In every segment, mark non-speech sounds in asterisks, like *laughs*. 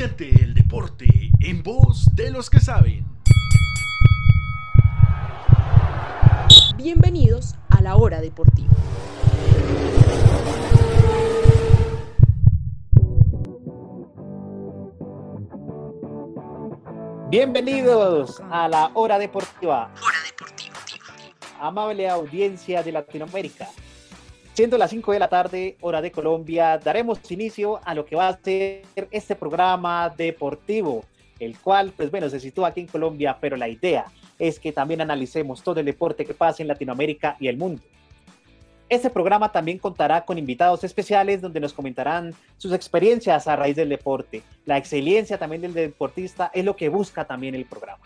Siente el deporte en voz de los que saben. Bienvenidos a la hora deportiva. Bienvenidos a la hora deportiva. Hora deportiva. Amable audiencia de Latinoamérica. Siendo las 5 de la tarde, hora de Colombia, daremos inicio a lo que va a ser este programa deportivo, el cual, pues bueno, se sitúa aquí en Colombia, pero la idea es que también analicemos todo el deporte que pasa en Latinoamérica y el mundo. Este programa también contará con invitados especiales donde nos comentarán sus experiencias a raíz del deporte. La excelencia también del deportista es lo que busca también el programa.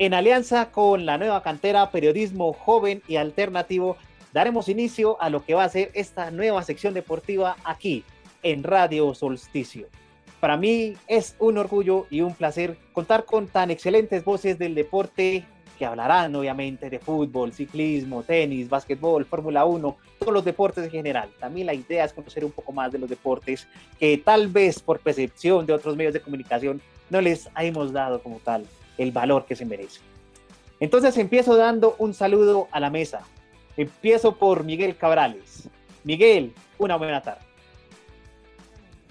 En alianza con la nueva cantera Periodismo Joven y Alternativo, daremos inicio a lo que va a ser esta nueva sección deportiva aquí en Radio Solsticio. Para mí es un orgullo y un placer contar con tan excelentes voces del deporte que hablarán obviamente de fútbol, ciclismo, tenis, básquetbol, Fórmula 1, todos los deportes en general. También la idea es conocer un poco más de los deportes que tal vez por percepción de otros medios de comunicación no les hemos dado como tal el valor que se merece. Entonces empiezo dando un saludo a la mesa. Empiezo por Miguel Cabrales. Miguel, una buena tarde.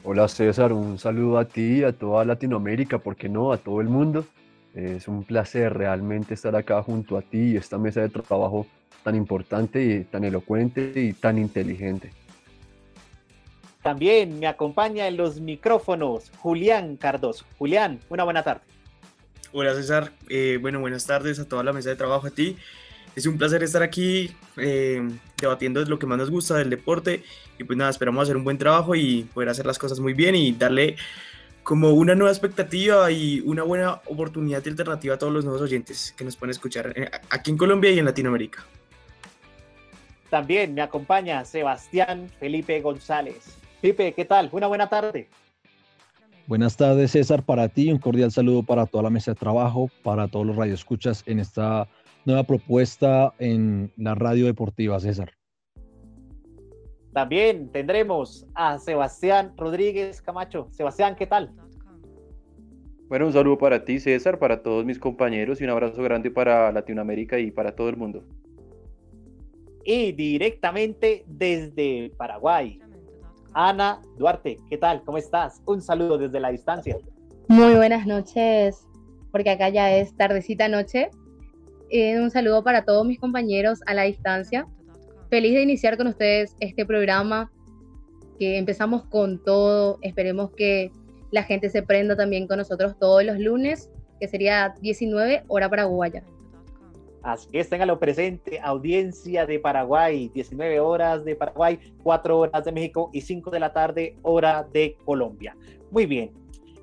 Hola César, un saludo a ti, a toda Latinoamérica, ¿por qué no? A todo el mundo. Es un placer realmente estar acá junto a ti y esta mesa de trabajo tan importante y tan elocuente y tan inteligente. También me acompaña en los micrófonos Julián Cardoso. Julián, una buena tarde. Hola César, eh, bueno, buenas tardes a toda la mesa de trabajo, a ti. Es un placer estar aquí eh, debatiendo lo que más nos gusta del deporte y pues nada, esperamos hacer un buen trabajo y poder hacer las cosas muy bien y darle como una nueva expectativa y una buena oportunidad y alternativa a todos los nuevos oyentes que nos pueden escuchar eh, aquí en Colombia y en Latinoamérica. También me acompaña Sebastián Felipe González. Felipe, ¿qué tal? Una buena tarde. Buenas tardes, César, para ti. Un cordial saludo para toda la mesa de trabajo, para todos los radioescuchas en esta nueva propuesta en la radio deportiva, César. También tendremos a Sebastián Rodríguez Camacho. Sebastián, ¿qué tal? Bueno, un saludo para ti, César, para todos mis compañeros y un abrazo grande para Latinoamérica y para todo el mundo. Y directamente desde Paraguay, Ana Duarte, ¿qué tal? ¿Cómo estás? Un saludo desde la distancia. Muy buenas noches, porque acá ya es tardecita noche. Eh, un saludo para todos mis compañeros a la distancia feliz de iniciar con ustedes este programa, que empezamos con todo, esperemos que la gente se prenda también con nosotros todos los lunes, que sería 19 hora paraguaya. Así que lo presente, audiencia de Paraguay, 19 horas de Paraguay, 4 horas de México y 5 de la tarde, hora de Colombia. Muy bien,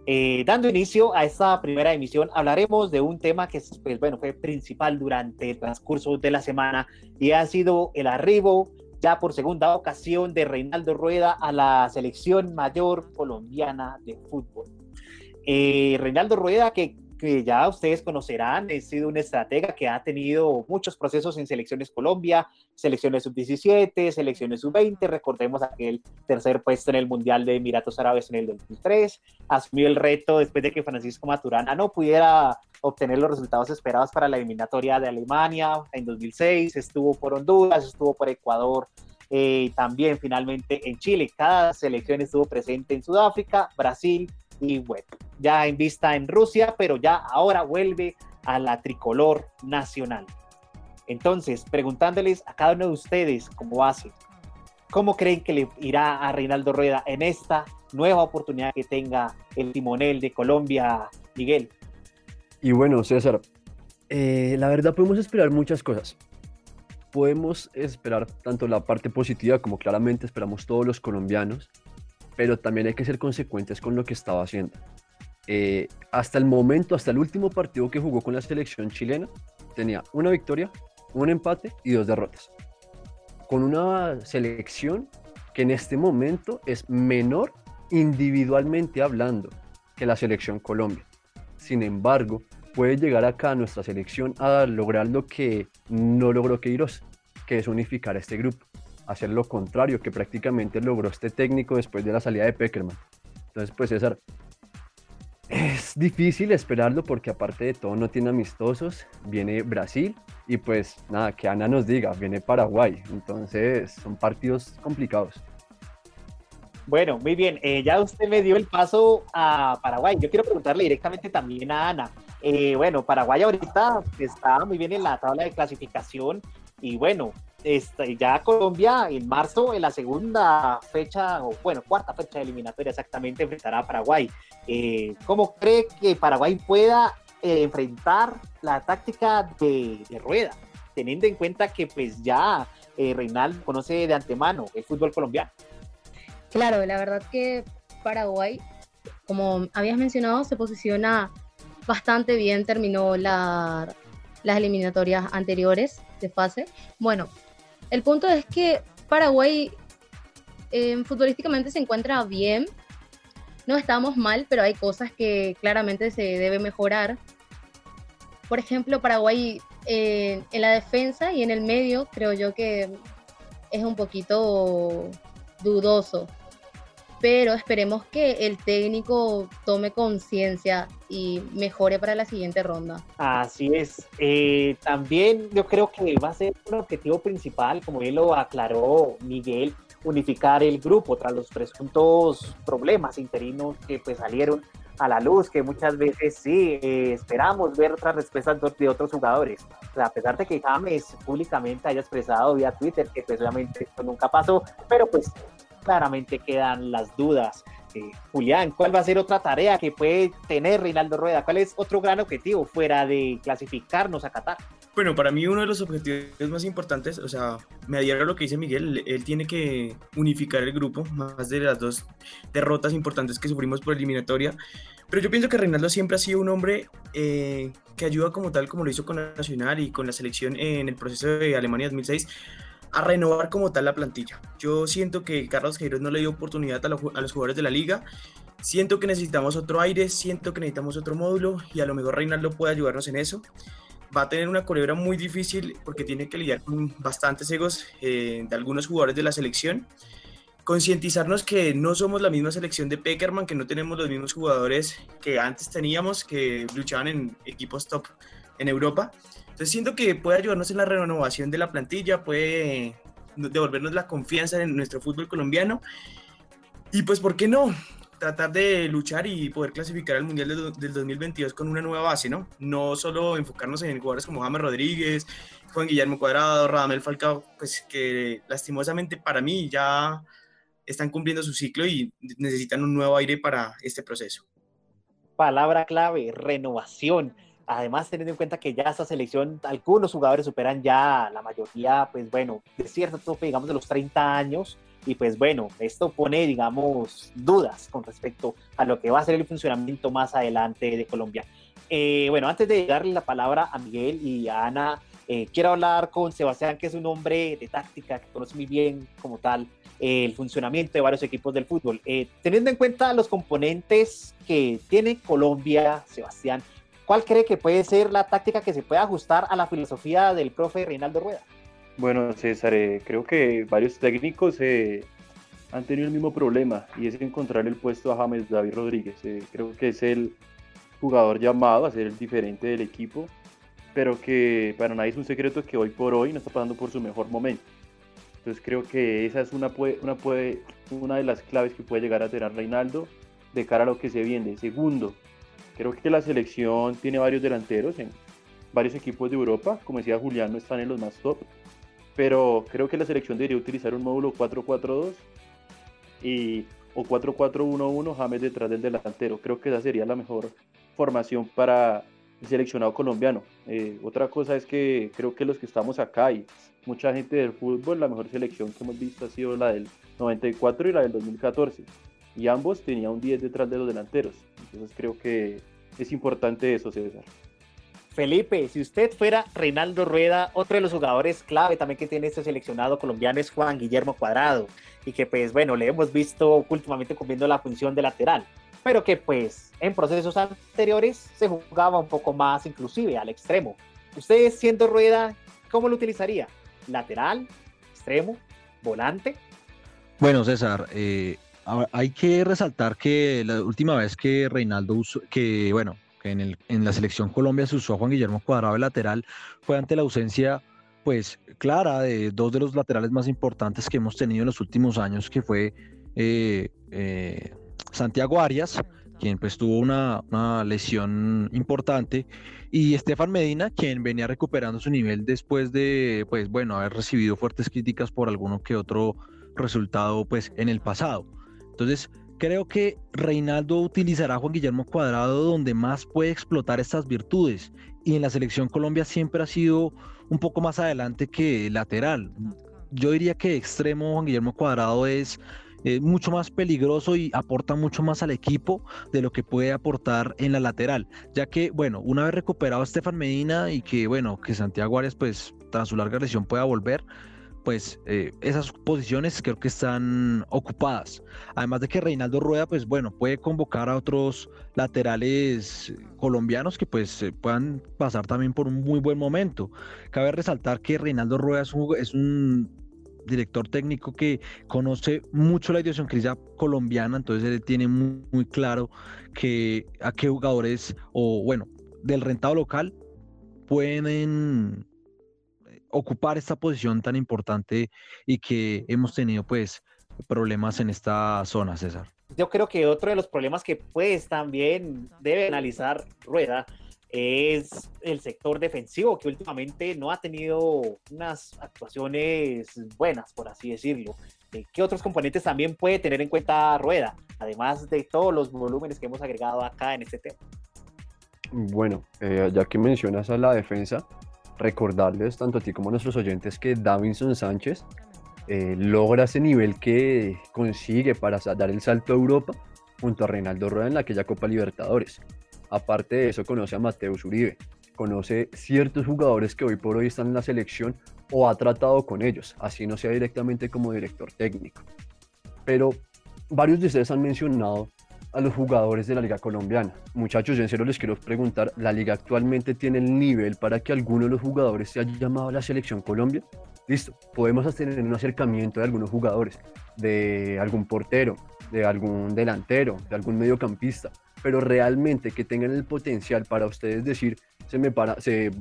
eh, dando inicio a esta primera emisión, hablaremos de un tema que pues, bueno, fue principal durante el transcurso de la semana y ha sido el arribo ya por segunda ocasión de Reinaldo Rueda a la selección mayor colombiana de fútbol. Eh, Reinaldo Rueda que que ya ustedes conocerán, he sido un estratega que ha tenido muchos procesos en selecciones Colombia, selecciones sub-17, selecciones sub-20, recordemos aquel tercer puesto en el Mundial de Emiratos Árabes en el 2003, asumió el reto después de que Francisco Maturana no pudiera obtener los resultados esperados para la eliminatoria de Alemania en 2006, estuvo por Honduras, estuvo por Ecuador, eh, también finalmente en Chile, cada selección estuvo presente en Sudáfrica, Brasil, y bueno, ya en vista en Rusia, pero ya ahora vuelve a la tricolor nacional. Entonces, preguntándoles a cada uno de ustedes cómo hace, ¿cómo creen que le irá a Reinaldo Rueda en esta nueva oportunidad que tenga el timonel de Colombia, Miguel? Y bueno, César, eh, la verdad podemos esperar muchas cosas. Podemos esperar tanto la parte positiva como claramente esperamos todos los colombianos, pero también hay que ser consecuentes con lo que estaba haciendo. Eh, hasta el momento, hasta el último partido que jugó con la selección chilena, tenía una victoria, un empate y dos derrotas. Con una selección que en este momento es menor individualmente hablando que la selección Colombia. Sin embargo, puede llegar acá nuestra selección a lograr lo que no logró Queiroz, que es unificar a este grupo hacer lo contrario que prácticamente logró este técnico después de la salida de Peckerman. Entonces, pues César, Es difícil esperarlo porque aparte de todo no tiene amistosos, viene Brasil y pues nada, que Ana nos diga, viene Paraguay, entonces son partidos complicados. Bueno, muy bien. Eh, ya usted me dio el paso a Paraguay. Yo quiero preguntarle directamente también a Ana. Eh, bueno, Paraguay ahorita está muy bien en la tabla de clasificación y bueno, este, ya Colombia en marzo, en la segunda fecha, o bueno, cuarta fecha de eliminatoria exactamente, enfrentará a Paraguay. Eh, ¿Cómo cree que Paraguay pueda enfrentar la táctica de, rueda, teniendo en cuenta que pues ya Reinal conoce de antemano el fútbol colombiano? Claro, la verdad que Paraguay, como habías mencionado, se posiciona bastante bien, terminó las eliminatorias anteriores de fase. Bueno, el punto es que Paraguay eh, futbolísticamente se encuentra bien, no estamos mal, pero hay cosas que claramente se debe mejorar. Por ejemplo, Paraguay eh, en la defensa y en el medio creo yo que es un poquito dudoso. Pero esperemos que el técnico tome conciencia y mejore para la siguiente ronda. Así es. Eh, también yo creo que va a ser un objetivo principal, como él lo aclaró Miguel, unificar el grupo tras los presuntos problemas interinos que pues salieron a la luz, que muchas veces sí eh, esperamos ver otras respuestas de otros jugadores. a pesar de que James públicamente haya expresado vía Twitter que pues obviamente esto nunca pasó, pero pues claramente quedan las dudas. Eh, Julián, ¿cuál va a ser otra tarea que puede tener Reinaldo Rueda? ¿Cuál es otro gran objetivo fuera de clasificarnos a Qatar? Bueno, para mí uno de los objetivos más importantes, o sea, me adhiero a lo que dice Miguel, él tiene que unificar el grupo, más de las dos derrotas importantes que sufrimos por eliminatoria. Pero yo pienso que Reinaldo siempre ha sido un hombre eh, que ayuda como tal, como lo hizo con la Nacional y con la selección en el proceso de Alemania 2006, a renovar como tal la plantilla. Yo siento que Carlos Queiroz no le dio oportunidad a, los jugadores de la liga. Siento que necesitamos otro aire, siento que necesitamos otro módulo y a lo mejor Reinaldo puede ayudarnos en eso. Va a tener una culebra muy difícil porque tiene que lidiar con bastantes egos eh, de algunos jugadores de la selección. Concientizarnos que no somos la misma selección de Peckerman, que no tenemos los mismos jugadores que antes teníamos, que luchaban en equipos top en Europa. Entonces siento que puede ayudarnos en la renovación de la plantilla, puede devolvernos la confianza en nuestro fútbol colombiano. Y pues, ¿por qué no? Tratar de luchar y poder clasificar al Mundial del, 2022 con una nueva base, ¿no? No solo enfocarnos en jugadores como James Rodríguez, Juan Guillermo Cuadrado, Radamel Falcao, pues que lastimosamente para mí ya están cumpliendo su ciclo y necesitan un nuevo aire para este proceso. Palabra clave, renovación. Además, teniendo en cuenta que ya esta selección, algunos jugadores superan ya la mayoría, pues bueno, de cierto tope, digamos, de los 30 años. Y pues bueno, esto pone, digamos, dudas con respecto a lo que va a ser el funcionamiento más adelante de Colombia. Eh, bueno, antes de darle la palabra a Miguel y a Ana, eh, quiero hablar con Sebastián, que es un hombre de táctica, que conoce muy bien como tal eh, el funcionamiento de varios equipos del fútbol. teniendo en cuenta los componentes que tiene Colombia, Sebastián, ¿Cuál cree que puede ser la táctica que se pueda ajustar a la filosofía del profe Reinaldo Rueda? Bueno, César, eh, creo que varios técnicos eh, han tenido el mismo problema y es encontrar el puesto a James David Rodríguez. Eh, creo que es el jugador llamado a ser el diferente del equipo, pero que para nadie es un secreto que hoy por hoy no está pasando por su mejor momento. Entonces creo que esa es una, una, una de las claves que puede llegar a tener Reinaldo de cara a lo que se viene. Segundo, Creo que la selección tiene varios delanteros en varios equipos de Europa. Como decía Julián, no están en los más top. Pero creo que la selección debería utilizar un módulo 4-4-2 y, o 4-4-1-1 James detrás del delantero. Creo que esa sería la mejor formación para el seleccionado colombiano. Eh, otra cosa es que creo que los que estamos acá y mucha gente del fútbol, la mejor selección que hemos visto ha sido la del 94 y la del 2014 y ambos tenían un 10 detrás de los delanteros. Entonces creo que es importante eso, César. Felipe, si usted fuera Reinaldo Rueda, otro de los jugadores clave también que tiene este seleccionado colombiano es Juan Guillermo Cuadrado, y que pues bueno, le hemos visto últimamente cumpliendo la función de lateral, pero que pues en procesos anteriores se jugaba un poco más inclusive al extremo. Usted siendo Rueda, ¿cómo lo utilizaría? ¿Lateral? ¿Extremo? ¿Volante? Bueno, César, eh, hay que resaltar que la última vez que Reinaldo usó, que bueno, que en, el, en la selección Colombia se usó a Juan Guillermo Cuadrado de lateral, fue ante la ausencia pues clara de dos de los laterales más importantes que hemos tenido en los últimos años, que fue eh, eh, Santiago Arias, quien pues tuvo una, una, lesión importante, y Estefan Medina, quien venía recuperando su nivel después de, pues bueno, haber recibido fuertes críticas por alguno que otro resultado pues en el pasado. Entonces, creo que Reinaldo utilizará a Juan Guillermo Cuadrado donde más puede explotar estas virtudes, y en la selección Colombia siempre ha sido un poco más adelante que lateral. Yo diría que extremo Juan Guillermo Cuadrado es eh, mucho más peligroso y aporta mucho más al equipo de lo que puede aportar en la lateral, ya que, bueno, una vez recuperado a Estefan Medina y que, bueno, que Santiago Arias, pues, tras su larga lesión pueda volver, pues eh, esas posiciones creo que están ocupadas. Además de que Reinaldo Rueda, pues bueno, puede convocar a otros laterales colombianos que pues puedan pasar también por un muy buen momento. Cabe resaltar que Reinaldo Rueda es un director técnico que conoce mucho la idiosincrasia colombiana, entonces él tiene muy, claro que a qué jugadores o bueno, del rentado local pueden eh, ocupar esta posición tan importante y que hemos tenido pues problemas en esta zona, César. Yo creo que otro de los problemas que pues también debe analizar Rueda es el sector defensivo, que últimamente no ha tenido unas actuaciones buenas, por así decirlo. Eh, ¿Qué otros componentes también puede tener en cuenta Rueda, además de todos los volúmenes que hemos agregado acá en este tema? Bueno, eh, ya que mencionas a la defensa, recordarles tanto a ti como a nuestros oyentes que Davinson Sánchez eh, logra ese nivel que consigue para dar el salto a Europa junto a Reinaldo Rueda en aquella Copa Libertadores. Aparte de eso, conoce a Mateus Uribe, conoce ciertos jugadores que hoy por hoy están en la selección o ha tratado con ellos, así no sea directamente como director técnico. Pero varios de ustedes han mencionado a los jugadores de la Liga Colombiana. Muchachos, yo en serio les quiero preguntar, ¿la Liga actualmente tiene el nivel para que alguno de los jugadores se haya llamado a la Selección Colombia? Listo, podemos tener un acercamiento de algunos jugadores, de algún portero, de algún delantero, de algún mediocampista, pero realmente que tengan el potencial para ustedes decir, se, me para, se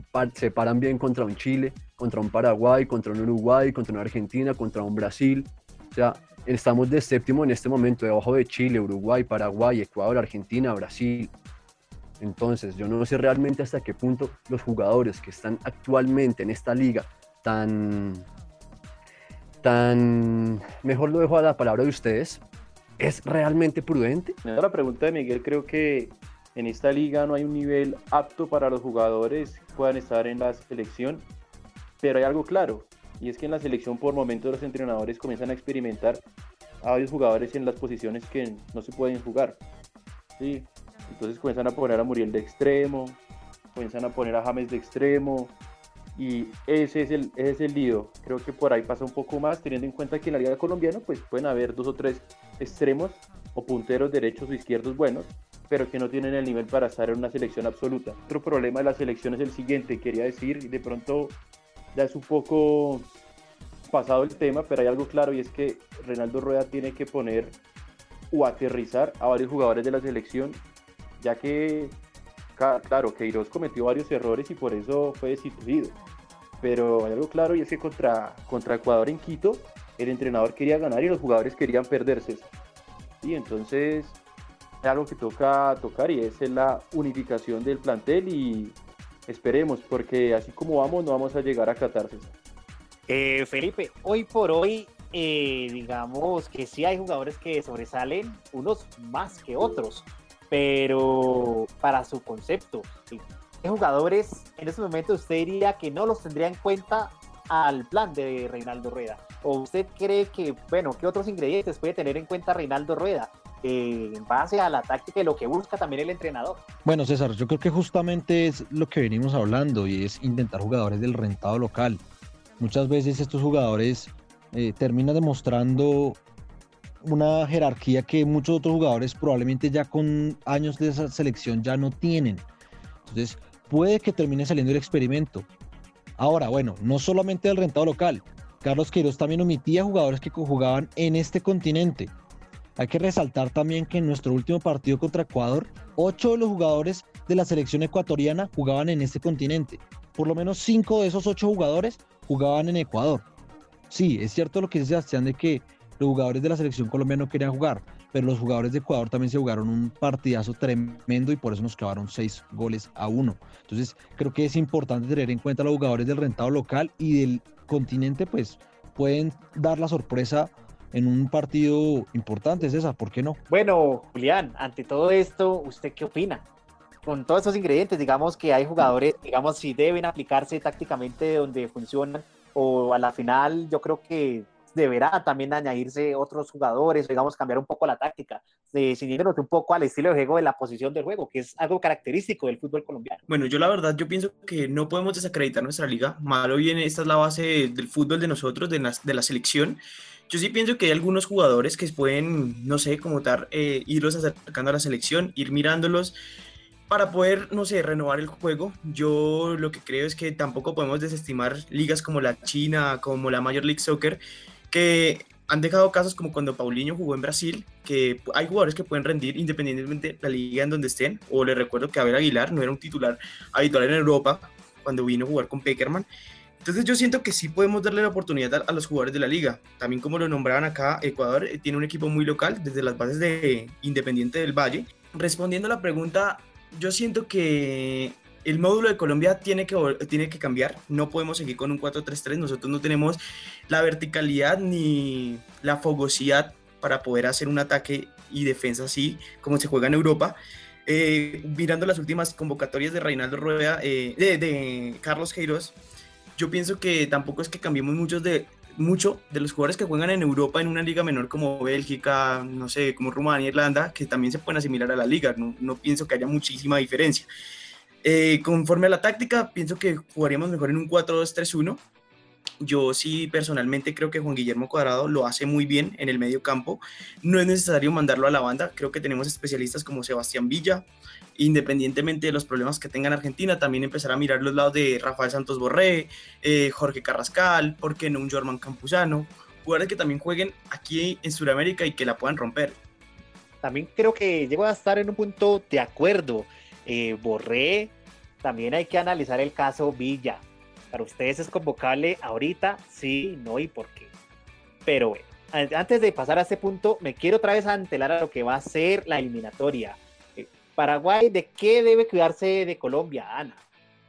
paran bien contra un Chile, contra un Paraguay, contra un Uruguay, contra una Argentina, contra un Brasil. O sea, estamos de séptimo en este momento, debajo de Chile, Uruguay, Paraguay, Ecuador, Argentina, Brasil. Entonces, yo no sé realmente hasta qué punto los jugadores que están actualmente en esta liga tan, tan, mejor lo dejo a la palabra de ustedes, ¿Es realmente prudente? La pregunta de Miguel, creo que en esta liga no hay un nivel apto para los jugadores que puedan estar en la selección, pero hay algo claro, y es que en la selección por momentos los entrenadores comienzan a experimentar a varios jugadores en las posiciones que no se pueden jugar. ¿sí? Entonces comienzan a poner a Muriel de extremo, comienzan a poner a James de extremo, y ese es el, ese es el lío. Creo que por ahí pasa un poco más, teniendo en cuenta que en la Liga Colombiana pues pueden haber dos o tres extremos o punteros derechos o izquierdos buenos, pero que no tienen el nivel para estar en una selección absoluta. Otro problema de la selección es el siguiente, quería decir, de pronto ya es un poco pasado el tema, pero hay algo claro y es que Reinaldo Rueda tiene que poner o aterrizar a varios jugadores de la selección, ya que, claro, Queiroz cometió varios errores y por eso fue destituido pero hay algo claro y es que contra, contra Ecuador en Quito el entrenador quería ganar y los jugadores querían perderse. Y entonces es algo que toca tocar y es la unificación del plantel y esperemos, porque así como vamos no vamos a llegar a catarse. Eh, Felipe, hoy por hoy, eh, digamos que sí hay jugadores que sobresalen, unos más que otros, pero para su concepto, jugadores en ese momento usted diría que no los tendría en cuenta al plan de Reinaldo Rueda? ¿O usted cree que, bueno, qué otros ingredientes puede tener en cuenta Reinaldo Rueda? Eh, en base a la táctica y lo que busca también el entrenador. Bueno, César, yo creo que justamente es lo que venimos hablando y es intentar jugadores del rentado local. Muchas veces estos jugadores eh, terminan demostrando una jerarquía que muchos otros jugadores probablemente ya con años de esa selección ya no tienen. Entonces, puede que termine saliendo el experimento. Ahora, bueno, no solamente del rentado local. Carlos Queiroz también omitía jugadores que jugaban en este continente. Hay que resaltar también que en nuestro último partido contra Ecuador, ocho de los jugadores de la selección ecuatoriana jugaban en este continente. Por lo menos cinco de esos ocho jugadores jugaban en Ecuador. Sí, es cierto lo que dice Sebastián de que los jugadores de la selección colombiana no querían jugar, pero los jugadores de Ecuador también se jugaron un partidazo tremendo y por eso nos quedaron seis goles a uno. Entonces, creo que es importante tener en cuenta los jugadores del rentado local y del continente, pues pueden dar la sorpresa en un partido importante, César, ¿por qué no? Bueno, Julián, ante todo esto, ¿usted qué opina? Con todos esos ingredientes, digamos que hay jugadores, digamos, si deben aplicarse tácticamente donde funcionan, o a la final yo creo que deberá también añadirse otros jugadores, digamos, cambiar un poco la táctica, de ciñéndonos un poco al estilo de juego de la posición del juego, que es algo característico del fútbol colombiano. Bueno, yo la verdad, yo pienso que no podemos desacreditar nuestra liga. Malo bien, esta es la base del fútbol de nosotros, de la, de la selección. Yo sí pienso que hay algunos jugadores que pueden, no sé, como tal, eh, irlos acercando a la selección, ir mirándolos para poder, no sé, renovar el juego. Yo lo que creo es que tampoco podemos desestimar ligas como la China, como la Major League Soccer, que han dejado casos como cuando Paulinho jugó en Brasil, que hay jugadores que pueden rendir independientemente de la liga en donde estén. O le recuerdo que Abel Aguilar no era un titular habitual en Europa cuando vino a jugar con Peckerman. Entonces yo siento que sí podemos darle la oportunidad a, los jugadores de la liga. También como lo nombraban acá, Ecuador eh, tiene un equipo muy local desde las bases de Independiente del Valle. Respondiendo a la pregunta, yo siento que el módulo de Colombia tiene que, tiene que cambiar. No podemos seguir con un 4-3-3. Nosotros no tenemos la verticalidad ni la fogosidad para poder hacer un ataque y defensa así como se juega en Europa. Eh, mirando las últimas convocatorias de Reinaldo Rueda, eh, de, de Carlos Queiroz, yo pienso que tampoco es que cambiemos muchos de, mucho de los jugadores que juegan en Europa en una liga menor como Bélgica, no sé, como Rumania, Irlanda, que también se pueden asimilar a la liga. No, no pienso que haya muchísima diferencia. Eh, conforme a la táctica, pienso que jugaríamos mejor en un 4-2-3-1. Yo sí personalmente creo que Juan Guillermo Cuadrado lo hace muy bien en el medio campo. No es necesario mandarlo a la banda. Creo que tenemos especialistas como Sebastián Villa, independientemente de los problemas que tenga en Argentina, también empezar a mirar los lados de Rafael Santos Borré, eh, Jorge Carrascal, ¿por qué no un Jorman Campuzano? Jugadores que también jueguen aquí en Sudamérica y que la puedan romper. También creo que llego a estar en un punto de acuerdo. Eh, Borré, también hay que analizar el caso Villa. Para ustedes es convocable ahorita, sí, no y por qué. Pero antes de pasar a este punto, me quiero otra vez antelar a lo que va a ser la eliminatoria. Paraguay, ¿de qué debe cuidarse de Colombia, Ana?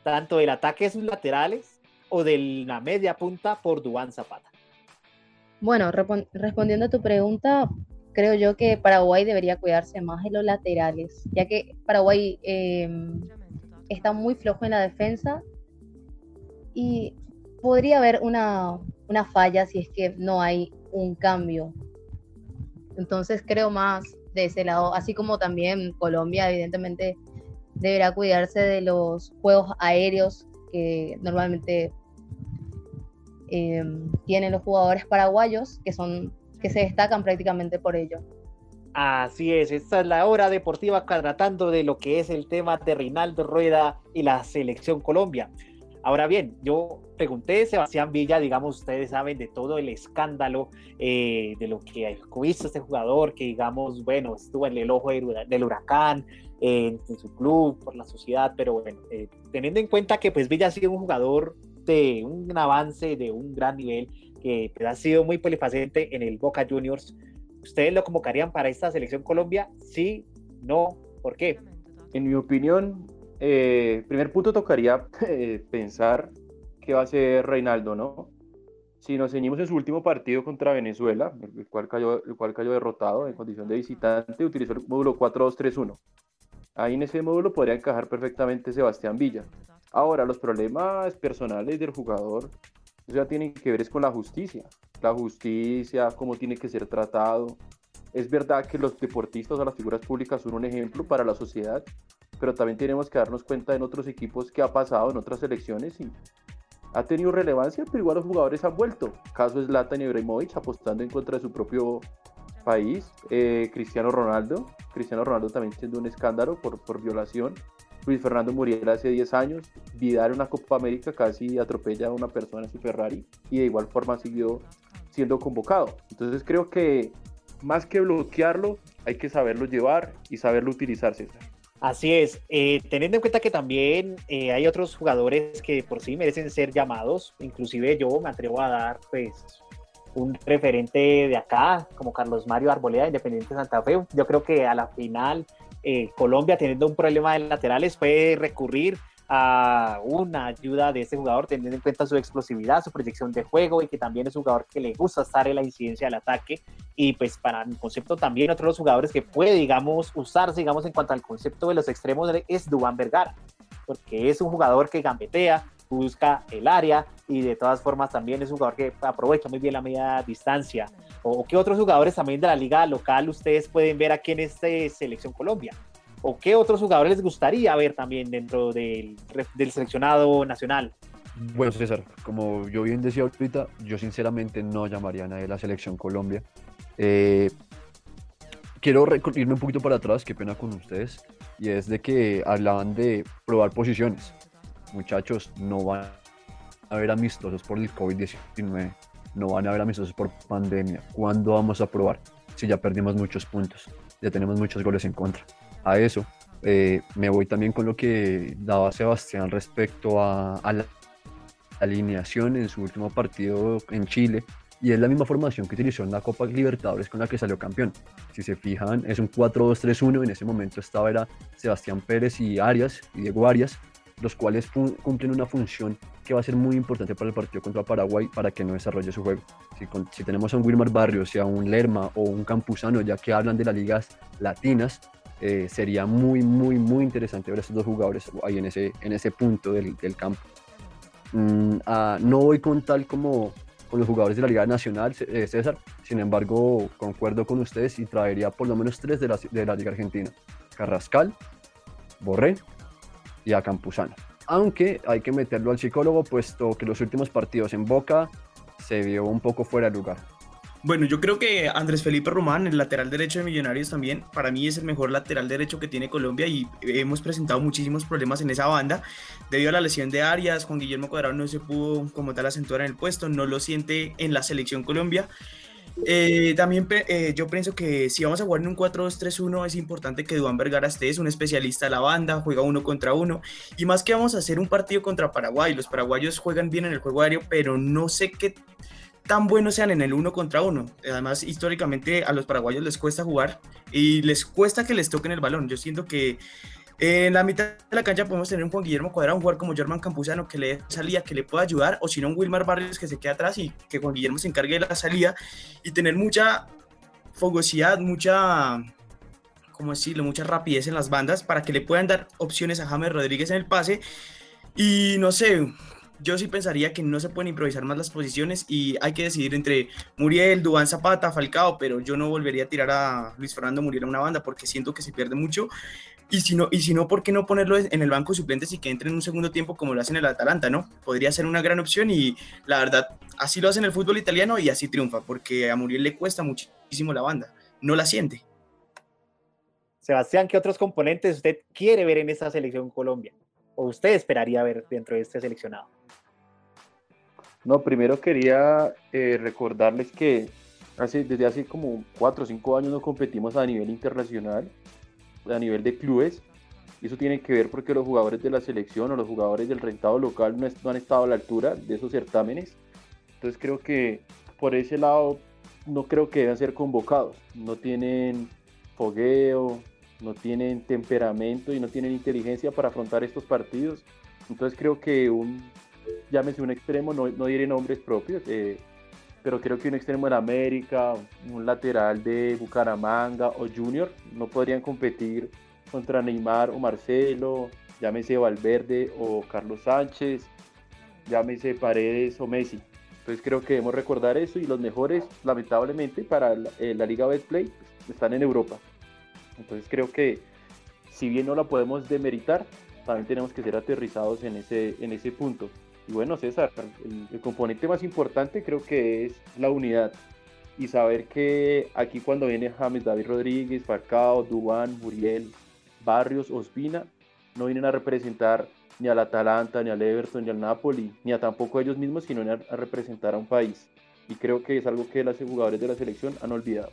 ¿Tanto del ataque de sus laterales o de la media punta por Dubán Zapata? Bueno, respondiendo a tu pregunta, creo yo que Paraguay debería cuidarse más de los laterales, ya que Paraguay em, está muy flojo en la defensa y podría haber una, una falla si es que no hay un cambio. Entonces creo más de ese lado, así como también Colombia evidentemente deberá cuidarse de los juegos aéreos que normalmente em, tienen los jugadores paraguayos, que son que se destacan prácticamente por ello. Así es, esta es la hora deportiva tratando de lo que es el tema de Rueda y la selección Colombia. Ahora bien, yo pregunté, Sebastián Villa, digamos, ustedes saben de todo el escándalo, eh, de lo que visto este jugador, que digamos, bueno, estuvo en el ojo del huracán, en su club, por la sociedad, pero bueno, eh, teniendo en cuenta que pues Villa ha sido un jugador de un avance, de un gran nivel, que pues, ha sido muy polifacente en el Boca Juniors, ¿ustedes lo convocarían para esta selección Colombia? Sí, no, ¿por qué? En mi opinión, eh, primer punto tocaría *laughs* eh, pensar qué va a hacer Reinaldo, ¿no? Si nos ceñimos en su último partido contra Venezuela, el cual cayó, el cual cayó derrotado en condición de visitante, utilizó el módulo 4-2-3-1. Ahí en ese módulo podría encajar perfectamente Sebastián Villa. Ahora, los problemas personales del jugador, ya tienen que ver es con la justicia. La justicia, cómo tiene que ser tratado. Es verdad que los deportistas o las figuras públicas son un ejemplo para la sociedad, pero también tenemos que darnos cuenta en otros equipos que ha pasado en otras selecciones y ha tenido relevancia, pero igual los jugadores han vuelto. Caso es Latan Ibrahimovic apostando en contra de su propio país. Eh, Cristiano Ronaldo, Cristiano Ronaldo también siendo un escándalo por, por violación. Luis Fernando Muriel hace 10 años, Vidal en una Copa América casi atropella a una persona en su Ferrari y de igual forma siguió siendo convocado. Entonces creo que más que bloquearlo, hay que saberlo llevar y saberlo utilizar, César. Así es, eh, teniendo en cuenta que también eh, hay otros jugadores que por sí merecen ser llamados, inclusive yo me atrevo a dar pues un referente de acá, como Carlos Mario Arboleda, Independiente Santa Fe. Yo creo que a la final eh, Colombia, teniendo un problema de laterales, puede recurrir a una ayuda de este jugador, teniendo en cuenta su explosividad, su proyección de juego y que también es un jugador que le gusta estar en la incidencia del ataque. Y pues para mi concepto también otro de los jugadores que puede, digamos, usarse, digamos, en cuanto al concepto de los extremos es Dubán Vergara, porque es un jugador que gambetea, busca el área y de todas formas también es un jugador que aprovecha muy bien la media distancia. ¿O qué otros jugadores también de la liga local ustedes pueden ver aquí en este Selección Colombia? ¿O qué otros jugadores les gustaría ver también dentro del, del seleccionado nacional? Bueno, César, como yo bien decía ahorita, yo sinceramente no llamaría a nadie de la selección Colombia. Eh, quiero irme un poquito para atrás, qué pena con ustedes, y es de que hablaban de probar posiciones. Muchachos, no van a haber amistosos por el COVID-19, no van a haber amistosos por pandemia. ¿Cuándo vamos a probar? Si ya perdimos muchos puntos, ya tenemos muchos goles en contra a eso. Eh, me voy también con lo que daba Sebastián respecto a, la alineación en su último partido en Chile. Y es la misma formación que utilizó en la Copa Libertadores con la que salió campeón. Si se fijan, es un 4-2-3-1. En ese momento estaba era Sebastián Pérez y Arias, y Diego Arias, los cuales cumplen una función que va a ser muy importante para el partido contra Paraguay para que no desarrolle su juego. Si, si tenemos a un Wilmar Barrios, a un Lerma o un Campuzano, ya que hablan de las ligas latinas, eh, sería muy, muy, muy interesante ver a estos dos jugadores ahí en ese, en ese punto del, del campo. Mm, ah, no voy con tal como con los jugadores de la Liga Nacional, eh, César, sin embargo, concuerdo con ustedes y traería por lo menos tres de la, de la Liga Argentina. Carrascal, Borré y a Campuzano. Aunque hay que meterlo al psicólogo, puesto que los últimos partidos en Boca se vio un poco fuera de lugar. Bueno, yo creo que Andrés Felipe Román, el lateral derecho de Millonarios también, para mí es el mejor lateral derecho que tiene Colombia y hemos presentado muchísimos problemas en esa banda. Debido a la lesión de Arias, Juan Guillermo Cuadrado no se pudo como tal acentuar en el puesto, no lo siente en la selección Colombia. Eh, también eh, yo pienso que si vamos a jugar en un 4-2-3-1 es importante que Duan Vergara esté, es un especialista de la banda, juega uno contra uno y más que vamos a hacer un partido contra Paraguay, los paraguayos juegan bien en el juego aéreo, pero no sé qué tan buenos sean en el uno contra uno. Además, históricamente a los paraguayos les cuesta jugar y les cuesta que les toquen el balón. Yo siento que en la mitad de la cancha podemos tener un Juan Guillermo Cuadrado, un jugador como Germán Campuzano que le salida, que le pueda ayudar, o si no, un Wilmar Barrios que se quede atrás y que Juan Guillermo se encargue de la salida y tener mucha fogosidad, mucha, ¿cómo decirlo?, mucha rapidez en las bandas para que le puedan dar opciones a James Rodríguez en el pase. Y no sé, yo sí pensaría que no se pueden improvisar más las posiciones y hay que decidir entre Muriel, Dubán Zapata, Falcao, pero yo no volvería a tirar a Luis Fernando Muriel a una banda porque siento que se pierde mucho. Y si no, y si no ¿por qué no ponerlo en el banco de suplentes y que entre en un segundo tiempo como lo hacen en el Atalanta, no? Podría ser una gran opción y la verdad, así lo hacen el fútbol italiano y así triunfa, porque a Muriel le cuesta muchísimo la banda, no la siente. Sebastián, ¿qué otros componentes usted quiere ver en esta selección Colombia? ¿O usted esperaría ver dentro de este seleccionado? No, primero quería eh, recordarles que hace, desde hace como 4 o 5 años no competimos a nivel internacional, a nivel de clubes. Eso tiene que ver porque los jugadores de la selección o los jugadores del rentado local no, no han estado a la altura de esos certámenes. Entonces creo que por ese lado no creo que deban ser convocados. No tienen fogueo, no tienen temperamento y no tienen inteligencia para afrontar estos partidos. Entonces creo que un llámese un extremo, no, no diré nombres propios, eh, pero creo que un extremo de América, un lateral de Bucaramanga o Junior no podrían competir contra Neymar o Marcelo, llámese Valverde o Carlos Sánchez, llámese Paredes o Messi. Entonces creo que debemos recordar eso y los mejores, lamentablemente, para la, eh, Liga Betplay pues, están en Europa. Entonces creo que si bien no la podemos demeritar, también tenemos que ser aterrizados en ese, en ese punto. Y bueno, César, el, componente más importante creo que es la unidad y saber que aquí cuando viene James David Rodríguez, Falcao, Dubán, Muriel, Barrios, Ospina, no vienen a representar ni al Atalanta, ni al Everton, ni al Napoli, ni a tampoco ellos mismos, sino a, a representar a un país. Y creo que es algo que los jugadores de la selección han olvidado.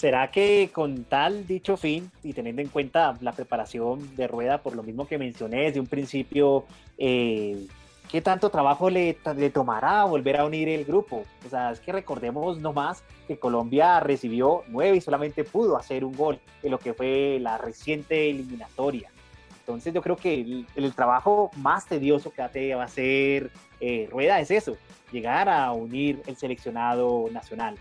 ¿Será que con tal dicho fin y teniendo en cuenta la preparación de rueda, por lo mismo que mencioné desde un principio, eh, ¿qué tanto trabajo le, tomará volver a unir el grupo? O sea, es que recordemos nomás que Colombia recibió nueve y solamente pudo hacer un gol en lo que fue la reciente eliminatoria. Entonces yo creo que el, el trabajo más tedioso que va a hacer eh, Rueda es eso, llegar a unir el seleccionado nacional.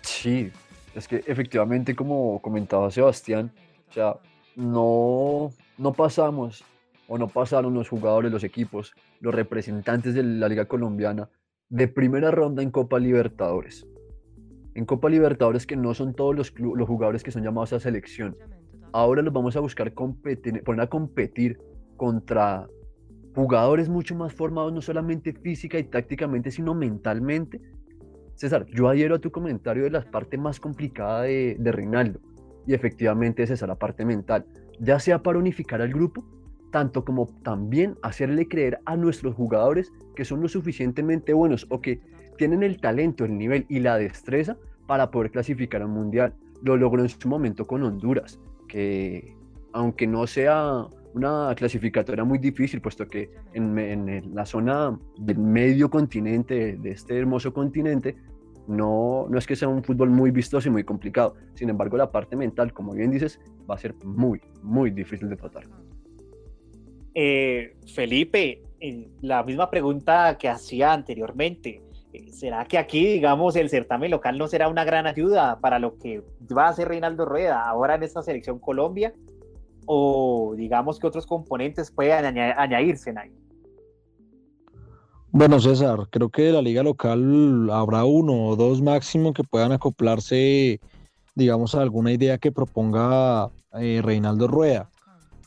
Sí, es que efectivamente, como comentaba Sebastián, o sea, no, no pasamos o no pasaron los jugadores, los equipos, los representantes de la Liga Colombiana de primera ronda en Copa Libertadores. En Copa Libertadores que no son todos los, los jugadores que son llamados a selección. Ahora los vamos a buscar competir, poner a competir contra jugadores mucho más formados, no solamente física y tácticamente, sino mentalmente, César, yo adhiero a tu comentario de la parte más complicada de, de Reinaldo. Y efectivamente es la parte mental. Ya sea para unificar al grupo, tanto como también hacerle creer a nuestros jugadores que son lo suficientemente buenos o que tienen el talento, el nivel y la destreza para poder clasificar al mundial. Lo logró en su momento con Honduras, que aunque no sea una clasificatoria muy difícil, puesto que en, la zona del medio continente, de este hermoso continente, no, no es que sea un fútbol muy vistoso y muy complicado. Sin embargo, la parte mental, como bien dices, va a ser muy, muy difícil de tratar. Eh, Felipe, la misma pregunta que hacía anteriormente. Eh, ¿Será que aquí, digamos, el certamen local no será una gran ayuda para lo que va a hacer Reinaldo Rueda ahora en esta selección Colombia? ¿O digamos que otros componentes puedan añadirse ahí? Bueno, César, creo que de la liga local habrá uno o dos máximo que puedan acoplarse, digamos, a alguna idea que proponga eh, Reinaldo Rueda.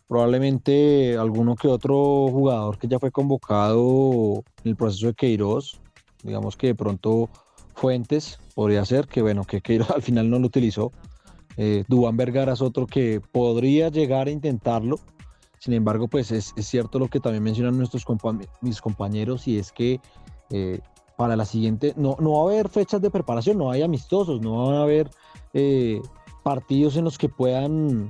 Probablemente alguno que otro jugador que ya fue convocado en el proceso de Queiroz, digamos que de pronto Fuentes podría ser, que bueno, que Queiroz *laughs* al final no lo utilizó. Eh, Dubán Vergara es otro que podría llegar a intentarlo, sin embargo, pues es, cierto lo que también mencionan nuestros mis compañeros y es que eh, para la siguiente no, no va a haber fechas de preparación, no hay amistosos, no van a haber eh, partidos en los que puedan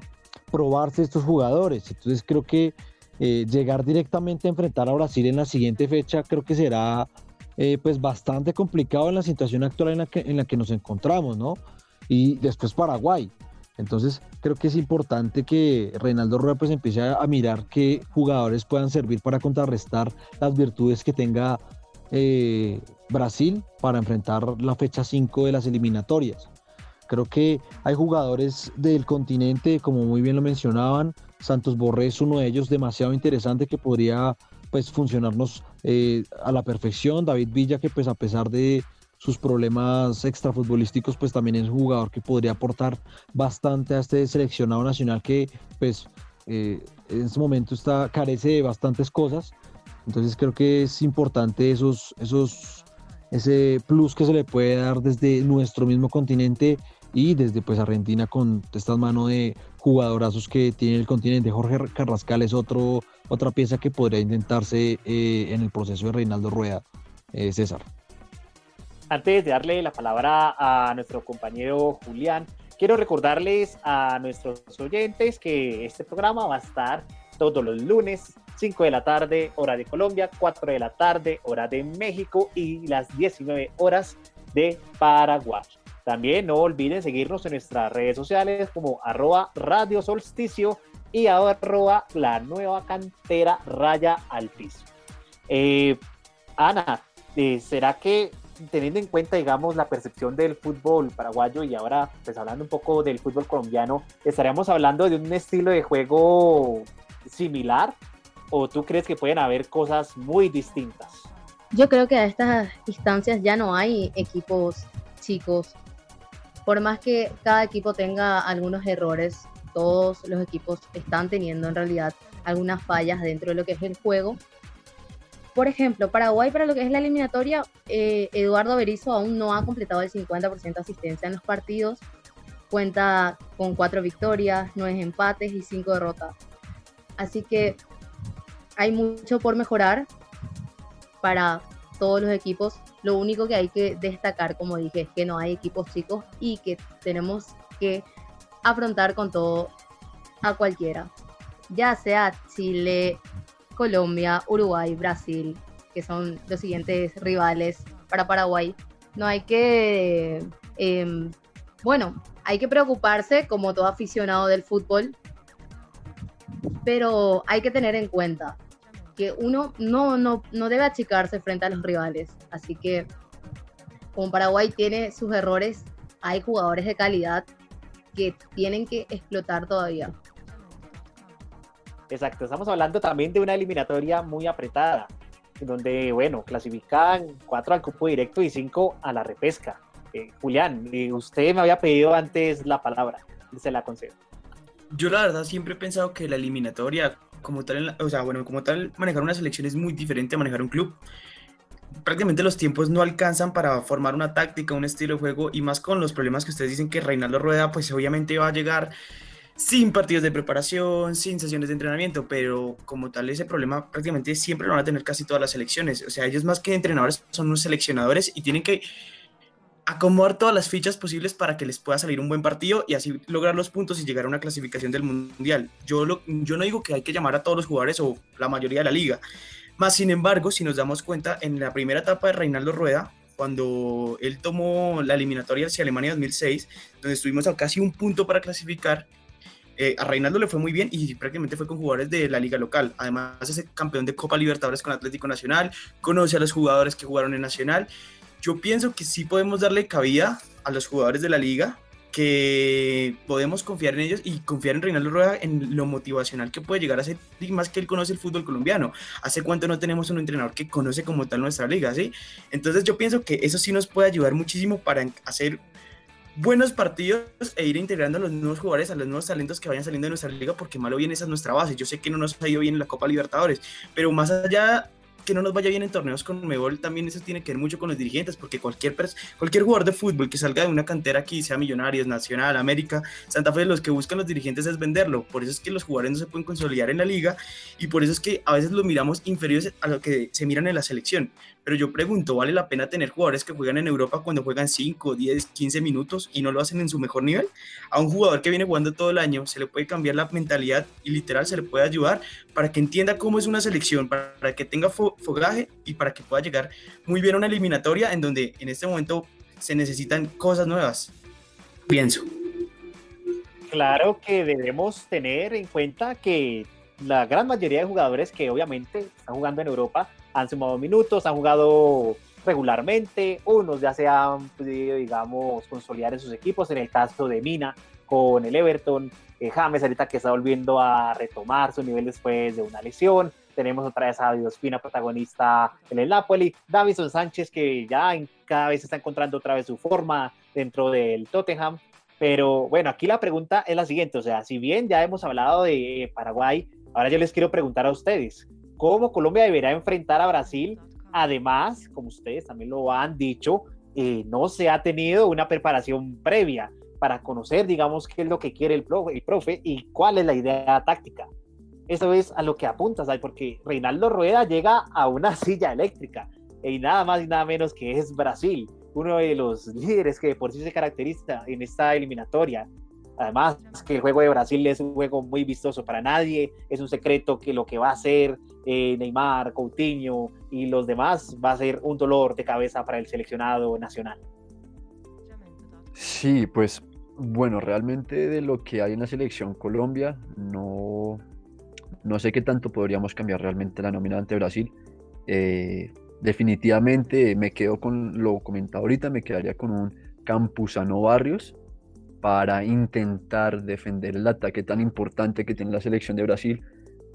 probarse estos jugadores. Entonces creo que eh, llegar directamente a enfrentar a Brasil en la siguiente fecha creo que será pues bastante complicado en la situación actual en la que, en la que nos encontramos, ¿no? Y después Paraguay. Entonces, creo que es importante que Reinaldo Rueda pues empiece a, mirar qué jugadores puedan servir para contrarrestar las virtudes que tenga eh, Brasil para enfrentar la fecha 5 de las eliminatorias. Creo que hay jugadores del continente, como muy bien lo mencionaban, Santos Borré es uno de ellos demasiado interesante que podría pues funcionarnos eh, a la perfección. David Villa que pues a pesar de sus problemas extrafutbolísticos, pues también es un jugador que podría aportar bastante a este seleccionado nacional que pues eh, en este momento está, carece de bastantes cosas. Entonces creo que es importante esos, esos, ese plus que se le puede dar desde nuestro mismo continente y desde pues Argentina con estas manos de jugadorazos que tiene el continente. Jorge Carrascal es otro, otra pieza que podría intentarse eh, en el proceso de Reinaldo Rueda, eh, César. Antes de darle la palabra a nuestro compañero Julián, quiero recordarles a nuestros oyentes que este programa va a estar todos los lunes, 5 de la tarde, hora de Colombia, 4 de la tarde, hora de México y las 19 horas de Paraguay. También no olviden seguirnos en nuestras redes sociales como arroba Radio Solsticio y arroba la nueva cantera raya al. Eh, Ana, eh, ¿será que teniendo en cuenta, digamos, la percepción del fútbol paraguayo y ahora, pues hablando un poco del fútbol colombiano, ¿estaríamos hablando de un estilo de juego similar o tú crees que pueden haber cosas muy distintas? Yo creo que a estas instancias ya no hay equipos chicos. Por más que cada equipo tenga algunos errores, todos los equipos están teniendo en realidad algunas fallas dentro de lo que es el juego por ejemplo, Paraguay para lo que es la eliminatoria, eh, Eduardo Berizzo aún no ha completado el 50% de asistencia en los partidos. Cuenta con cuatro victorias, nueve empates y cinco derrotas. Así que hay mucho por mejorar para todos los equipos. Lo único que hay que destacar, como dije, es que no hay equipos chicos y que tenemos que afrontar con todo a cualquiera, ya sea Chile, Colombia, Uruguay, Brasil, que son los siguientes rivales para Paraguay. No hay que, em, bueno, hay que preocuparse como todo aficionado del fútbol, pero hay que tener en cuenta que uno no, no, no debe achicarse frente a los rivales. Así que como Paraguay tiene sus errores, hay jugadores de calidad que tienen que explotar todavía. Exacto, estamos hablando también de una eliminatoria muy apretada, donde, bueno, clasifican cuatro al cupo directo y cinco a la repesca. Eh, Julián, eh, usted me había pedido antes la palabra, se la concedo. Yo la verdad siempre he pensado que la eliminatoria, como tal, o sea, bueno, como tal, manejar una selección es muy diferente a manejar un club. Prácticamente los tiempos no alcanzan para formar una táctica, un estilo de juego y más con los problemas que ustedes dicen que Reinaldo Rueda, pues obviamente va a llegar sin partidos de preparación, sin sesiones de entrenamiento, pero como tal ese problema prácticamente siempre lo van a tener casi todas las selecciones. O sea, ellos más que entrenadores son unos seleccionadores y tienen que acomodar todas las fichas posibles para que les pueda salir un buen partido y así lograr los puntos y llegar a una clasificación del mundial. Yo, lo, yo no digo que hay que llamar a todos los jugadores o la mayoría de la liga, más sin embargo, si nos damos cuenta, en la primera etapa de Reinaldo Rueda, cuando él tomó la eliminatoria hacia Alemania 2006, donde estuvimos a casi un punto para clasificar, eh, a Reinaldo le fue muy bien y prácticamente fue con jugadores de la liga local. Además, es campeón de Copa Libertadores con Atlético Nacional, conoce a los jugadores que jugaron en Nacional. Yo pienso que sí podemos darle cabida a los jugadores de la liga, que podemos confiar en ellos y confiar en Reinaldo Rueda en lo motivacional que puede llegar a ser, y más que él conoce el fútbol colombiano. ¿Hace cuánto no tenemos un entrenador que conoce como tal nuestra liga? ¿sí? Entonces yo pienso que eso sí nos puede ayudar muchísimo para hacer buenos partidos e ir integrando a los nuevos jugadores, a los nuevos talentos que vayan saliendo de nuestra liga, porque malo bien esa es nuestra base. Yo sé que no nos ha ido bien en la Copa Libertadores, pero más allá que no nos vaya bien en torneos con Mebol, también eso tiene que ver mucho con los dirigentes, porque cualquier, cualquier jugador de fútbol que salga de una cantera aquí, sea Millonarios, Nacional, América, Santa Fe, los que buscan los dirigentes es venderlo. Por eso es que los jugadores no se pueden consolidar en la liga y por eso es que a veces los miramos inferiores a lo que se miran en la selección. Pero yo pregunto, ¿vale la pena tener jugadores que juegan en Europa cuando juegan 5, 10, 15 minutos y no lo hacen en su mejor nivel? A un jugador que viene jugando todo el año se le puede cambiar la mentalidad y literal se le puede ayudar para que entienda cómo es una selección, para que tenga fogaje y para que pueda llegar muy bien a una eliminatoria en donde en este momento se necesitan cosas nuevas. Pienso. Claro que debemos tener en cuenta que la gran mayoría de jugadores que obviamente están jugando en Europa han sumado minutos, han jugado regularmente, unos ya se han podido, digamos, consolidar en sus equipos, en el caso de Mina con el Everton, eh, James ahorita que está volviendo a retomar su nivel después de una lesión, tenemos otra vez a Diospina, protagonista en el Napoli, Davison Sánchez que ya cada vez está encontrando otra vez su forma dentro del Tottenham, pero bueno, aquí la pregunta es la siguiente, o sea, si bien ya hemos hablado de Paraguay, ahora yo les quiero preguntar a ustedes, cómo Colombia deberá enfrentar a Brasil. Además, como ustedes también lo han dicho, eh, no se ha tenido una preparación previa para conocer, digamos, qué es lo que quiere el profe, y cuál es la idea táctica. Eso es a lo que apuntas, porque Reinaldo Rueda llega a una *laughs* silla eléctrica y nada más y nada menos que es Brasil, uno de los líderes que por sí se caracteriza en esta eliminatoria. Además, que el juego de Brasil es un juego muy vistoso para nadie, es un secreto que lo que va a hacer eh, Neymar, Coutinho y los demás va a ser un dolor de cabeza para el seleccionado nacional. Sí, pues bueno, realmente de lo que hay en la selección Colombia, no, no sé qué tanto podríamos cambiar realmente la nómina ante Brasil. Eh, definitivamente me quedo con lo comentado ahorita, me quedaría con un Campuzano Barrios, para intentar defender el ataque tan importante que tiene la selección de Brasil.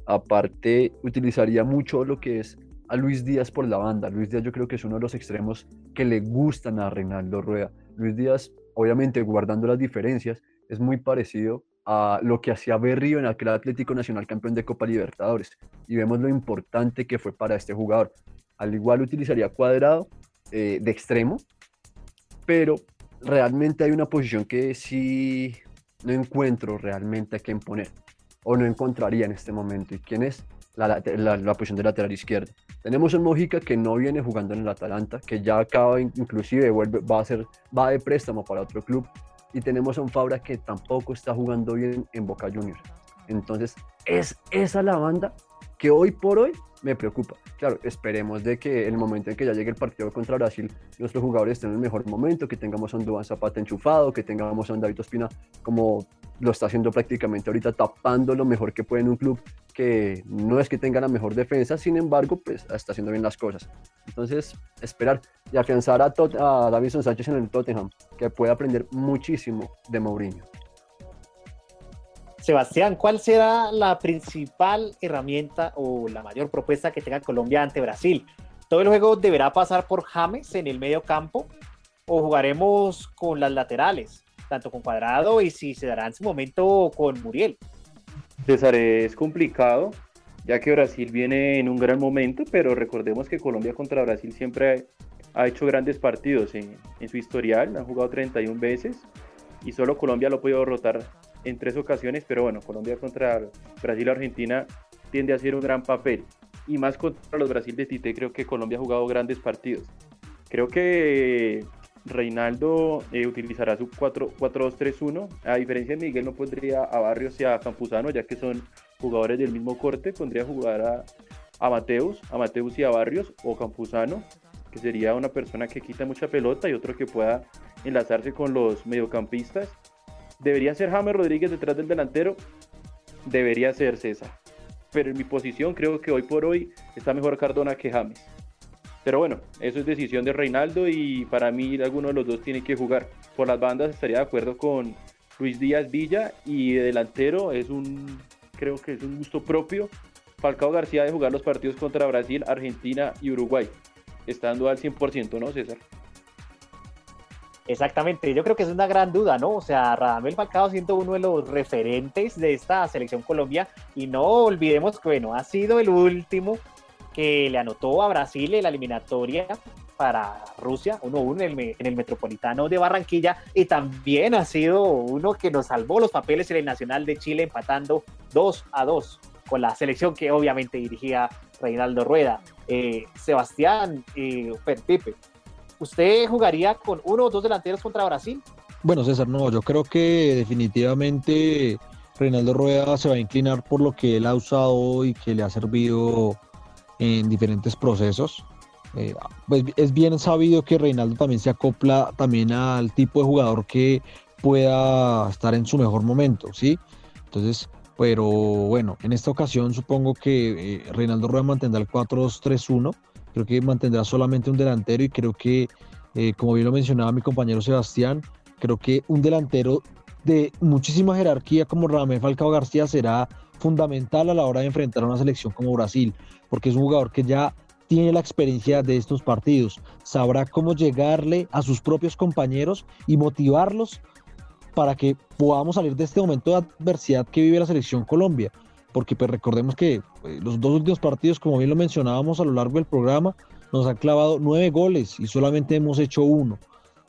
Aparte, utilizaría mucho lo que es a Luis Díaz por la banda. Luis Díaz yo creo que es uno de los extremos que le gustan a Reinaldo Rueda. Luis Díaz, obviamente guardando las diferencias, es muy parecido a lo que hacía Berrío en aquel Atlético Nacional campeón de Copa Libertadores. Y vemos lo importante que fue para este jugador. Al igual utilizaría cuadrado eh, de extremo, pero realmente hay una posición que sí no encuentro realmente a quién poner, o no encontraría en este momento. ¿Y quién es? La, la, posición de lateral izquierdo. Tenemos un Mojica que no viene jugando en el Atalanta, que ya acaba, inclusive vuelve, va a ser, va de préstamo para otro club. y tenemos a un Fabra que tampoco está jugando bien en Boca Juniors. Entonces, es esa la banda que hoy por hoy me preocupa. Claro, esperemos de que el momento en que ya llegue el partido contra Brasil, nuestros jugadores estén en el mejor momento, que tengamos a un Duván Zapata enchufado, que tengamos a David Ospina como lo está haciendo prácticamente ahorita, tapando lo mejor que puede en un club que no es que tenga la mejor defensa, sin embargo, pues está haciendo bien las cosas. Entonces, esperar y afianzar a, a Davison Sánchez en el Tottenham, que puede aprender muchísimo de Mourinho. Sebastián, ¿cuál será la principal herramienta o la mayor propuesta que tenga Colombia ante Brasil? ¿Todo el juego deberá pasar por James en el medio campo o jugaremos con las laterales, tanto con Cuadrado y si se dará en su momento con Muriel? César, es complicado, ya que Brasil viene en un gran momento, pero recordemos que Colombia contra Brasil siempre ha hecho grandes partidos en, su historial, han jugado 31 veces y solo Colombia lo ha podido derrotar en tres ocasiones, pero bueno, Colombia contra Brasil Argentina tiende a ser un gran papel. Y más contra los Brasil de Tite, creo que Colombia ha jugado grandes partidos. Creo que Reinaldo eh, utilizará su 4-2-3-1. A diferencia de Miguel, no pondría a Barrios y a Campuzano, ya que son jugadores del mismo corte. Pondría a jugar a, a Mateus, a Mateus y a Barrios o Campuzano, que sería una persona que quita mucha pelota y otro que pueda enlazarse con los mediocampistas Debería ser James Rodríguez detrás del delantero. Debería ser César. Pero en mi posición creo que hoy por hoy está mejor Cardona que James. Pero bueno, eso es decisión de Reinaldo y para mí alguno de los dos tiene que jugar. Por las bandas estaría de acuerdo con Luis Díaz Villa y de delantero es un, creo que es un gusto propio. Falcao García de jugar los partidos contra Brasil, Argentina y Uruguay, estando al 100%, ¿no, César? Exactamente, yo creo que es una gran duda, ¿no? O sea, Radamel Falcao siendo uno de los referentes de esta selección Colombia y no olvidemos que, bueno, ha sido el último que le anotó a Brasil en la eliminatoria para Rusia, 1-1 en, en el, Metropolitano de Barranquilla y también ha sido uno que nos salvó los papeles en el Nacional de Chile empatando 2 a 2 con la selección que obviamente dirigía Reinaldo Rueda. Eh, Sebastián y eh, Pipe, ¿Usted jugaría con uno o dos delanteros contra Brasil? Bueno, César, no, yo creo que definitivamente Reinaldo Rueda se va a inclinar por lo que él ha usado y que le ha servido en diferentes procesos. Eh, pues es bien sabido que Reinaldo también se acopla también al tipo de jugador que pueda estar en su mejor momento, ¿sí? Entonces, pero bueno, en esta ocasión supongo que eh, Reinaldo Rueda mantendrá el 4-2-3-1 creo que mantendrá solamente un delantero y creo que, eh, como bien lo mencionaba mi compañero Sebastián, creo que un delantero de muchísima jerarquía como Ramón Falcao García será fundamental a la hora de enfrentar a una selección como Brasil, porque es un jugador que ya tiene la experiencia de estos partidos, sabrá cómo llegarle a sus propios compañeros y motivarlos para que podamos salir de este momento de adversidad que vive la selección Colombia porque pues recordemos que eh, los dos últimos partidos, como bien lo mencionábamos a lo largo del programa, nos han clavado nueve goles y solamente hemos hecho uno.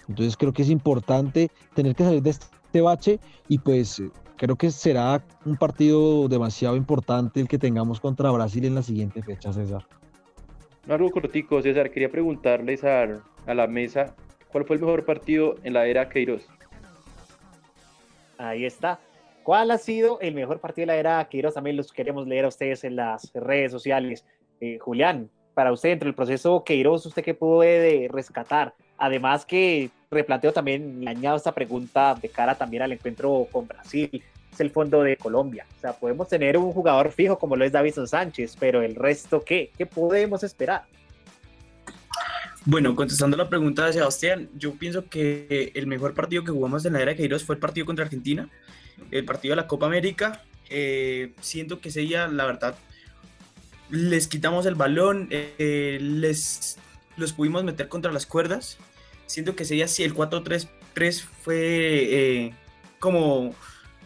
Entonces creo que es importante tener que salir de este bache y pues eh, creo que será un partido demasiado importante el que tengamos contra Brasil en la siguiente fecha, César. Algo cortico, César, quería preguntarles a, a la mesa, ¿cuál fue el mejor partido en la era Queiroz? Ahí está. ¿Cuál ha sido el mejor partido de la era Queiroz? También los queremos leer a ustedes en las redes sociales. Eh, Julián, para usted, dentro del proceso Queiroz, ¿usted qué puede rescatar? Además que replanteo también, le añado esta pregunta de cara también al encuentro con Brasil, es el fondo de Colombia. O sea, podemos tener un jugador fijo como lo es Davison Sánchez, pero el resto, ¿qué? ¿Qué podemos esperar? Bueno, contestando la pregunta de Sebastián, yo pienso que el mejor partido que jugamos en la era Queiroz fue el partido contra Argentina el partido de la Copa América. Eh, siento que ese día, la verdad, les quitamos el balón, eh, les los pudimos meter contra las cuerdas. Siento que ese sí, el 4-3-3 fue eh, como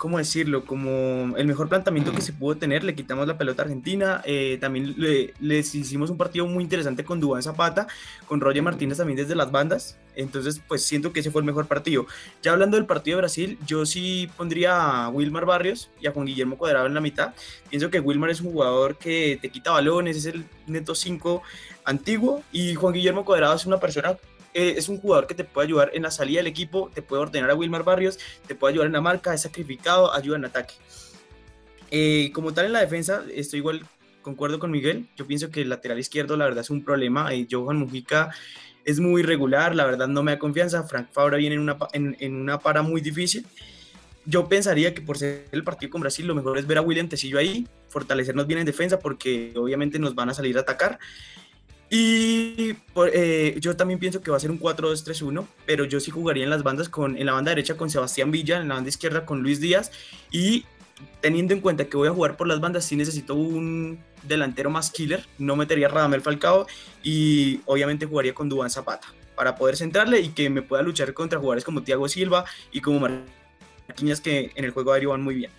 ¿cómo decirlo? Como el mejor planteamiento que se pudo tener, le quitamos la pelota a Argentina, eh, también les hicimos un partido muy interesante con Dubán Zapata, con Roger Martínez también desde las bandas, entonces pues siento que ese fue el mejor partido. Ya hablando del partido de Brasil, yo sí pondría a Wilmar Barrios y a Juan Guillermo Cuadrado en la mitad, pienso que Wilmar es un jugador que te quita balones, es el neto 5 antiguo y Juan Guillermo Cuadrado es una persona eh, es un jugador que te puede ayudar en la salida del equipo, te puede ordenar a Wilmar Barrios, te puede ayudar en la marca, es sacrificado, ayuda en ataque. Eh, como tal en la defensa, estoy igual, concuerdo con Miguel, yo pienso que el lateral izquierdo la verdad es un problema, eh, Johan Mujica es muy irregular, la verdad no me da confianza, Frank Fabra viene en una, en una para muy difícil, yo pensaría que por ser el partido con Brasil, lo mejor es ver a William Tecillo ahí, fortalecernos bien en defensa, porque obviamente nos van a salir a atacar. Y eh, yo también pienso que va a ser un 4-2-3-1, pero yo sí jugaría en las bandas con, en la banda derecha con Sebastián Villa, en la banda izquierda con Luis Díaz. Y teniendo en cuenta que voy a jugar por las bandas, sí necesito un delantero más killer. No metería a Radamel Falcao y obviamente jugaría con Dubán Zapata para poder centrarle y que me pueda luchar contra jugadores como Thiago Silva y como Marquinhos que en el juego aéreo van muy bien.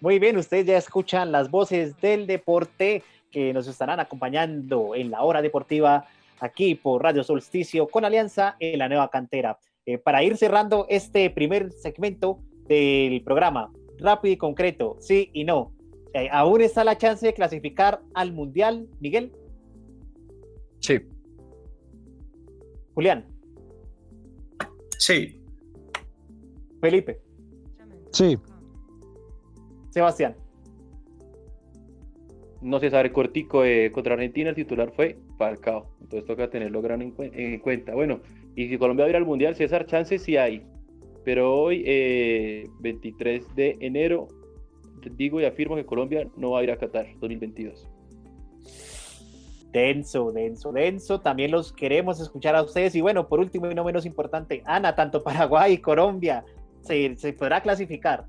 Muy bien, ustedes ya escuchan las voces del deporte que nos estarán acompañando en la hora deportiva aquí por Radio Solsticio con Alianza en la nueva cantera. Eh, para ir cerrando este primer segmento del programa, rápido y concreto, sí y no. Eh, ¿Aún está la chance de clasificar al Mundial, Miguel? Sí. Julián. Sí. Felipe. Sí. Sebastián. No se sabe cortico eh, contra Argentina, el titular fue Falcao. Entonces toca tenerlo gran en, en, cuenta. Bueno, y si Colombia va a ir al Mundial, César, chances sí hay. Pero hoy, eh, 23 de enero, digo y afirmo que Colombia no va a ir a Qatar 2022. Denso, denso, denso. También los queremos escuchar a ustedes. Y bueno, por último y no menos importante, Ana, tanto Paraguay y Colombia, ¿se, se podrá clasificar?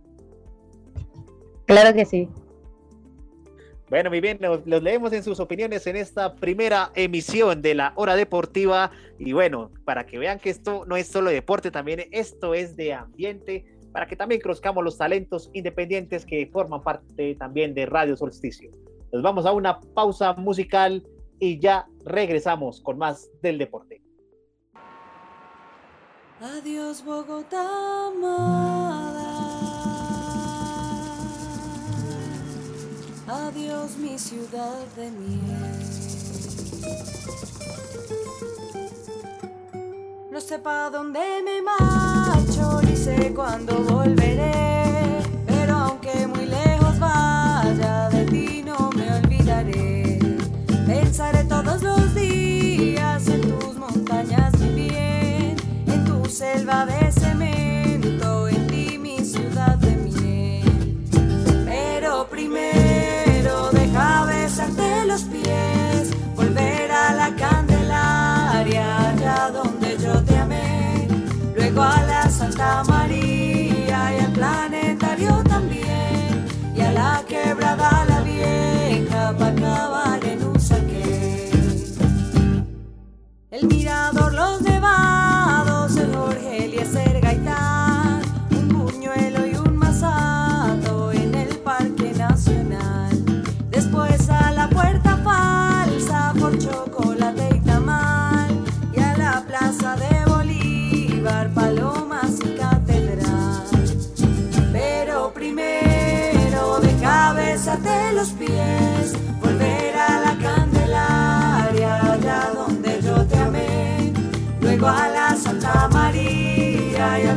Claro que sí. Bueno, muy bien, los, leemos en sus opiniones en esta primera emisión de la hora deportiva. Y bueno, para que vean que esto no es solo deporte, también esto es de ambiente, para que también conozcamos los talentos independientes que forman parte también de Radio Solsticio. Nos vamos a una pausa musical y ya regresamos con más del deporte. Adiós, Bogotá, amada. Adiós mi ciudad de miel. No sé pa' dónde me marcho, ni sé cuándo volveré. Pero aunque muy lejos vaya, de ti no me olvidaré. Pensaré todos los días en tus montañas, mi bien, en tu selva El mirador, los nevados,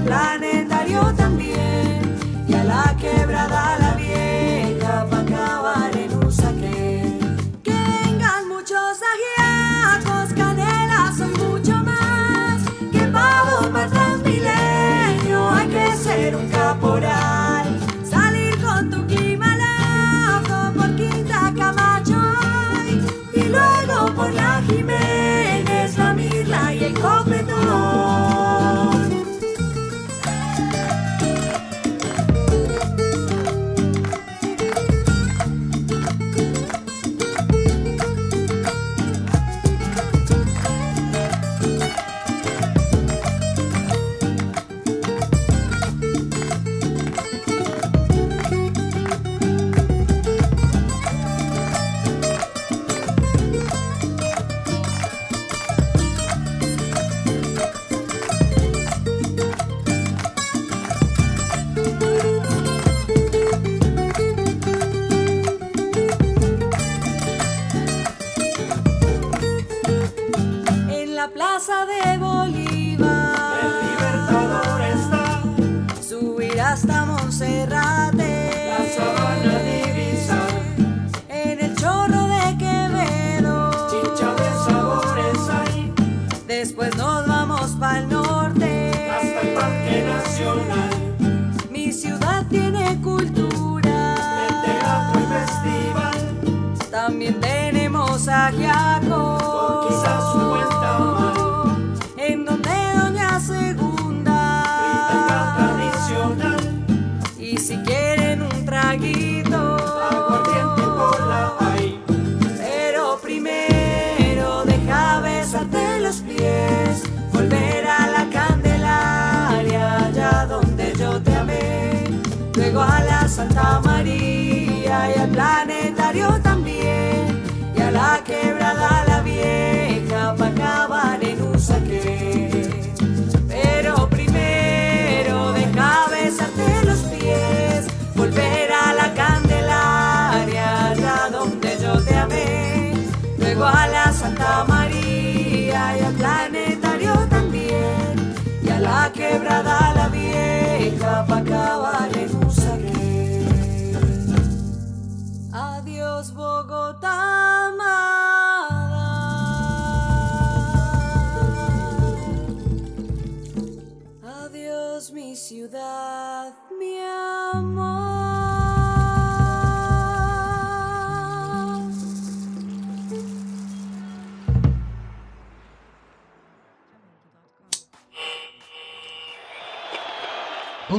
planetario también. Y a la quebrada la vieja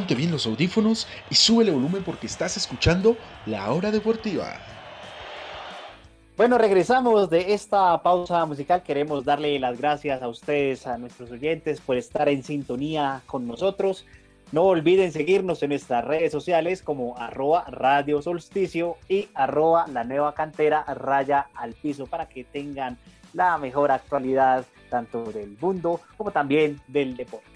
Ponte bien los audífonos y sube el volumen porque estás escuchando La Hora Deportiva. Bueno, regresamos de esta pausa musical. Queremos darle las gracias a ustedes, a nuestros oyentes, por estar en sintonía con nosotros. No olviden seguirnos en nuestras redes sociales como arroba Radio Solsticio y arroba la nueva cantera raya al piso para que tengan la mejor actualidad tanto del mundo como también del deporte.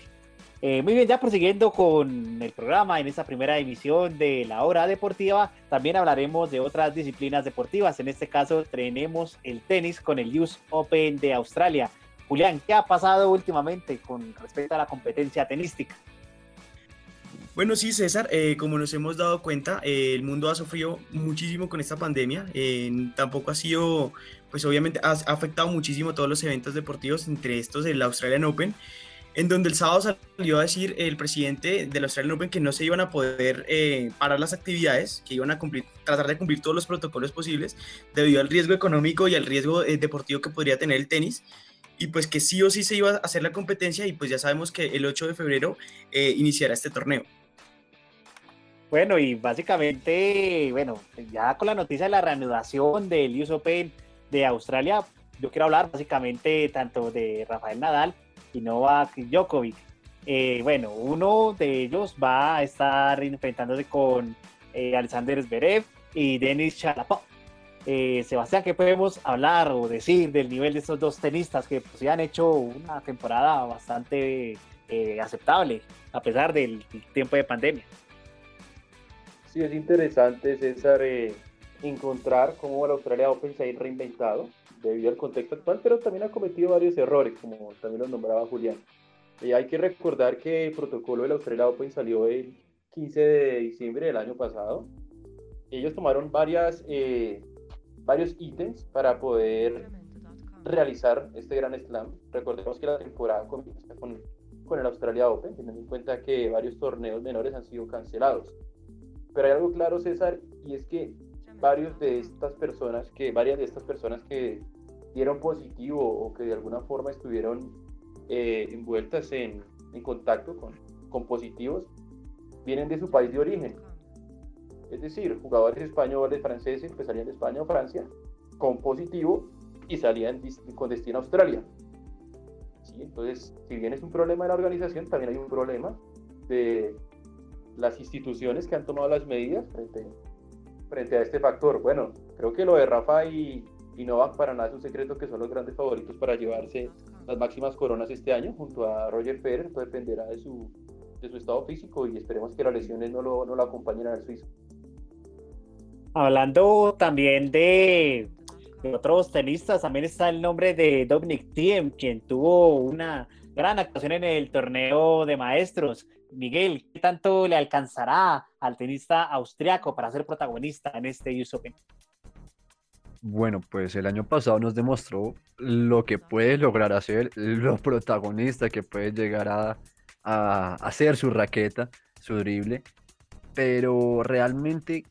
Eh, muy bien, ya prosiguiendo con el programa en esta primera emisión de la hora deportiva, también hablaremos de otras disciplinas deportivas. En este caso, tenemos el tenis con el US Open de Australia. Julián, ¿qué ha pasado últimamente con respecto a la competencia tenística? Bueno, sí, César, eh, como nos hemos dado cuenta, eh, el mundo ha sufrido muchísimo con esta pandemia. Eh, tampoco ha sido, pues obviamente ha, afectado muchísimo todos los eventos deportivos, entre estos el Australian Open, en donde el sábado salió a decir el presidente del Australian Open que no se iban a poder eh, parar las actividades, que iban a cumplir, tratar de cumplir todos los protocolos posibles debido al riesgo económico y al riesgo eh, deportivo que podría tener el tenis. Y pues que sí o sí se iba a hacer la competencia y pues ya sabemos que el 8 de febrero eh, iniciará este torneo. Bueno, y básicamente, bueno, ya con la noticia de la reanudación del US Open de Australia, yo quiero hablar básicamente tanto de Rafael Nadal y Novak Djokovic. Eh, bueno, uno de ellos va a estar enfrentándose con eh, Alexander Zverev y Denis Shalapov. Eh, Sebastián, ¿qué podemos hablar o decir del nivel de estos dos tenistas que pues, ya han hecho una temporada bastante eh, aceptable a pesar del tiempo de pandemia? Sí, es interesante, César, eh, encontrar cómo el Australia Open se ha reinventado debido al contexto actual, pero también ha cometido varios errores, como también lo nombraba Julián. Eh, hay que recordar que el protocolo del Australia Open salió el 15 de diciembre del año pasado. Ellos tomaron varias, eh, varios ítems para poder realizar este gran slam. Recordemos que la temporada comienza con, con el Australia Open, teniendo en cuenta que varios torneos menores han sido cancelados. Pero hay algo claro, César, y es que varios de estas personas que varias de estas personas que dieron positivo o que de alguna forma estuvieron eh, envueltas en, en contacto con, con, positivos vienen de su país de origen es decir jugadores españoles franceses que salían de España o Francia con positivo y salían con destino a Australia ¿Sí? entonces si bien es un problema de la organización también hay un problema de las instituciones que han tomado las medidas frente frente a este factor? Bueno, creo que lo de Rafa y, y Novak para nada es un secreto que son los grandes favoritos para llevarse las máximas coronas este año junto a Roger Federer, todo dependerá de su, de su estado físico y esperemos que las lesiones no lo, no lo acompañen al suizo. Hablando también de, de, otros tenistas, también está el nombre de Dominic Thiem, quien tuvo una gran actuación en el torneo de maestros. Miguel, ¿qué tanto le alcanzará al tenista austriaco para ser protagonista en este US Open? Bueno, pues el año pasado nos demostró lo que puede lograr hacer, lo protagonista que puede llegar a, hacer su raqueta, su drible, pero realmente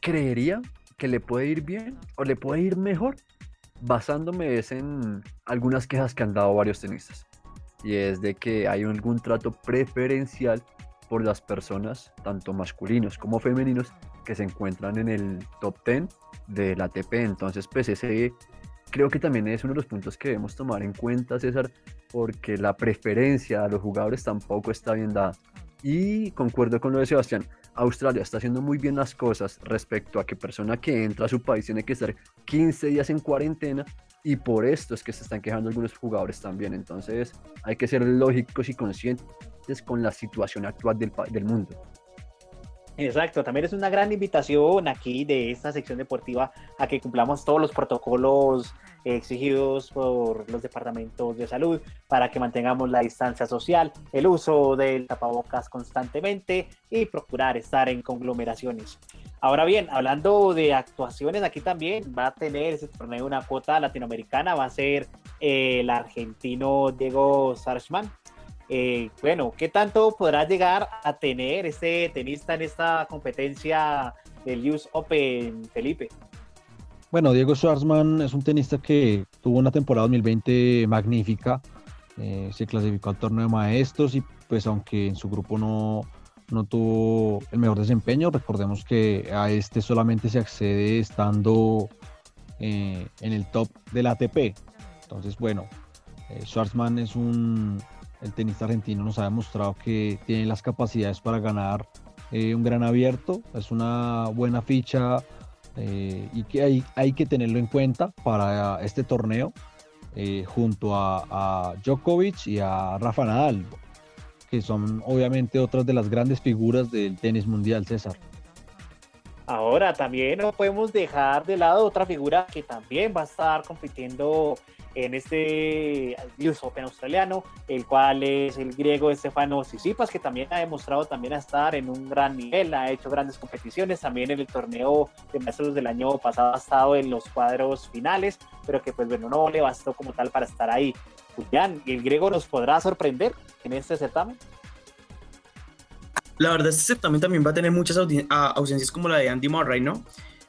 creería que le puede ir bien o le puede ir mejor basándome es en algunas quejas que han dado varios tenistas y es de que hay algún trato preferencial por las personas, tanto masculinos como femeninos, que se encuentran en el top 10 del ATP. Entonces, pues creo que también es uno de los puntos que debemos tomar en cuenta, César, porque la preferencia a los jugadores tampoco está bien dada. Y concuerdo con lo de Sebastián, Australia está haciendo muy bien las cosas respecto a que persona que entra a su país tiene que estar 15 días en cuarentena y por esto es que se están quejando algunos jugadores también. Entonces hay que ser lógicos y conscientes con la situación actual del, del mundo. Exacto, también es una gran invitación aquí de esta sección deportiva a que cumplamos todos los protocolos exigidos por los departamentos de salud para que mantengamos la distancia social, el uso del tapabocas constantemente y procurar estar en conglomeraciones. Ahora bien, hablando de actuaciones, aquí también va a tener ese torneo una cuota latinoamericana, va a ser el argentino Diego Sarchman, eh, bueno, ¿qué tanto podrá llegar a tener este tenista en esta competencia del US Open, Felipe? Bueno, Diego Schwartzman es un tenista que tuvo una temporada 2020 magnífica. eh, se clasificó al torneo de maestros y pues aunque en su grupo no, no tuvo el mejor desempeño, recordemos que a este solamente se accede estando eh, en el top del ATP. Entonces, bueno, Schwartzman es un, el tenista argentino nos ha demostrado que tiene las capacidades para ganar eh, un gran abierto. Es una buena ficha eh, y que hay, hay que tenerlo en cuenta para este torneo eh, junto a, a Djokovic y a Rafa Nadal, que son obviamente otras de las grandes figuras del tenis mundial, César. Ahora también no podemos dejar de lado otra figura que también va a estar compitiendo en este US Open australiano, el cual es el griego Estefano Tsitsipas, que también ha demostrado también estar en un gran nivel, ha hecho grandes competiciones, también en el torneo de maestros del año pasado ha estado en los cuadros finales, pero que pues bueno, no le bastó como tal para estar ahí. Julián, ¿el griego nos podrá sorprender en este certamen? La verdad, este certamen también va a tener muchas ausencias como la de Andy Murray, ¿no?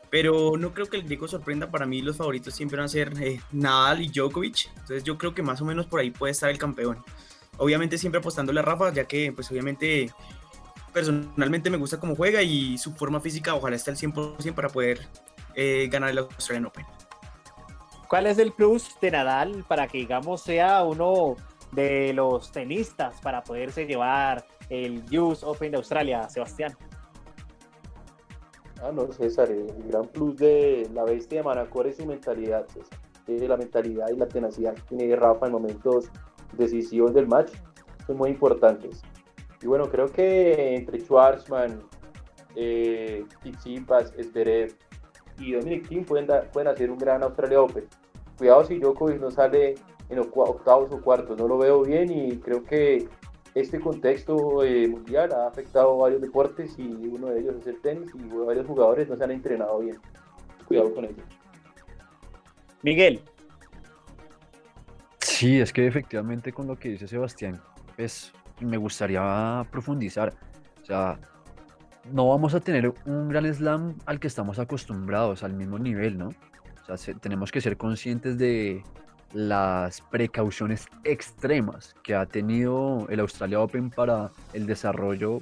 Pero no creo que el griego sorprenda. Para mí, los favoritos siempre van a ser eh, Nadal y Djokovic. Entonces, yo creo que más o menos por ahí puede estar el campeón. Obviamente, siempre apostándole a Rafa, ya que, pues, obviamente, personalmente me gusta cómo juega y su forma física, ojalá esté al 100% para poder eh, ganar el Australian Open. ¿Cuál es el plus de Nadal para que, digamos, sea uno de los tenistas para poderse llevar el US Open de Australia, Sebastián? Ah, no, César, el gran plus de la bestia de Manacor es su mentalidad, César. Eh, la mentalidad y la tenacidad que tiene Rafa en momentos decisivos del match son muy importantes. Y bueno, creo que entre Schwarzman, eh, Tsitsipas, Zverev y Dominic Thiem pueden, pueden hacer un gran Australia Open. Cuidado si Djokovic no sale en octavos o cuartos, no lo veo bien y creo que este contexto eh, mundial ha afectado a varios deportes y uno de ellos es el tenis y varios jugadores no se han entrenado bien. Cuidado con eso. Miguel, Sí, es que efectivamente con lo que dice Sebastián, pues me gustaría profundizar. O sea, no vamos a tener un gran slam al que estamos acostumbrados, al mismo nivel, ¿no? O sea, se- tenemos que ser conscientes de las precauciones extremas que ha tenido el Australia Open para el desarrollo,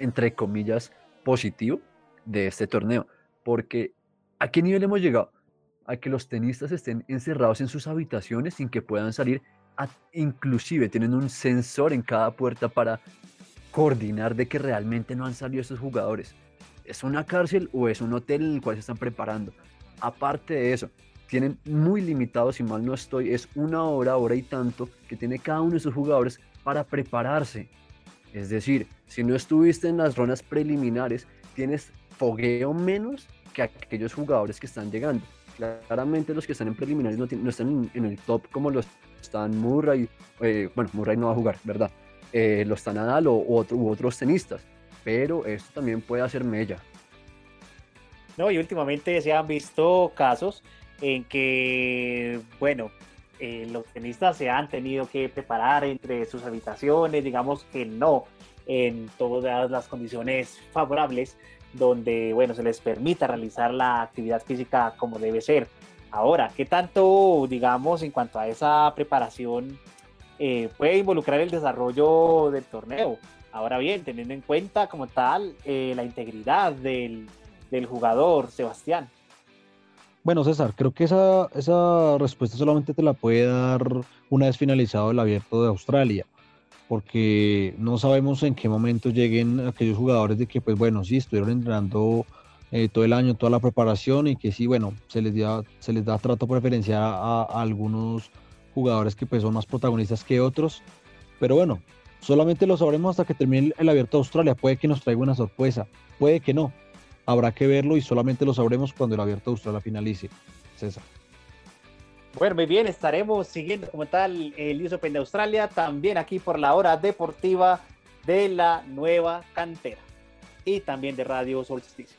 entre comillas, positivo de este torneo. Porque ¿a qué nivel hemos llegado? A que los tenistas estén encerrados en sus habitaciones sin que puedan salir. a- inclusive tienen un sensor en cada puerta para coordinar de que realmente no han salido estos jugadores. ¿Es una cárcel o es un hotel en el cual se están preparando? Aparte de eso, tienen muy limitado, si mal no estoy, es una hora, hora y tanto que tiene cada uno de esos jugadores para prepararse. Es decir, si no estuviste en las rondas preliminares, tienes fogueo menos que aquellos jugadores que están llegando. Claramente los que están en preliminares no, no están en, el top como los están Murray. eh, bueno, Murray no va a jugar, ¿verdad? eh, lo está Nadal o, otro- u otros tenistas, pero esto también puede hacer mella. No, y últimamente se han visto casos en que, bueno, eh, los tenistas se han tenido que preparar entre sus habitaciones, digamos que no en todas las condiciones favorables donde, bueno, se les permita realizar la actividad física como debe ser. Ahora, ¿qué tanto, digamos, en cuanto a esa preparación eh, puede involucrar el desarrollo del torneo? Ahora bien, teniendo en cuenta como tal eh, la integridad del, del jugador, Sebastián. Bueno, César, creo que esa, esa respuesta solamente te la puede dar una vez finalizado el abierto de Australia, porque no sabemos en qué momento lleguen aquellos jugadores de que, pues bueno, sí, estuvieron entrenando eh, todo el año, toda la preparación y que sí, bueno, se les da, se les da trato preferencial a, algunos jugadores que pues son más protagonistas que otros, pero bueno, solamente lo sabremos hasta que termine el abierto de Australia, puede que nos traiga una sorpresa, puede que no, habrá que verlo y solamente lo sabremos cuando el abierto de Australia finalice. César. Bueno, muy bien, estaremos siguiendo como tal el US Open de Australia, también aquí por la hora deportiva de la nueva cantera y también de Radio Solsticio.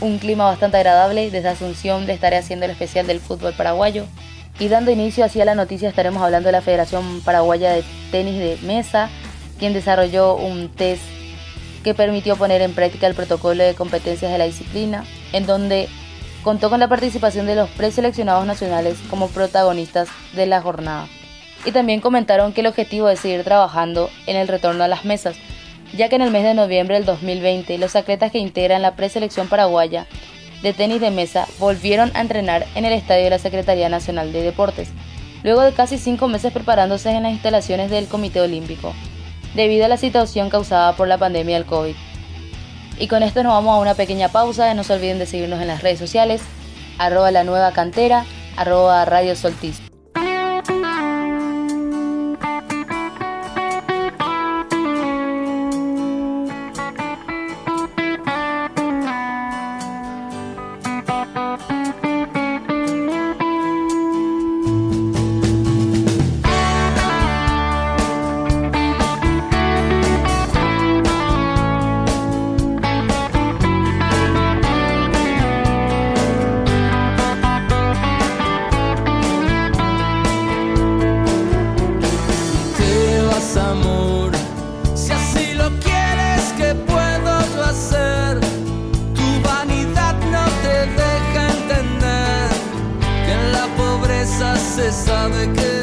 Un clima bastante agradable desde Asunción le estaré haciendo el especial del fútbol paraguayo. Y dando inicio así a la noticia estaremos hablando de la Federación Paraguaya de Tenis de Mesa, quien desarrolló un test que permitió poner en práctica el protocolo de competencias de la disciplina, en donde contó con la participación de los preseleccionados nacionales como protagonistas de la jornada. Y también comentaron que el objetivo es seguir trabajando en el retorno a las mesas, ya que en el mes de noviembre del 2020 los atletas que integran la preselección paraguaya de tenis de mesa volvieron a entrenar en el estadio de la Secretaría Nacional de Deportes, luego de casi cinco meses preparándose en las instalaciones del Comité Olímpico, debido a la situación causada por la pandemia del COVID. Y con esto nos vamos a una pequeña pausa, no se olviden de seguirnos en las redes sociales, arroba la nueva cantera, arroba Radio Soltis. Pobreza se sabe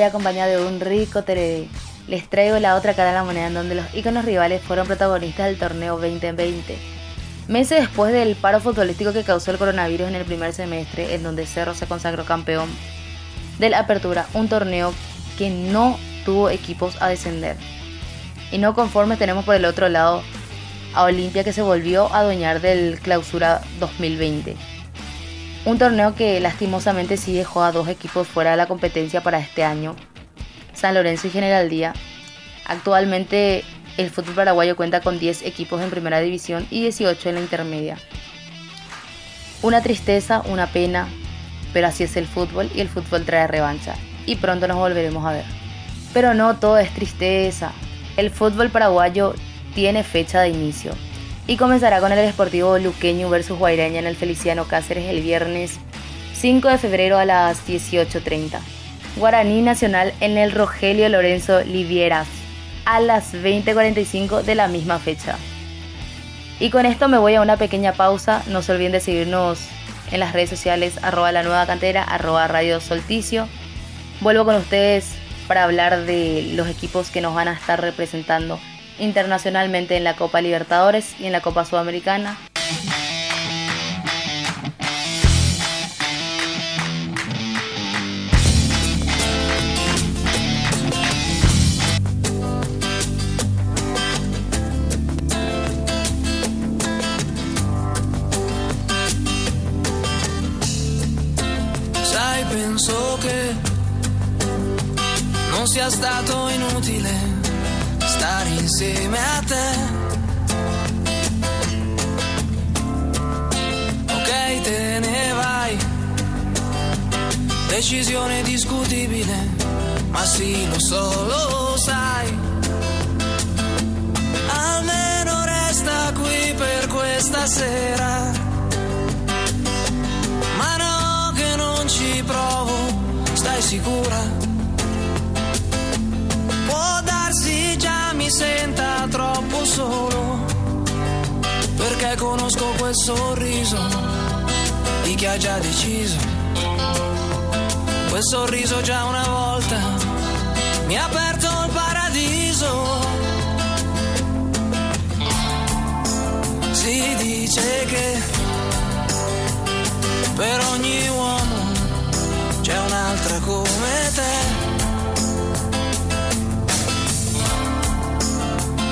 toda Paraguay acompañada de un rico tereré, les traigo la otra cara de la moneda en donde los íconos rivales fueron protagonistas del torneo 2020. Meses después del paro futbolístico que causó el coronavirus en el primer semestre, en donde Cerro se consagró campeón del Apertura, un torneo que no tuvo equipos a descender. Y no conformes tenemos por el otro lado a Olimpia que se volvió a adueñar del Clausura 2020. Un torneo que lastimosamente sí dejó a dos equipos fuera de la competencia para este año, San Lorenzo y General Día. Actualmente el fútbol paraguayo cuenta con 10 equipos en primera división y 18 en la intermedia. Una tristeza, una pena, pero así es el fútbol y el fútbol trae revancha y pronto nos volveremos a ver. Pero no todo es tristeza. El fútbol paraguayo tiene fecha de inicio y comenzará con el Deportivo Luqueño versus Guaireña en el Feliciano Cáceres el viernes 5 de febrero a las 18.30. Guaraní Nacional en el Rogelio Lorenzo Livieras a las 20.45 de la misma fecha. Y con esto me voy a una pequeña pausa. No se olviden de seguirnos en las redes sociales arroba la nueva cantera, arroba radio solticio. Vuelvo con ustedes para hablar de los equipos que nos van a estar representando internacionalmente en la Copa Libertadores y en la Copa Sudamericana. Decisione discutibile, ma sì, lo so, lo sai. Almeno resta qui per questa sera. Ma no, che non ci provo, stai sicura? Può darsi già mi senta troppo solo, perché conosco quel sorriso di chi ha già deciso. Quel sorriso già una volta mi ha aperto il paradiso. Si dice che per ogni uomo c'è un'altra come te.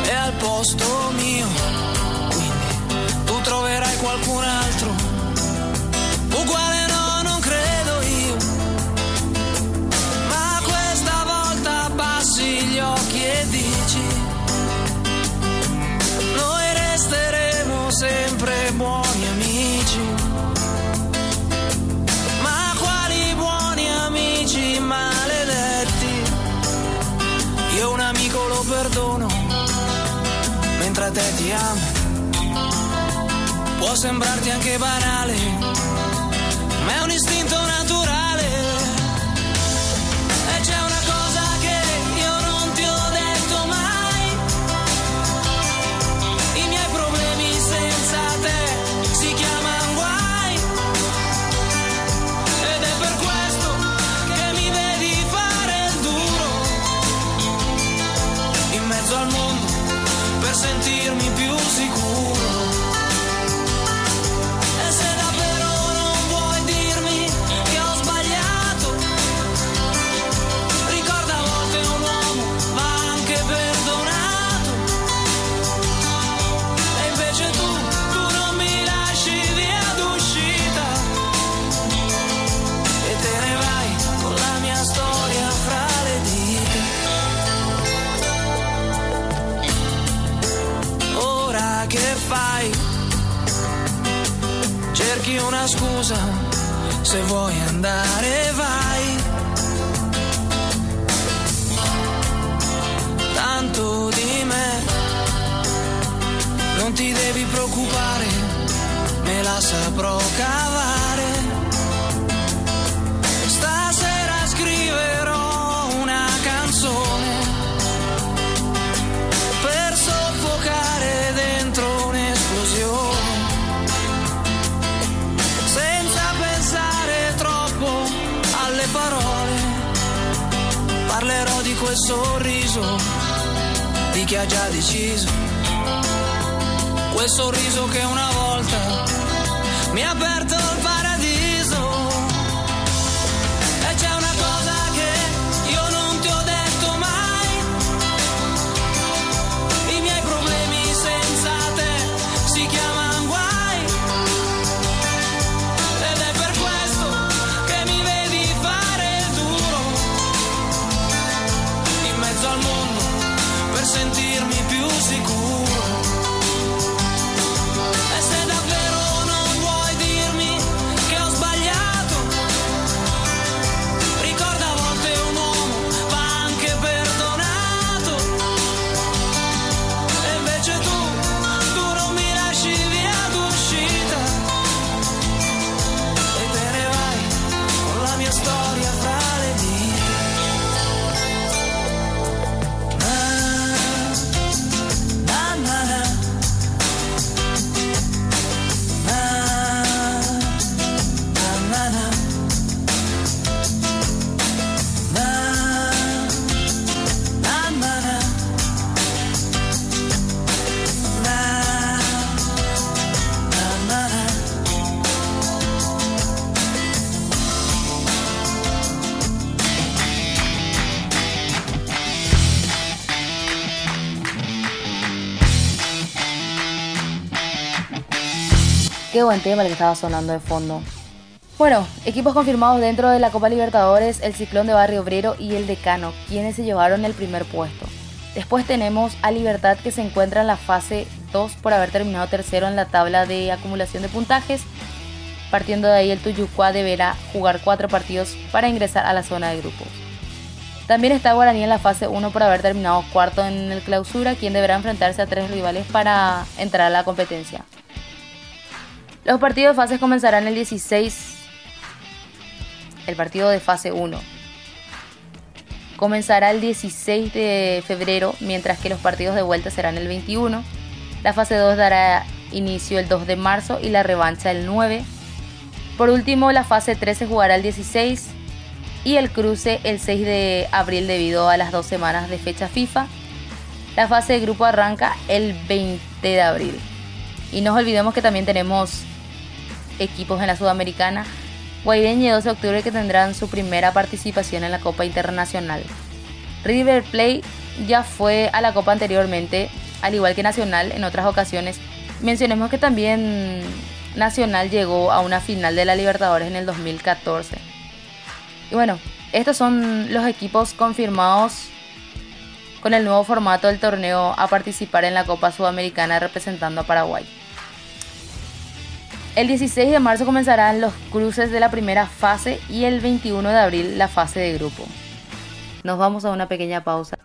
E al posto mio, quindi tu troverai qualcun altro. Uguale no, non te ti amo. Può sembrarti anche banale Cerchi una scusa, se vuoi andare vai. Tanto di me, non ti devi preoccupare, me la saprò cavare. Quel sorriso di chi ha già deciso. Quel sorriso che una volta mi ha aperto Qué buen tema que estaba sonando de fondo. Bueno, equipos confirmados dentro de la Copa Libertadores, el Ciclón de Barrio Obrero y el Decano, quienes se llevaron el primer puesto. Después tenemos a Libertad que se encuentra en la fase 2 por haber terminado tercero en la tabla de acumulación de puntajes. Partiendo de ahí el Tuyucua deberá jugar cuatro partidos para ingresar a la zona de grupos. También está Guaraní en la fase 1 por haber terminado cuarto en el clausura, quien deberá enfrentarse a tres rivales para entrar a la competencia. Los partidos de fases comenzarán el 16. El partido de fase 1 comenzará el 16 de febrero, mientras que los partidos de vuelta serán el 21. La fase 2 dará inicio el 2 de marzo y la revancha el 9. Por último, la fase 3 se jugará el 16 y el cruce el 6 de abril debido a las dos semanas de fecha FIFA. La fase de grupo arranca el 20 de abril. Y no olvidemos que también tenemos equipos en la Sudamericana. Guaireña y 12 de octubre que tendrán su primera participación en la Copa Internacional. River Plate ya fue a la Copa anteriormente, al igual que Nacional en otras ocasiones. Mencionemos que también Nacional llegó a una final de la Libertadores en el 2014. Y bueno, estos son los equipos confirmados con el nuevo formato del torneo a participar en la Copa Sudamericana representando a Paraguay. El 16 de marzo comenzarán los cruces de la primera fase y el 21 de abril la fase de grupo. Nos vamos a una pequeña pausa.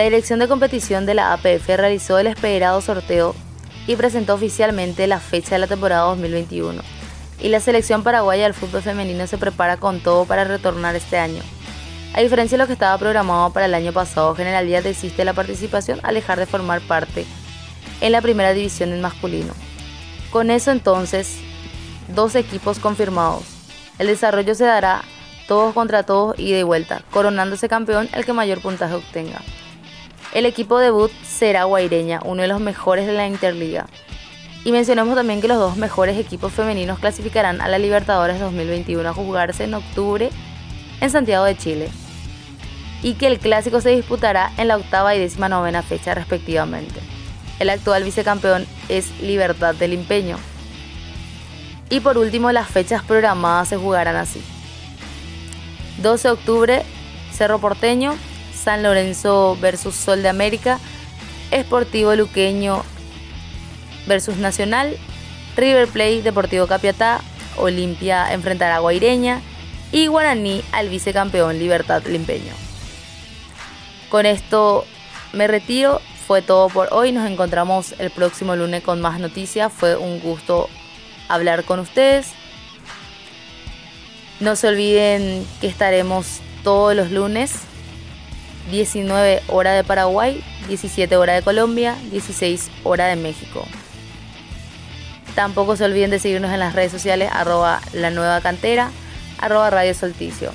La dirección de competición de la APF realizó el esperado sorteo y presentó oficialmente la fecha de la temporada 2021. Y la selección paraguaya del fútbol femenino se prepara con todo para retornar este año. A diferencia de lo que estaba programado para el año pasado, General Díaz desiste de la participación al dejar de formar parte en la primera división en masculino. Con eso entonces, dos equipos confirmados. El desarrollo se dará todos contra todos y de vuelta, coronándose campeón el que mayor puntaje obtenga. El equipo debut será Guaireña, uno de los mejores de la Interliga. Y mencionamos también que los dos mejores equipos femeninos clasificarán a la Libertadores 2021 a jugarse en octubre en Santiago de Chile. Y que el clásico se disputará en la octava y décima novena fecha respectivamente. El actual vicecampeón es Libertad del Empeño. Y por último, las fechas programadas se jugarán así. 12 de octubre, Cerro Porteño, San Lorenzo versus Sol de América, Esportivo Luqueño versus Nacional, River Plate Deportivo Capiatá, Olimpia enfrentará a Guaireña y Guaraní al vicecampeón Libertad Limpeño. Con esto me retiro, fue todo por hoy, nos encontramos el próximo lunes con más noticias, fue un gusto hablar con ustedes. No se olviden que estaremos todos los lunes 19 hora de Paraguay, 17 hora de Colombia, 16 hora de México. Tampoco se olviden de seguirnos en las redes sociales arroba la nueva cantera, arroba Radio Solticio.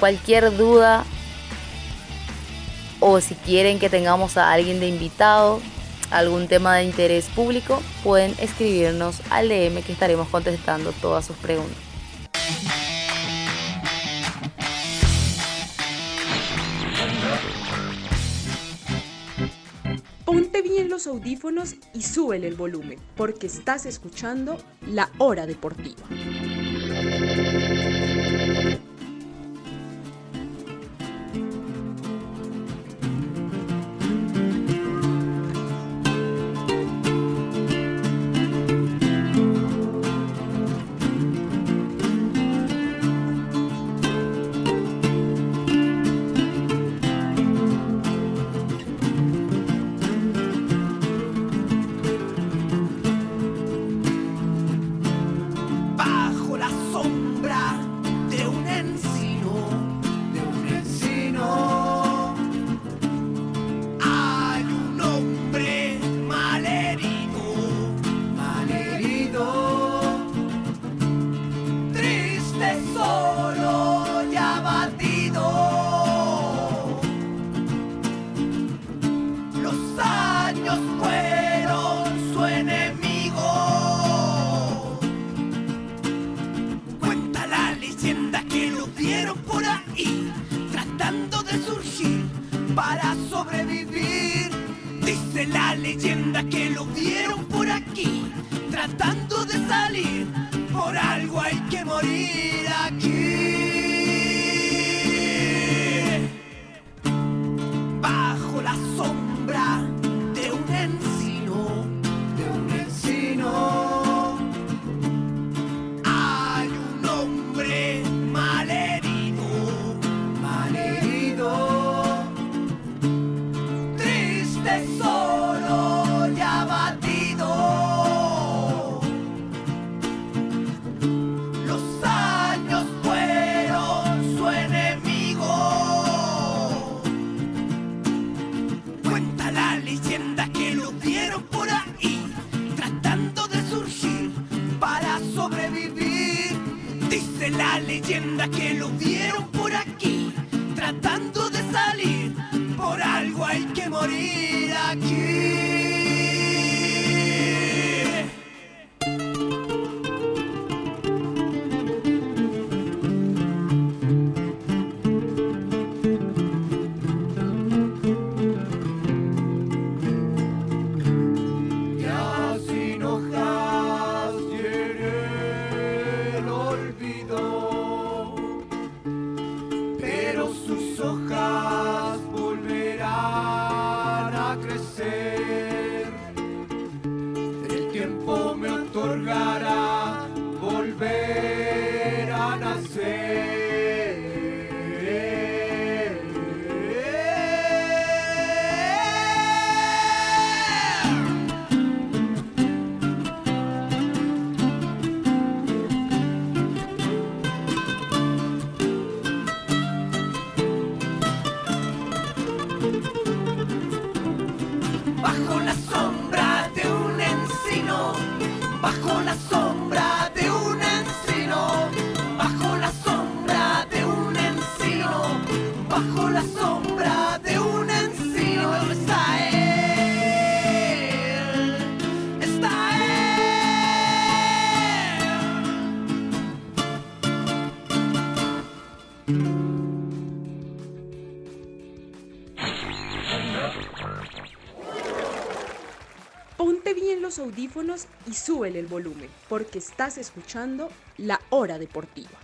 Cualquier duda o si quieren que tengamos a alguien de invitado, algún tema de interés público, pueden escribirnos al DM que estaremos contestando todas sus preguntas. Ponte bien los audífonos y súbele el volumen, porque estás escuchando La Hora Deportiva. La leyenda que lo vieron por aquí, tratando de salir. Por algo hay que morir aquí. Porque estás escuchando La Hora Deportiva.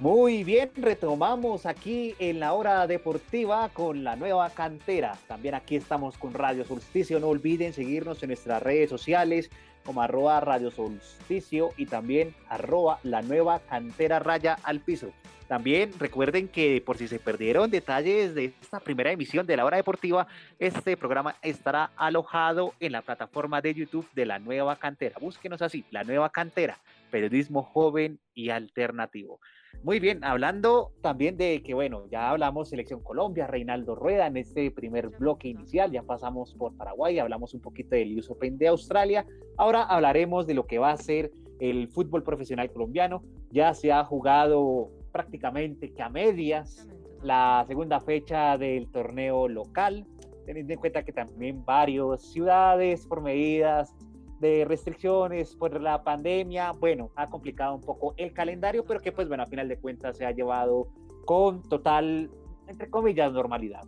Muy bien, retomamos aquí en la hora deportiva con la nueva cantera. También aquí estamos con Radio Solsticio. No olviden seguirnos en nuestras redes sociales como arroba Radio Solsticio y también arroba la nueva cantera raya al piso. También recuerden que por si se perdieron detalles de esta primera emisión de la hora deportiva, este programa estará alojado en la plataforma de YouTube de la nueva cantera. Búsquenos así, la nueva cantera, periodismo joven y alternativo. Muy bien, hablando también de que, bueno, ya hablamos Selección Colombia, Reinaldo Rueda en este primer bloque inicial, ya pasamos por Paraguay, hablamos un poquito del US Open de Australia, ahora hablaremos de lo que va a ser el fútbol profesional colombiano, ya se ha jugado prácticamente que a medias la segunda fecha del torneo local, teniendo en cuenta que también varias ciudades por medidas de restricciones por la pandemia, bueno, ha complicado un poco el calendario, pero que pues bueno, a final de cuentas se ha llevado con total, entre comillas, normalidad.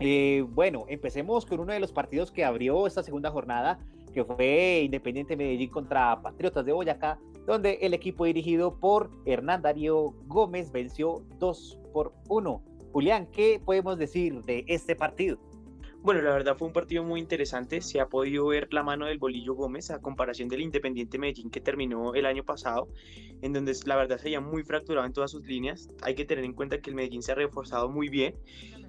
Eh, bueno, empecemos con uno de los partidos que abrió esta segunda jornada, que fue Independiente Medellín contra Patriotas de Boyacá, donde el equipo dirigido por Hernán Darío Gómez venció 2 por 1. Julián, ¿qué podemos decir de este partido? Bueno, la verdad fue un partido muy interesante. Se ha podido ver la mano del Bolillo Gómez a comparación del Independiente Medellín que terminó el año pasado, en donde la verdad se veía muy fracturado en todas sus líneas. Hay que tener en cuenta que el Medellín se ha reforzado muy bien.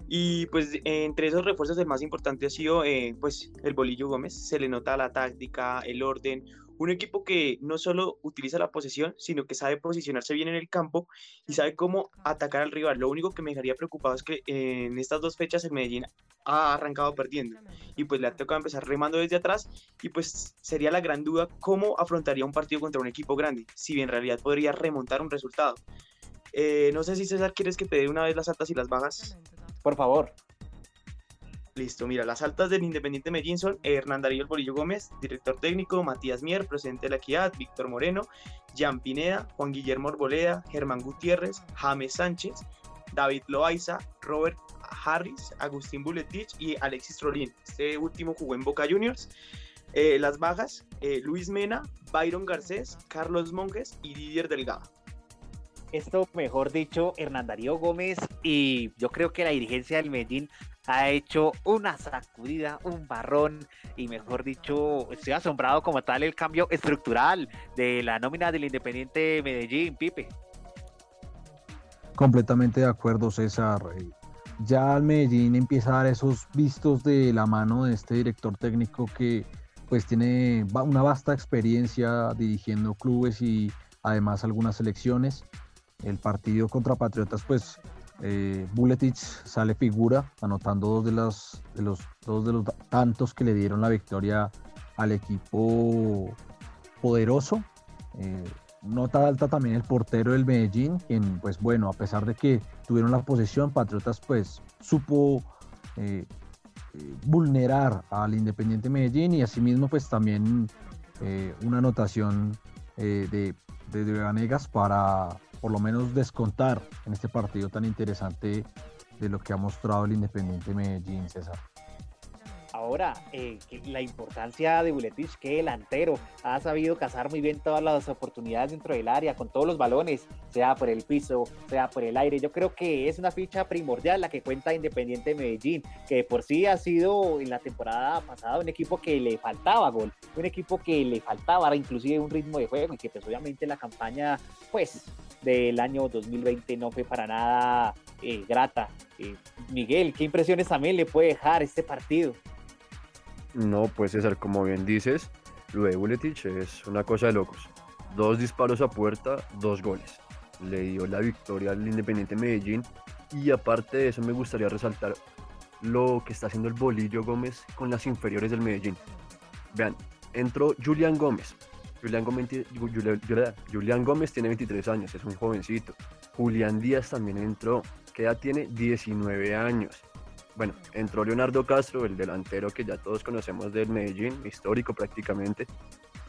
Y pues entre esos refuerzos el más importante ha sido eh, pues el Bolillo Gómez. Se le nota la táctica, el orden, un equipo que no solo utiliza la posesión, sino que sabe posicionarse bien en el campo y sabe cómo atacar al rival. Lo único que me dejaría preocupado es que en estas dos fechas el Medellín ha arrancado perdiendo y pues le ha tocado empezar remando desde atrás y pues sería la gran duda cómo afrontaría un partido contra un equipo grande, si en realidad podría remontar un resultado. Eh, no sé si César quieres que te dé una vez las altas y las bajas. Por favor. Listo, mira, las altas del Independiente Medellín son Hernán Darío El Bolillo Gómez, director técnico, Matías Mier, presidente de la Equidad, Víctor Moreno, Jan Pineda, Juan Guillermo Arboleda, Germán Gutiérrez, James Sánchez, David Loaiza, Robert Harris, Agustín Buletich y Alexis Trolín. Este último jugó en Boca Juniors. Eh, las bajas, eh, Luis Mena, Byron Garcés, Carlos Monjes y Didier Delgado. Esto, mejor dicho, Hernán Darío Gómez y yo creo que la dirigencia del Medellín ha hecho una sacudida, un barrón y mejor dicho, estoy asombrado como tal el cambio estructural de la nómina del Independiente Medellín, Pipe. Completamente de acuerdo, César. Eh, Ya el Medellín empieza a dar esos vistos de la mano de este director técnico que pues tiene una vasta experiencia dirigiendo clubes y además algunas selecciones. El partido contra Patriotas, pues eh, Buletich sale figura, anotando dos de, los, tantos que le dieron la victoria al equipo poderoso. Eh, nota alta también el portero del Medellín, quien, pues bueno, a pesar de que tuvieron la posesión, Patriotas pues supo eh, eh, vulnerar al Independiente Medellín y asimismo pues también una anotación de, de, de Vanegas para por lo menos descontar en este partido tan interesante de lo que ha mostrado el Independiente Medellín, César. Ahora, eh, la importancia de Buletich, que delantero, ha sabido cazar muy bien todas las oportunidades dentro del área, con todos los balones, sea por el piso, sea por el aire. Yo creo que es una ficha primordial la que cuenta Independiente Medellín, que por sí ha sido en la temporada pasada un equipo que le faltaba gol, un equipo que le faltaba inclusive un ritmo de juego y que pues obviamente la campaña pues del año 2020 no fue para nada eh, grata. Eh, Miguel, ¿qué impresiones también le puede dejar este partido? No, pues César, como bien dices, lo de Buletich es una cosa de locos. Dos disparos a puerta, dos goles. Le dio la victoria al Independiente Medellín y aparte de eso me gustaría resaltar lo que está haciendo el Bolillo Gómez con las inferiores del Medellín. Vean, entró Julián Gómez. Julián Gómez, Julián, Gómez tiene 23 años, es un jovencito. Julián Díaz también entró. ¿Qué edad tiene? 19 años. Bueno, entró Leonardo Castro, el delantero que ya todos conocemos del Medellín, histórico prácticamente.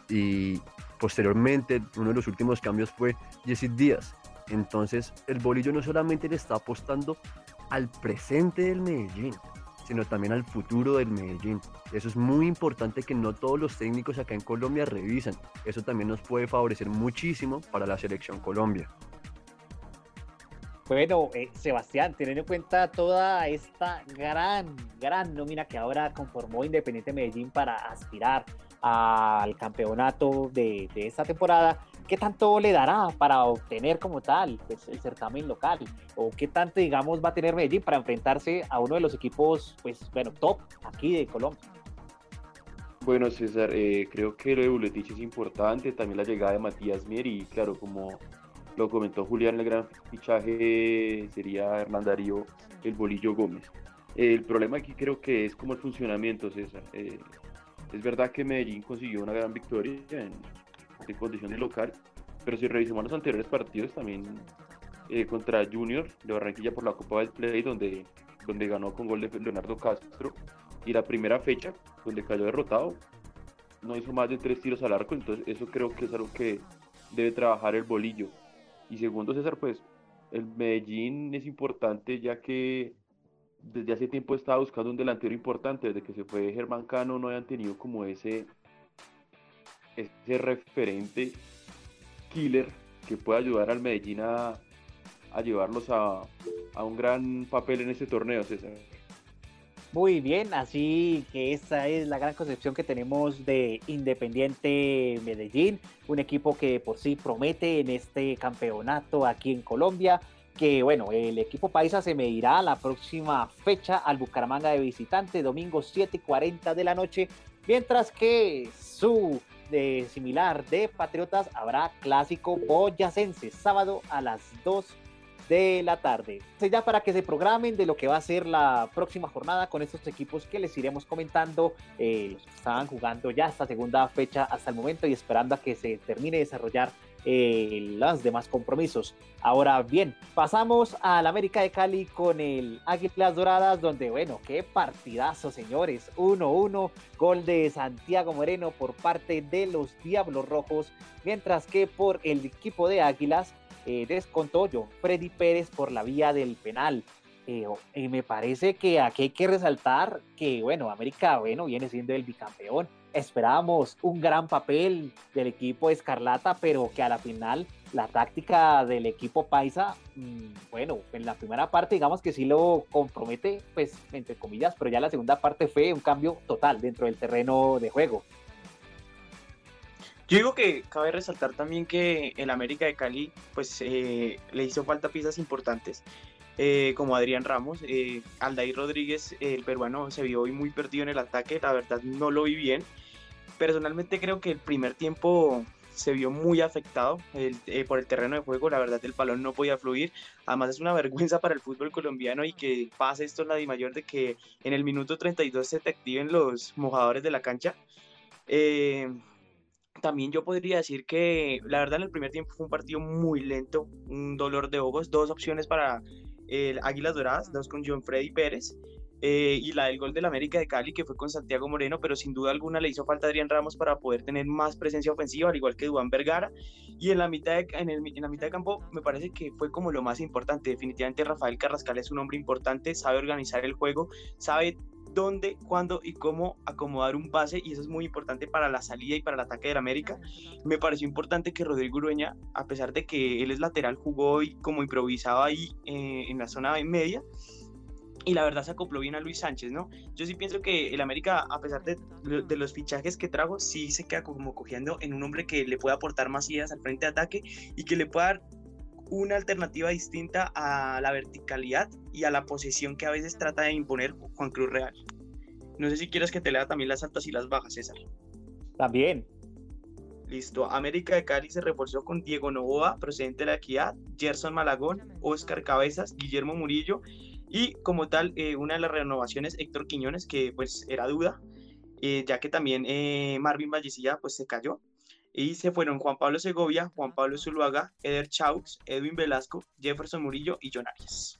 Y posteriormente, uno de los últimos cambios fue Jesse Díaz. Entonces, el bolillo no solamente le está apostando al presente del Medellín, sino también al futuro del Medellín. Eso es muy importante que no todos los técnicos acá en Colombia revisan. Eso también nos puede favorecer muchísimo para la selección Colombia. Bueno, eh, Sebastián, teniendo en cuenta toda esta gran, gran nómina que ahora conformó Independiente Medellín para aspirar al campeonato de, de esta temporada, ¿qué tanto le dará para obtener como tal pues, el certamen local? ¿O qué tanto, digamos, va a tener Medellín para enfrentarse a uno de los equipos, pues, bueno, top aquí de Colombia? Bueno, César, eh, creo que lo de Buletich es importante, también la llegada de Matías Mier y claro, como lo comentó Julián, el gran fichaje sería Hernán Darío, el Bolillo Gómez. el problema aquí creo que es como el funcionamiento, César. Eh, es verdad que Medellín consiguió una gran victoria en, en condición de local, pero si revisamos los anteriores partidos también eh, contra Junior de Barranquilla por la Copa del Play, donde, donde ganó con gol de Leonardo Castro, y la primera fecha, donde cayó derrotado, no hizo más de tres tiros al arco, entonces eso creo que es algo que debe trabajar el bolillo. Y segundo, César, pues el Medellín es importante ya que desde hace tiempo estaba buscando un delantero importante, desde que se fue Germán Cano no hayan tenido como ese, ese referente killer que pueda ayudar al Medellín a, a llevarlos a, un gran papel en este torneo, César. Muy bien, así que esta es la gran concepción que tenemos de Independiente Medellín, un equipo que por sí promete en este campeonato aquí en Colombia, que bueno, el equipo paisa se medirá la próxima fecha al Bucaramanga de visitante, domingo 7 y 40 de la noche, mientras que su de similar de Patriotas habrá clásico boyacense, sábado a las 2 de la tarde. Ya para que se programen de lo que va a ser la próxima jornada con estos equipos que les iremos comentando, eh, estaban jugando ya esta segunda fecha hasta el momento y esperando a que se termine de desarrollar eh, los demás compromisos. Ahora bien, pasamos al América de Cali con el Águilas Doradas, donde, bueno, qué partidazo, señores. 1-1, gol de Santiago Moreno por parte de los Diablos Rojos, mientras que por el equipo de Águilas eh, descontó yo Freddy Pérez por la vía del penal. Eh, y me parece que aquí hay que resaltar que, bueno, América, bueno, viene siendo el bicampeón. Esperábamos un gran papel del equipo Escarlata, pero que a la final la táctica del equipo Paisa, mmm, bueno, en la primera parte digamos que sí lo compromete, pues entre comillas, pero ya la segunda parte fue un cambio total dentro del terreno de juego. Yo digo que cabe resaltar también que el América de Cali pues eh, le hizo falta piezas importantes, eh, como Adrián Ramos, eh, Aldair Rodríguez, el peruano se vio hoy muy perdido en el ataque, la verdad no lo vi bien. Personalmente creo que el primer tiempo se vio muy afectado eh, por el terreno de juego, la verdad el balón no podía fluir, además es una *laughs* vergüenza para el fútbol colombiano y que pase esto en la Di Mayor de que en el minuto 32 se te los mojadores de la cancha. Eh, también yo podría decir que la verdad en el primer tiempo fue un partido muy lento, un dolor de ojos, dos opciones para el Águilas Doradas, dos con John Freddy Pérez eh, y la del gol del América de Cali que fue con Santiago Moreno, pero sin duda alguna le hizo falta a Adrián Ramos para poder tener más presencia ofensiva, al igual que Duan Vergara. Y en la, mitad de, en, la mitad de campo me parece que fue como lo más importante. Definitivamente Rafael Carrascal es un hombre importante, sabe organizar el juego, sabe dónde, cuándo y cómo acomodar un pase y eso es muy importante para la salida y para el ataque del América. Me pareció importante que Rodrigo Urueña, a pesar de que él es lateral, jugó y como improvisaba ahí eh, en la zona media y la verdad se acopló bien a Luis Sánchez, ¿no? Yo sí pienso que el América, a pesar de, de, los fichajes que trajo, sí se queda como cogiendo en un hombre que le pueda aportar más ideas al frente de ataque y que le pueda dar una alternativa distinta a la verticalidad y a la posición que a veces trata de imponer Juan Cruz Real. No sé si quieres que te lea también las altas y las bajas, César. También. Listo. América de Cali se reforzó con Diego Novoa, procedente de la Equidad, Gerson Malagón, Oscar Cabezas, Guillermo Murillo y como tal eh, una de las renovaciones Héctor Quiñones, que pues era duda, eh, ya que también eh, Marvin Vallecilla pues se cayó. Y se fueron Juan Pablo Segovia, Juan Pablo Zuluaga, Eder Chaux, Edwin Velasco, Jefferson Murillo y John Arias.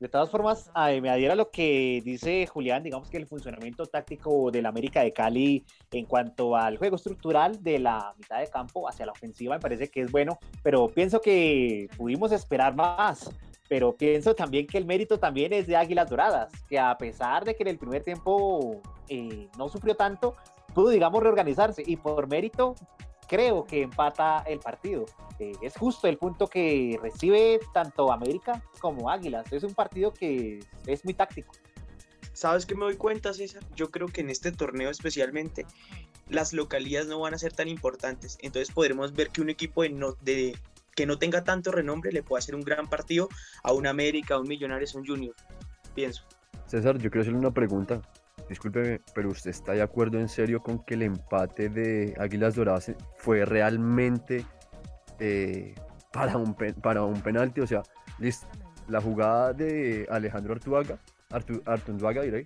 De todas formas, a- me adhiero a lo que dice Julián, digamos que el funcionamiento táctico del América de Cali en cuanto al juego estructural de la mitad de campo hacia la ofensiva me parece que es bueno, pero pienso que pudimos esperar más. Pero pienso también que el mérito también es de Águilas Doradas, que a pesar de que en el primer tiempo eh, no sufrió tanto, pudo, digamos, reorganizarse y por mérito creo que empata el partido. Eh, es justo el punto que recibe tanto América como Águilas. Es un partido que es muy táctico. ¿Sabes qué me doy cuenta, César? Yo creo que en este torneo especialmente las localías no van a ser tan importantes. Entonces podremos ver que un equipo de no, de, que no tenga tanto renombre le puede hacer un gran partido a un América, a un Millonarios, a un Junior. Pienso. César, yo quiero hacerle una pregunta. Discúlpeme, pero ¿usted está de acuerdo en serio con que el empate de Águilas Doradas fue realmente eh, para, un para un penalti? O sea, listo, la jugada de Alejandro Artuaga, Artu, Artunduaga, diré,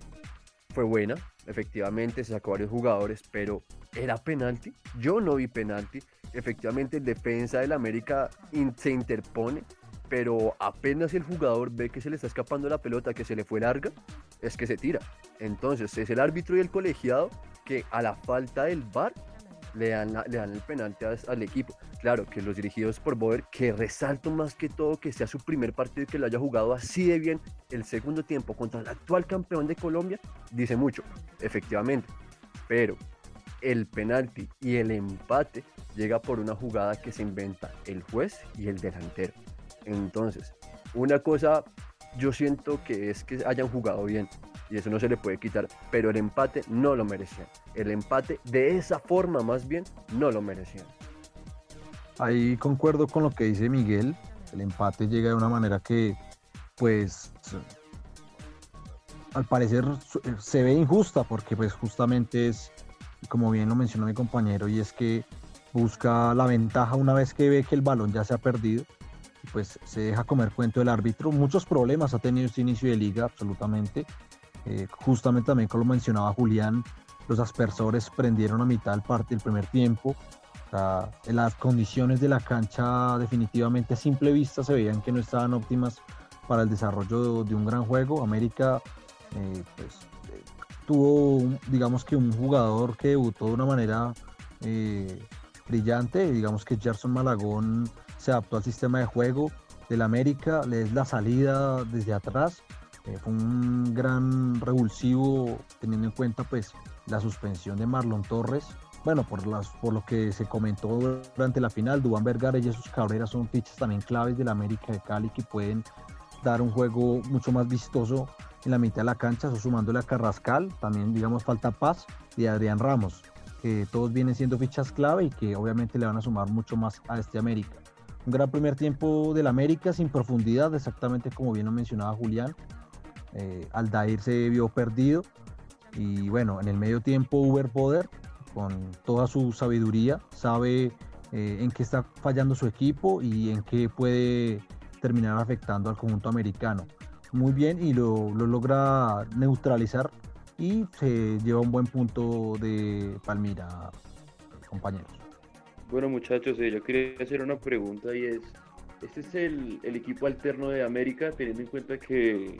fue buena, efectivamente se sacó varios jugadores, pero ¿era penalti? Yo no vi penalti. Efectivamente, el defensa del América in- se interpone, pero apenas el jugador ve que se le está escapando la pelota, que se le fue larga, es que se tira. Entonces, es el árbitro y el colegiado que a la falta del VAR le dan, le dan el penalti al equipo. Claro que los dirigidos por Boder, que resalto más que todo que sea su primer partido y que lo haya jugado así de bien el segundo tiempo contra el actual campeón de Colombia, dice mucho, efectivamente. Pero el penalti y el empate llega por una jugada que se inventa el juez y el delantero. Entonces, una cosa yo siento que es que hayan jugado bien y eso no se le puede quitar, pero el empate no lo merecían. El empate de esa forma más bien no lo merecían. Ahí concuerdo con lo que dice Miguel. El empate llega de una manera que, pues, al parecer eh, se ve injusta porque, pues, justamente es, como bien lo mencionó mi compañero, y es que busca la ventaja una vez que ve que el balón ya se ha perdido. Pues se deja comer cuento el árbitro. Muchos problemas ha tenido este inicio de liga, absolutamente. Eh, justamente también, como lo mencionaba Julián, los aspersores prendieron a mitad del parte del primer tiempo. En las condiciones de la cancha definitivamente a simple vista se veían que no estaban óptimas para el desarrollo de, un gran juego. América eh, pues, tuvo, un- digamos que un jugador que debutó de una manera eh, brillante. Digamos que Gerson Malagón se adaptó al sistema de juego del América, le es la salida desde atrás. Eh, fue un gran revulsivo teniendo en cuenta pues la suspensión de Marlon Torres. Bueno, por, las, por lo que se comentó durante la final, Dubán Vergara y Jesús Cabrera son fichas también claves del América de Cali que pueden dar un juego mucho más vistoso en la mitad de la cancha, eso sumándole a Carrascal, también digamos falta Paz y Adrián Ramos, que todos vienen siendo fichas clave y que obviamente le van a sumar mucho más a este América. Un gran primer tiempo del América sin profundidad, exactamente como bien lo mencionaba Julián. Eh, Aldair se vio perdido y bueno, en el medio tiempo Uber Poder, con toda su sabiduría, sabe eh, en qué está fallando su equipo y en qué puede terminar afectando al conjunto americano. Muy bien y lo, lo logra neutralizar y se lleva un buen punto de Palmira, compañeros. Bueno, muchachos, eh, yo quería hacer una pregunta y es, este es el, el equipo alterno de América, teniendo en cuenta que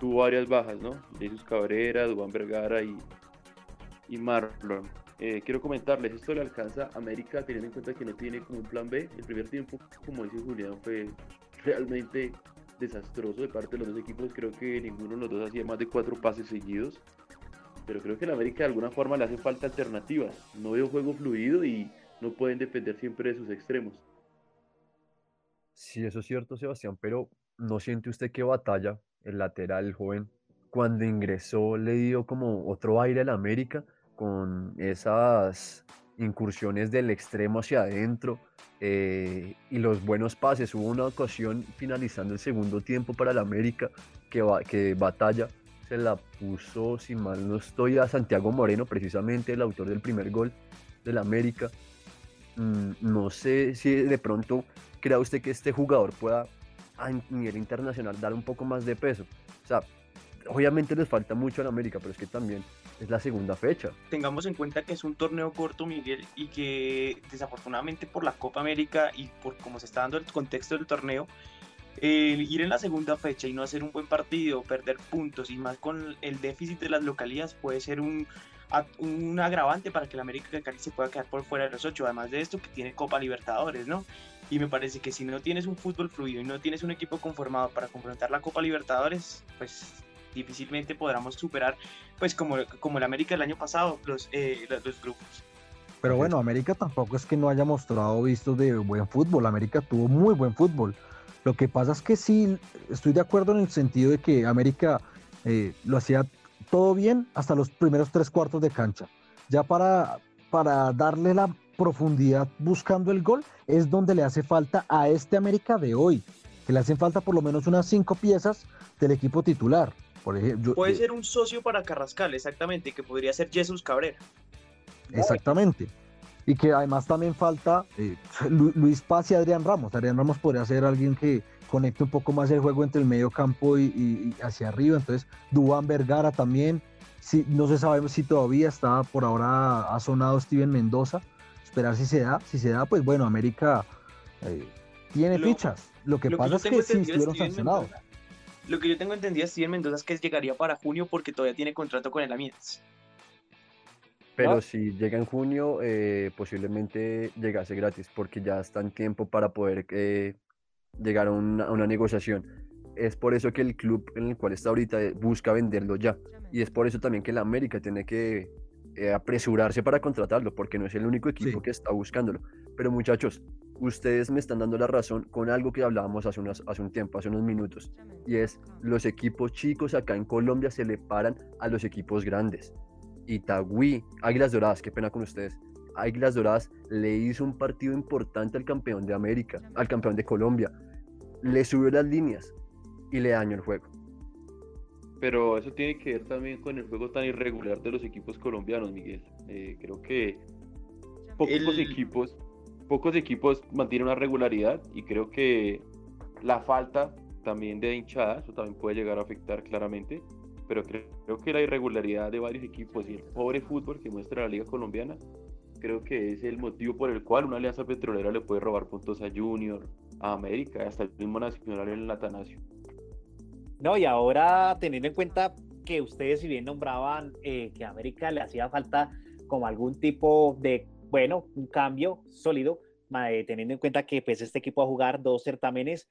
tuvo varias bajas, ¿no? Jesús Cabrera, Dubán Vergara y, y Marlon. Eh, quiero comentarles, esto le alcanza a América teniendo en cuenta que no tiene como un plan B. El primer tiempo, como dice Julián, fue realmente desastroso de parte de los dos equipos. Creo que ninguno de los dos hacía más de cuatro pases seguidos. Pero creo que en América de alguna forma le hace falta alternativas. No veo juego fluido y no pueden depender siempre de sus extremos. Sí, eso es cierto, Sebastián, pero ¿no siente usted que batalla el lateral, joven, cuando ingresó le dio como otro aire al América con esas incursiones del extremo hacia adentro eh, y los buenos pases? Hubo una ocasión finalizando el segundo tiempo para el América que, que batalla se la puso, si mal no estoy, a Santiago Moreno, precisamente el autor del primer gol del América. Mm, no sé si de pronto crea usted que este jugador pueda a nivel internacional dar un poco más de peso. O sea, obviamente les falta mucho en América, pero es que también es la segunda fecha. Tengamos en cuenta que es un torneo corto, Miguel, y que desafortunadamente por la Copa América y por cómo se está dando el contexto del torneo, ir en la segunda fecha y no hacer un buen partido, perder puntos y más con el déficit de las localías puede ser un, un agravante para que el América de Cali se pueda quedar por fuera de los ocho. Además de esto, que tiene Copa Libertadores, ¿no? Y me parece que si no tienes un fútbol fluido y no tienes un equipo conformado para confrontar la Copa Libertadores, pues difícilmente podremos superar, pues como, como el América del año pasado, los, eh, los, los grupos. Pero bueno, América tampoco es que no haya mostrado vistos de buen fútbol. América tuvo muy buen fútbol. Lo que pasa es que sí, estoy de acuerdo en el sentido de que América eh, lo hacía todo bien hasta los primeros tres cuartos de cancha. Ya para, para darle la profundidad buscando el gol es donde le hace falta a este América de hoy, que le hacen falta por lo menos unas cinco piezas del equipo titular. Por ejemplo, Puede ser un socio para Carrascal, exactamente, que podría ser Jesús Cabrera. Exactamente. Y que además también falta eh, Lu- Luis Paz y Adrián Ramos. Adrián Ramos podría ser alguien que conecte un poco más el juego entre el medio campo y, y- y hacia arriba. Entonces, Dubán Vergara también. Sí, no se sabe si todavía está, por ahora ha sonado Steven Mendoza. Esperar si se da. Si se da, pues bueno, América eh, tiene Lo- fichas. Lo que lo pasa es que sí estuvieron sancionados. Mendoza- Lo que yo tengo entendido de Steven Mendoza es que llegaría para junio porque todavía tiene contrato con el Amiens. Pero ¿No? si llega en junio, eh, posiblemente llegase gratis, porque ya está en tiempo para poder eh, llegar a una, a una negociación. Es por eso que el club en el cual está ahorita eh, busca venderlo ya. Y es por eso también que la América tiene que eh, apresurarse para contratarlo, porque no es el único equipo Sí. que está buscándolo. Pero muchachos, ustedes me están dando la razón con algo que hablábamos hace, unas- hace un tiempo, hace unos minutos, y es los equipos chicos acá en Colombia se le paran a los equipos grandes. Itagüí, Águilas Doradas, qué pena con ustedes. Águilas Doradas le hizo un partido importante al campeón de América, al campeón de Colombia. Le subió las líneas y le dañó el juego. Pero eso tiene que ver también con el juego tan irregular de los equipos colombianos, Miguel. Eh, creo que pocos El- equipos, pocos equipos mantienen una regularidad y creo que la falta también de hinchada, eso también puede llegar a afectar claramente. Pero creo, que la irregularidad de varios equipos y el pobre fútbol que muestra la liga colombiana, creo que es el motivo por el cual una alianza petrolera le puede robar puntos a Junior, a América, hasta el mismo Nacional en el Atanasio. No, y ahora teniendo en cuenta que ustedes si bien nombraban eh, que a América le hacía falta como algún tipo de, bueno, un cambio sólido, eh, teniendo en cuenta que pues este equipo va a jugar dos certámenes,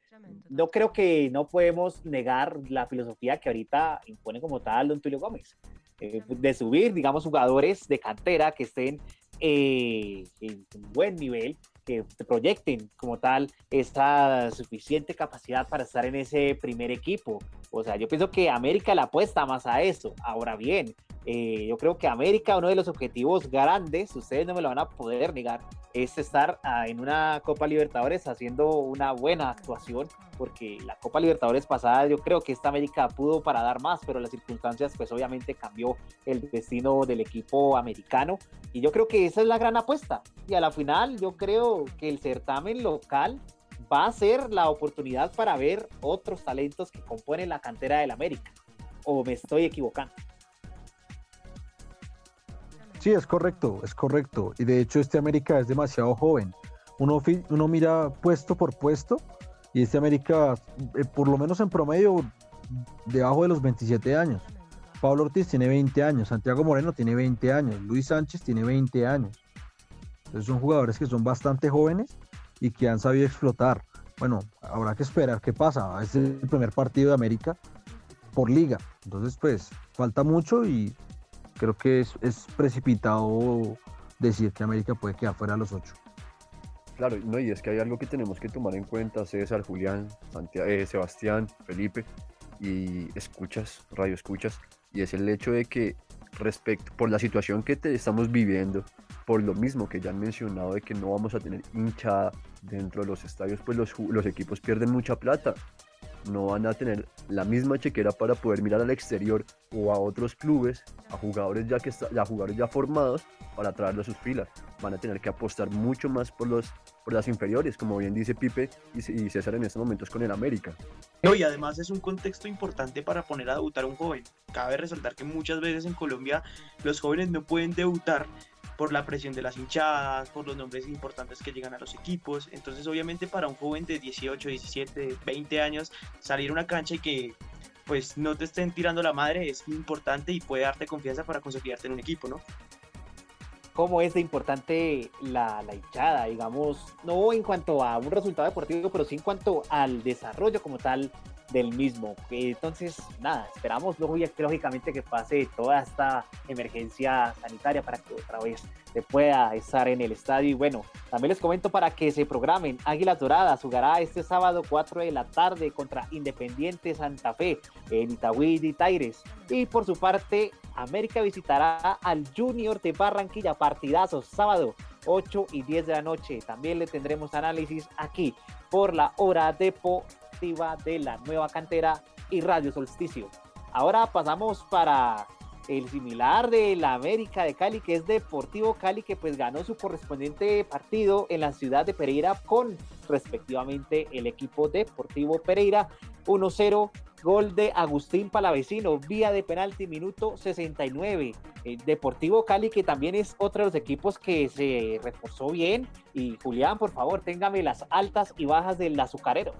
no creo que no podemos negar la filosofía que ahorita impone como tal Don Tulio Gómez, eh, de subir, digamos, jugadores de cantera que estén eh, en un buen nivel, que proyecten como tal esa suficiente capacidad para estar en ese primer equipo. O sea, yo pienso que América le apuesta más a eso. Ahora bien, eh, yo creo que América, uno de los objetivos grandes, ustedes no me lo van a poder negar, es estar ah, en una Copa Libertadores haciendo una buena actuación, porque la Copa Libertadores pasada yo creo que esta América pudo para dar más, pero las circunstancias pues obviamente cambió el destino del equipo americano y yo creo que esa es la gran apuesta. Y a la final yo creo que el certamen local va a ser la oportunidad para ver otros talentos que componen la cantera del América. ¿O me estoy equivocando? Sí, es correcto, es correcto. Y de hecho este América es demasiado joven. Uno, uno mira puesto por puesto y este América, eh, por lo menos en promedio, debajo de los 27 años. Pablo Ortiz tiene 20 años, Santiago Moreno tiene 20 años, Luis Sánchez tiene 20 años. Entonces son jugadores que son bastante jóvenes y que han sabido explotar. Bueno, habrá que esperar qué pasa. Este es el primer partido de América por liga. Entonces, pues, falta mucho y creo que es, precipitado decir que América puede quedar fuera de los ocho. Claro, no, y es que hay algo que tenemos que tomar en cuenta, César, Julián, Santia- eh, Sebastián, Felipe, y escuchas, radio escuchas, y es el hecho de que respecto, por la situación que te estamos viviendo, por lo mismo que ya han mencionado de que no vamos a tener hinchada dentro de los estadios, pues los, los equipos pierden mucha plata. No van a tener la misma chequera para poder mirar al exterior o a otros clubes, a jugadores ya que a jugadores ya formados para traerlos a sus filas. Van a tener que apostar mucho más por los por las inferiores, como bien dice Pipe y, y César en estos momentos con el América. No, y además es un contexto importante para poner a debutar a un joven. Cabe resaltar que muchas veces en Colombia los jóvenes no pueden debutar por la presión de las hinchadas, por los nombres importantes que llegan a los equipos. Entonces, obviamente, para un joven de 18, 17, 20 años, salir a una cancha y que pues no te estén tirando la madre es importante y puede darte confianza para consolidarte en un equipo, ¿no? cómo es de importante la, la, hinchada, digamos, no en cuanto a un resultado deportivo, pero sí en cuanto al desarrollo como tal del mismo. Entonces, nada, esperamos lógicamente que pase toda esta emergencia sanitaria para que otra vez se pueda estar en el estadio. Y bueno, también les comento para que se programen. Águilas Doradas jugará este sábado 4 de la tarde contra Independiente Santa Fe en Itagüí de Taires. Y por su parte, América visitará al Junior de Barranquilla. Partidazos, sábado 8 y 10 de la noche. También le tendremos análisis aquí por la hora de po de la nueva cantera y Radio Solsticio. Ahora pasamos para el similar de la América de Cali, que es Deportivo Cali, que pues ganó su correspondiente partido en la ciudad de Pereira con respectivamente el equipo Deportivo Pereira 1-0. Gol de Agustín Palavecino, vía de penalti, minuto 69. El Deportivo Cali, que también es otro de los equipos que se reforzó bien. Y Julián, por favor, téngame las altas y bajas del azucarero.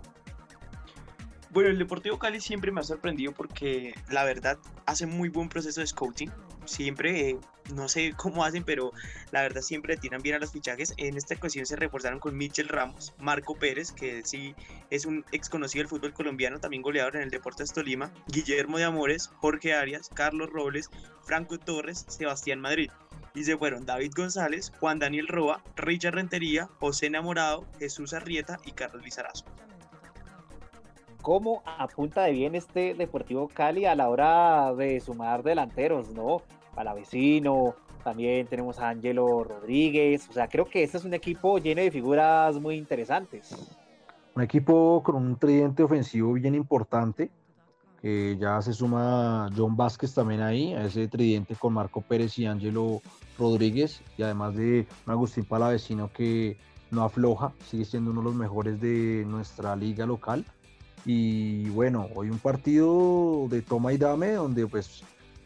Bueno, el Deportivo Cali siempre me ha sorprendido porque la verdad hace muy buen proceso de scouting. Siempre, eh, no sé cómo hacen, pero la verdad siempre tiran bien a los fichajes. En esta ocasión se reforzaron con Michel Ramos, Marco Pérez, que sí es un ex conocido del fútbol colombiano, también goleador en el Deportes Tolima, Guillermo de Amores, Jorge Arias, Carlos Robles, Franco Torres, Sebastián Madrid. Y se fueron David González, Juan Daniel Roa, Richard Rentería, José Enamorado, Jesús Arrieta y Carlos Lizarazo cómo apunta de bien este Deportivo Cali a la hora de sumar delanteros, ¿no? vecino, también tenemos a Angelo Rodríguez, o sea, creo que este es un equipo lleno de figuras muy interesantes. Un equipo con un tridente ofensivo bien importante, que ya se suma John Vázquez también ahí, a ese tridente con Marco Pérez y Angelo Rodríguez, y además de Agustín Palavecino que no afloja, sigue siendo uno de los mejores de nuestra liga local y bueno, hoy un partido de toma y dame donde pues,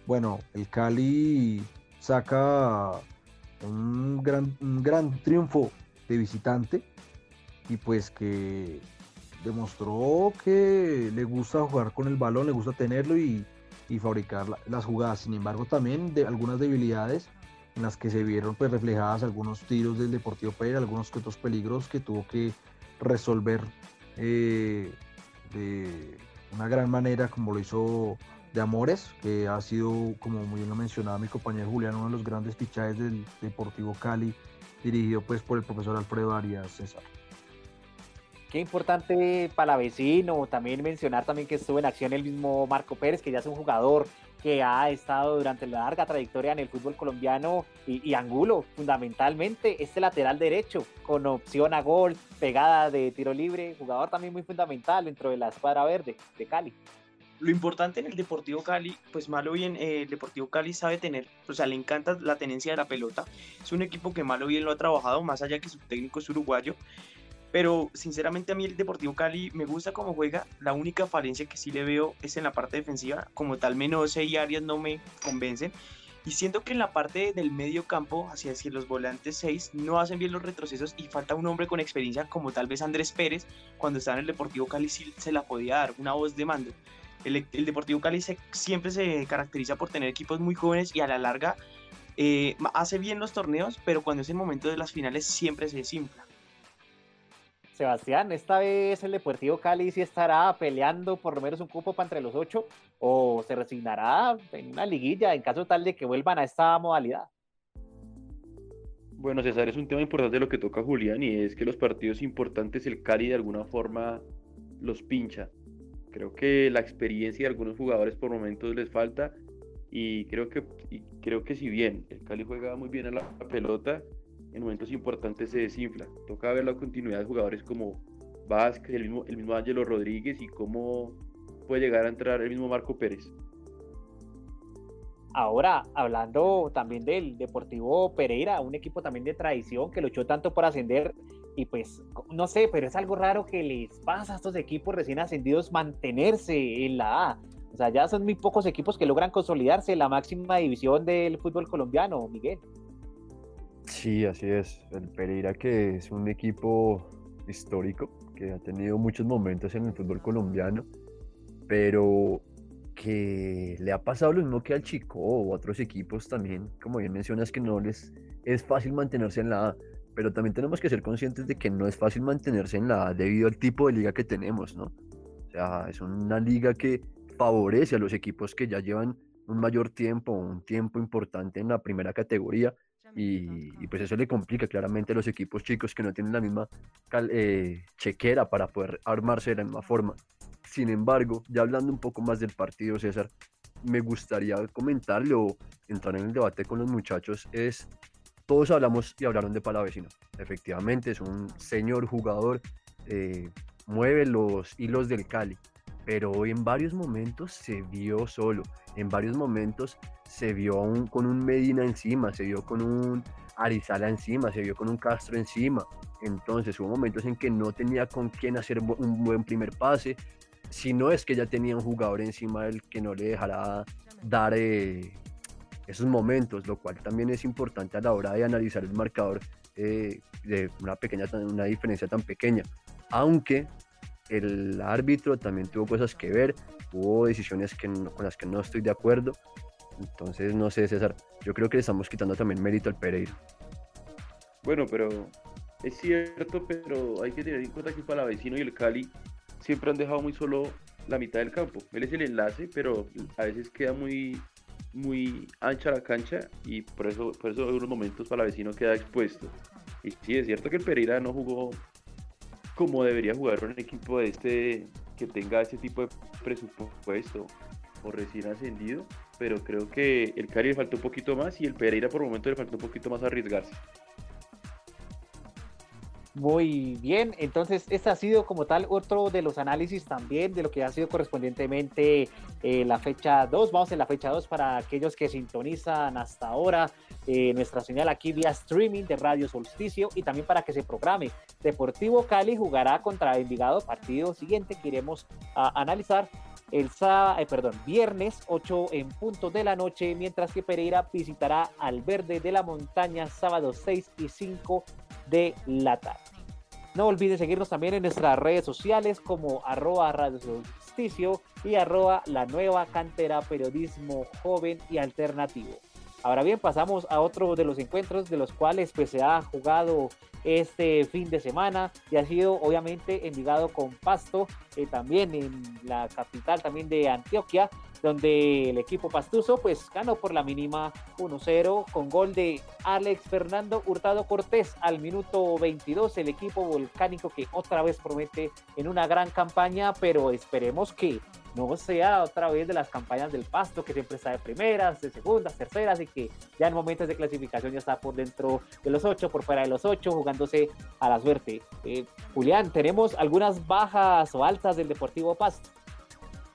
bueno, el Cali saca un gran, un gran triunfo de visitante y pues que demostró que le gusta jugar con el balón, le gusta tenerlo y, fabricar las jugadas. Sin embargo, también de algunas debilidades en las que se vieron pues reflejadas algunos tiros del Deportivo Pereira, algunos otros peligros que tuvo que resolver eh, de una gran manera como lo hizo de Amores, que ha sido, como muy bien lo mencionaba mi compañero Julián, uno de los grandes fichajes del Deportivo Cali, dirigido pues por el profesor Alfredo Arias César. Qué importante para vecino, también mencionar también que estuvo en acción el mismo Marco Pérez, que ya es un jugador que ha estado durante la larga trayectoria en el fútbol colombiano y, Angulo, fundamentalmente, este lateral derecho, con opción a gol, pegada de tiro libre, jugador también muy fundamental dentro de la escuadra verde de Cali. Lo importante en el Deportivo Cali, pues malo bien, eh, el Deportivo Cali sabe tener, o sea, le encanta la tenencia de la pelota. Es un equipo que malo bien lo ha trabajado, más allá que su técnico es uruguayo. Pero sinceramente a mí el Deportivo Cali me gusta cómo juega. La única falencia que sí le veo es en la parte defensiva. Como tal, Menose y Arias no me convencen. Y siento que en la parte del medio campo, hacia decir los volantes 6, no hacen bien los retrocesos y falta un hombre con experiencia como tal vez Andrés Pérez, cuando estaba en el Deportivo Cali sí se la podía dar, una voz de mando. El, Deportivo Cali siempre se caracteriza por tener equipos muy jóvenes y a la larga eh, hace bien los torneos, pero cuando es el momento de las finales siempre se desinfla. Sebastián, esta vez el Deportivo Cali sí estará peleando por lo menos un cupo para entre los ocho o se resignará en una liguilla en caso tal de que vuelvan a esta modalidad. Bueno, César, es un tema importante lo que toca Julián y es que los partidos importantes el Cali de alguna forma los pincha. Creo que la experiencia de algunos jugadores por momentos les falta y creo que, creo que si bien el Cali juega muy bien a la pelota, en momentos importantes se desinfla. Toca ver la continuidad de jugadores como Vázquez, el mismo, el Ángelo Rodríguez y cómo puede llegar a entrar el mismo Marco Pérez. Ahora, hablando también del Deportivo Pereira, un equipo también de tradición que luchó tanto por ascender y pues no sé, pero es algo raro que les pasa a estos equipos recién ascendidos mantenerse en la A. O sea, ya son muy pocos equipos que logran consolidarse en la máxima división del fútbol colombiano, Miguel. Sí, así es. El Pereira que es un equipo histórico, que ha tenido muchos momentos en el fútbol colombiano, pero que le ha pasado lo mismo que al Chico o otros equipos también, como bien mencionas, que no les es fácil mantenerse en la A, pero también tenemos que ser conscientes de que no es fácil mantenerse en la A debido al tipo de liga que tenemos, ¿no? O sea, es una liga que favorece a los equipos que ya llevan un mayor tiempo, un tiempo importante en la primera categoría, y, y pues eso le complica claramente a los equipos chicos que no tienen la misma cal- eh, chequera para poder armarse de la misma forma. Sin embargo, ya hablando un poco más del partido, César, me gustaría comentarle o entrar en el debate con los muchachos es, todos hablamos y hablaron de Palavecino. Efectivamente, es un señor jugador, eh, mueve los hilos del Cali, pero en varios momentos se vio solo, en varios momentos se vio con un Medina encima, se vio con un Arizala encima, se vio con un Castro encima. Entonces hubo momentos en que no tenía con quién hacer un buen primer pase, si no es que ya tenía un jugador encima del que no le dejara dar eh, esos momentos, lo cual también es importante a la hora de analizar el marcador eh, de una pequeña una diferencia tan pequeña. Aunque el árbitro también tuvo cosas que ver, hubo decisiones que no- con las que no estoy de acuerdo. Entonces, no sé, César, yo creo que le estamos quitando también mérito al Pereira. Bueno, pero es cierto, pero hay que tener en cuenta que Palavecino y el Cali siempre han dejado muy solo la mitad del campo. Él es el enlace, pero a veces queda muy, muy ancha la cancha y por eso, por eso en unos momentos Palavecino queda expuesto. Y sí, es cierto que el Pereira no jugó como debería jugar un equipo de este que tenga ese tipo de presupuesto o recién ascendido, pero creo que el Cali le faltó un poquito más y el Pereira por momento le faltó un poquito más arriesgarse. Muy bien, entonces este ha sido como tal otro de los análisis también de lo que ha sido correspondientemente eh, la fecha 2. Vamos en la fecha 2 para aquellos que sintonizan hasta ahora eh, nuestra señal aquí vía streaming de Radio Solsticio y también para que se programe. Deportivo Cali jugará contra Envigado, partido siguiente que iremos a analizar el sá- eh, perdón, viernes 8 en punto de la noche, mientras que Pereira visitará al Verde de la Montaña sábado 6 y 5 de la tarde. No olviden seguirnos también en nuestras redes sociales como arroba Radio y arroba la nueva cantera periodismo joven y alternativo. Ahora bien, pasamos a otro de los encuentros de los cuales pues se ha jugado este fin de semana y ha sido obviamente Envigado con Pasto, eh, también en la capital también de Antioquia, donde el equipo pastuso pues ganó por la mínima 1-0 con gol de Alex Fernando Hurtado Cortés. Al minuto 22, el equipo volcánico que otra vez promete en una gran campaña, pero esperemos que no sea otra vez de las campañas del Pasto, que siempre está de primeras, de segundas, terceras, y que ya en momentos de clasificación ya está por dentro de los ocho, por fuera de los ocho, jugándose a la suerte. Eh, Julián, ¿tenemos algunas bajas o altas del Deportivo Pasto?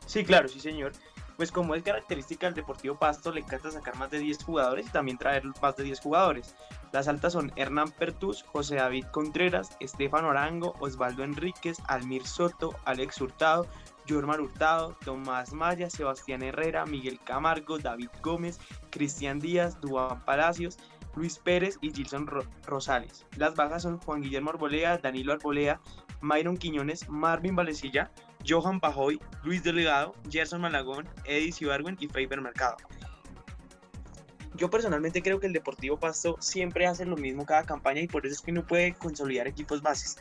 Sí, claro, sí, señor. Pues como es característica del Deportivo Pasto, le encanta sacar más de 10 jugadores y también traer más de 10 jugadores. Las altas son Hernán Pertus, José David Contreras, Estefano Arango, Osvaldo Enríquez, Almir Soto, Alex Hurtado, Jormar Hurtado, Tomás Maya, Sebastián Herrera, Miguel Camargo, David Gómez, Cristian Díaz, Dubán Palacios, Luis Pérez y Gilson Ro- Rosales. Las bajas son Juan Guillermo Arbolea, Danilo Arbolea, Myron Quiñones, Marvin Valecilla, Johan Pajoy, Luis Delegado, Gerson Malagón, Eddie Cibarwen y Faber Mercado. Yo personalmente creo que el Deportivo Pasto siempre hace lo mismo cada campaña y por eso es que no puede consolidar equipos bases.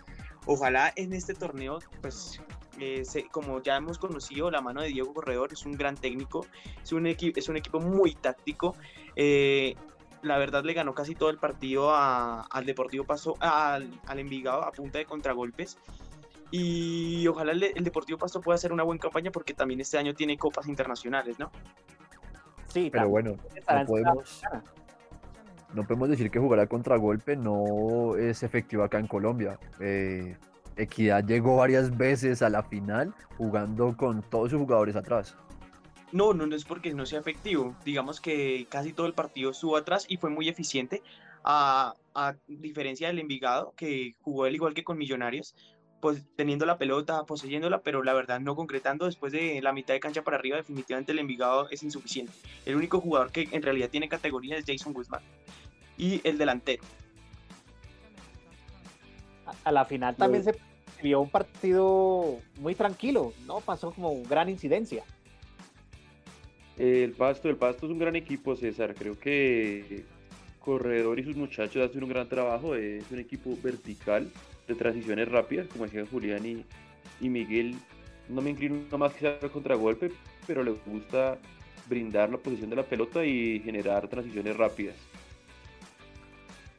Ojalá en este torneo, pues eh, se- como ya hemos conocido, la mano de Diego Corredor es un gran técnico, es un, equi- es un equipo muy táctico. eh, la verdad le ganó casi todo el partido a- al Deportivo Pasto, al, al Envigado a punta de contragolpes. Y ojalá el, el Deportivo Pasto pueda hacer una buena campaña porque también este año tiene copas internacionales, ¿no? Sí, Pero bueno, no podemos, no podemos decir que jugar a contragolpe no es efectivo acá en Colombia. Eh, Equidad llegó varias veces a la final jugando con todos sus jugadores atrás. No, no, no es porque no sea efectivo. Digamos que casi todo el partido estuvo atrás y fue muy eficiente, a, a diferencia del Envigado, que jugó él igual que con Millonarios, pues teniendo la pelota, poseyéndola, pero la verdad no concretando después de la mitad de cancha para arriba, definitivamente el Envigado es insuficiente. El único jugador que en realidad tiene categoría es Jason Guzmán. y el delantero. A, la final también se vio un partido muy tranquilo, ¿no? Pasó como gran incidencia. El Pasto, el Pasto es un gran equipo, César. Creo que Corredor y sus muchachos hacen un gran trabajo. Es un equipo vertical de transiciones rápidas, como decían Julián y, y Miguel. No me inclino más que sea el contragolpe, pero les gusta brindar la posición de la pelota y generar transiciones rápidas.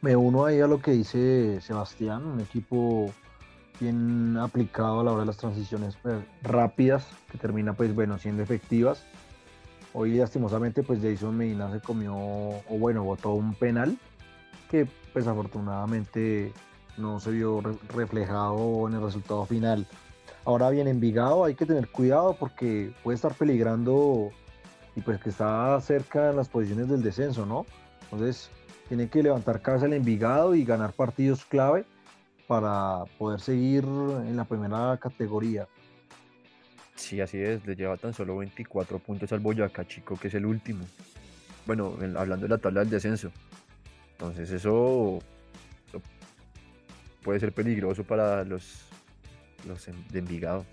Me uno ahí a lo que dice Sebastián, un equipo bien aplicado a la hora de las transiciones pues, rápidas, que termina pues bueno siendo efectivas. Hoy lastimosamente pues Jason Medina se comió, o bueno, botó un penal que pues afortunadamente no se vio re- reflejado en el resultado final. Ahora bien, Envigado hay que tener cuidado porque puede estar peligrando y pues que está cerca en las posiciones del descenso, ¿no? Entonces tiene que levantar cabeza el Envigado y ganar partidos clave para poder seguir en la primera categoría. Sí, así es, le lleva tan solo 24 puntos al Boyacá Chico, que es el último. Bueno, en- hablando de la tabla del descenso. Entonces eso, eso puede ser peligroso para los, los en- de Envigado.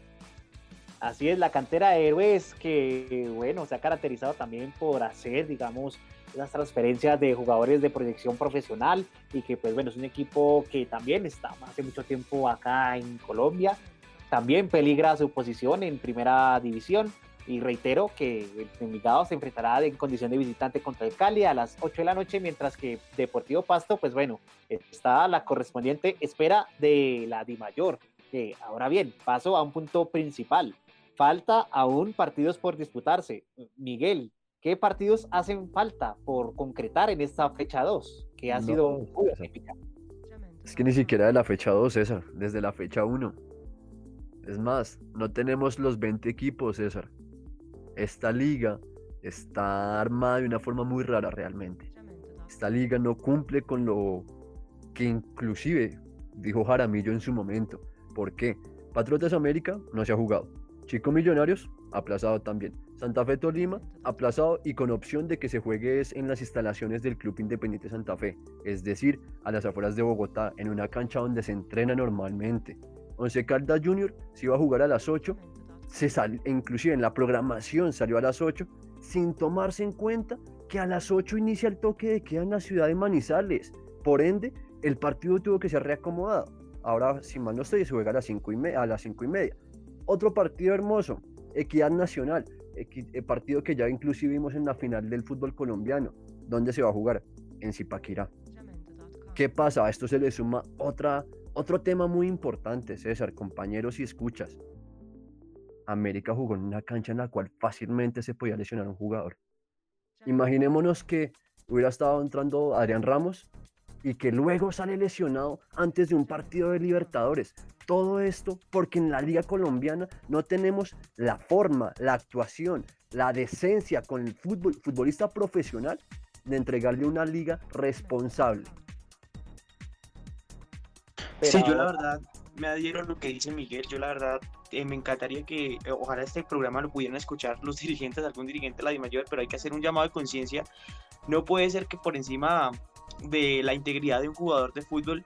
Así es, la cantera de héroes que, bueno, se ha caracterizado también por hacer, digamos, las transferencias de jugadores de proyección profesional y que, pues bueno, es un equipo que también está hace mucho tiempo acá en Colombia. También peligra su posición en primera división. Y reitero que el Envigado se enfrentará en condición de visitante contra el Cali a las 8 de la noche, mientras que Deportivo Pasto, pues bueno, está la correspondiente espera de la Dimayor. Que ahora bien, paso a un punto principal. Falta aún partidos por disputarse. Miguel, ¿qué partidos hacen falta por concretar en esta fecha 2? Que ha No, sido muy. Es que ni siquiera de la fecha 2, César, desde la fecha 1. Es más, no tenemos los 20 equipos, César. Esta liga está armada de una forma muy rara realmente. Esta liga no cumple con lo que inclusive dijo Jaramillo en su momento. ¿Por qué? Patriotas América no se ha jugado. Chico Millonarios, aplazado también. Santa Fe Tolima, aplazado y con opción de que se juegue en las instalaciones del Club Independiente Santa Fe, es decir, a las afueras de Bogotá, en una cancha donde se entrena normalmente. Once Caldas Junior se iba a jugar a las 8, se sal- inclusive en la programación salió a las 8, sin tomarse en cuenta que a las 8 inicia el toque de queda en la ciudad de Manizales. Por ende, el partido tuvo que ser reacomodado. Ahora, si mal no estoy, se juega a las 5 y, me- a las cinco y media. Otro partido hermoso, Equidad Nacional, partido que ya inclusive vimos en la final del fútbol colombiano. ¿Dónde se va a jugar? En Zipaquirá. ¿Qué pasa? A esto se le suma otra, otro tema muy importante, César, compañeros y escuchas. América jugó en una cancha en la cual fácilmente se podía lesionar un jugador. Imaginémonos que hubiera estado entrando Adrián Ramos y que luego sale lesionado antes de un partido de Libertadores. Todo esto porque en la Liga Colombiana no tenemos la forma, la actuación, la decencia con el fútbol, futbolista profesional de entregarle una liga responsable. Sí, Pero yo la verdad me adhiero a lo que dice Miguel. Yo la verdad eh, me encantaría que eh, ojalá este programa lo pudieran escuchar los *laughs* dirigentes, algún dirigente de la DIMAYOR, pero hay que hacer un llamado de conciencia. No puede ser que por encima de la integridad de un jugador de fútbol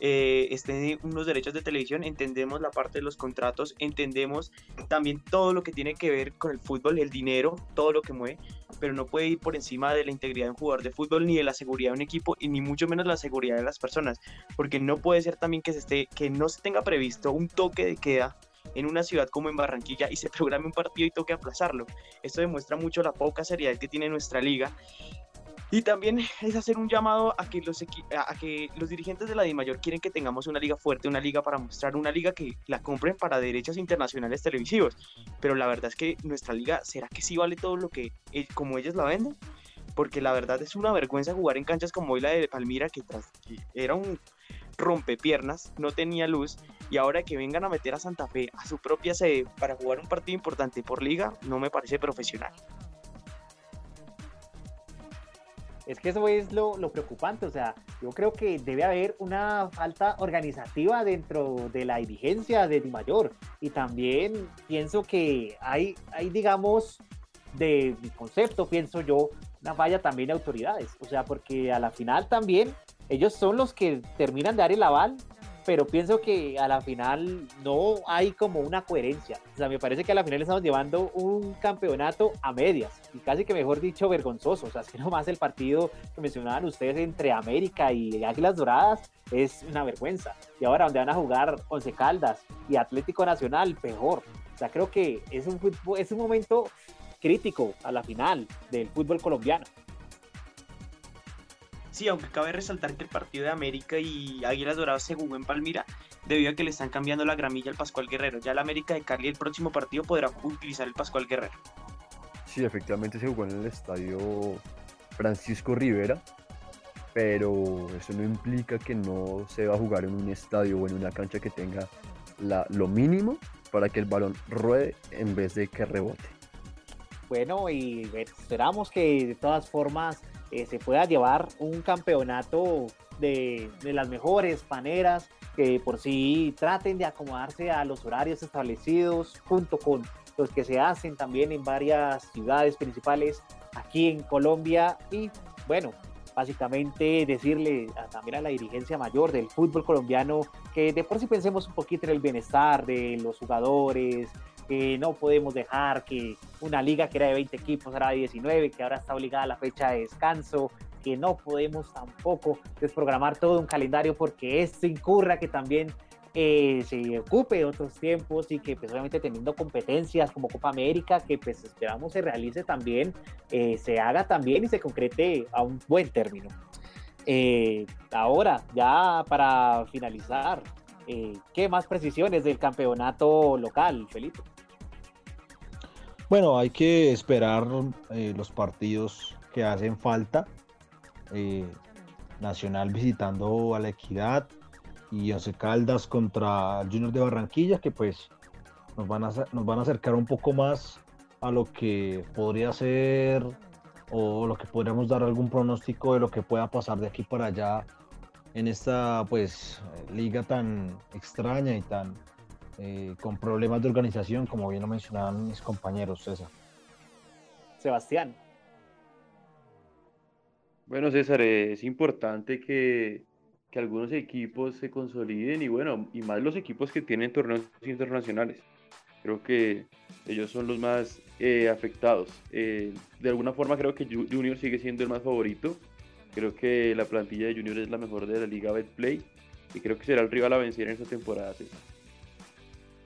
eh, estén unos derechos de televisión. Entendemos la parte de los contratos, entendemos también todo lo que tiene que ver con el fútbol, el dinero, todo lo que mueve, pero no puede ir por encima de la integridad de un jugador de fútbol ni de la seguridad de un equipo y ni mucho menos la seguridad de las personas porque no puede ser también que se esté que no se tenga previsto un toque de queda en una ciudad como en Barranquilla y se *laughs* programe un partido y toque aplazarlo. Esto demuestra mucho la poca seriedad que tiene nuestra liga. Y también es hacer un llamado a que los dirigentes de la DIMAYOR quieren que tengamos una liga fuerte, una liga para mostrar, una liga que la compren para derechos internacionales televisivos. Pero la verdad es que nuestra liga, ¿será que sí vale todo lo que eh, como ellos la venden? Porque la verdad es una vergüenza jugar en canchas como hoy la de Palmira, que, tras- que era un rompepiernas, no tenía luz, y ahora que vengan a meter a Santa Fe a su propia sede para jugar un partido importante por liga, no me parece profesional. Es que eso es lo, preocupante, o sea, yo creo que debe haber una falta organizativa dentro de la dirigencia de Di Mayor y también pienso que hay, hay digamos, de mi concepto, pienso yo, una falla también de autoridades. O sea, porque a la final también ellos son los que terminan de dar el aval, pero pienso que a la final no hay como una coherencia. O sea, me parece que a la final estamos llevando un campeonato a medias y casi que mejor dicho vergonzoso. O sea, es que *laughs* nomás el partido que mencionaban ustedes entre América y Águilas Doradas es una vergüenza. Y ahora donde van a jugar Once Caldas y Atlético Nacional, peor. O sea, creo que es un, es un momento crítico a la final del fútbol colombiano. Sí, aunque cabe resaltar que el partido de América y Águilas Doradas se jugó en Palmira debido a que le están cambiando la gramilla al Pascual Guerrero. Ya el América de Cali el próximo partido podrá utilizar el Pascual Guerrero. Sí, efectivamente se jugó en el estadio Francisco Rivera, pero eso no implica que no se va a jugar en un estadio o en una cancha que tenga la- lo mínimo para que el balón ruede en vez de que rebote. Bueno, y esperamos que de todas formas eh, se pueda llevar un campeonato de, de las mejores maneras, que por sí traten de acomodarse a los horarios establecidos junto con los que se hacen también en varias ciudades principales aquí en Colombia. Y bueno, básicamente decirle también a la dirigencia mayor del fútbol colombiano que de por sí pensemos un poquito en el bienestar de los jugadores, que no podemos dejar que una liga que era de 20 equipos ahora de 19, que ahora está obligada a la fecha de descanso, que no podemos tampoco desprogramar todo un calendario porque esto incurra que también eh, se ocupe otros tiempos y que pues obviamente teniendo competencias como Copa América que pues esperamos se realice también, eh, se haga también y se concrete a un buen término. Eh, ahora, ya para finalizar, ¿qué más precisiones del campeonato local, Felipe? Bueno, hay que esperar eh, los partidos que hacen falta. Eh, Nacional visitando a la Equidad y Once Caldas contra el Junior de Barranquilla, que pues nos van, a, nos van a acercar un poco más a lo que podría ser o lo que podríamos dar algún pronóstico de lo que pueda pasar de aquí para allá en esta pues liga tan extraña y tan eh, con problemas de organización, como bien lo mencionaban mis compañeros, César. Sebastián. Bueno, César, es importante que, que algunos equipos se consoliden y bueno, y más los equipos que tienen torneos internacionales. Creo que ellos son los más eh, afectados. Eh, de alguna forma creo que Ju- Junior sigue siendo el más favorito. Creo que la plantilla de Junior es la mejor de la liga Betplay y creo que será el rival a vencer en esta temporada, César.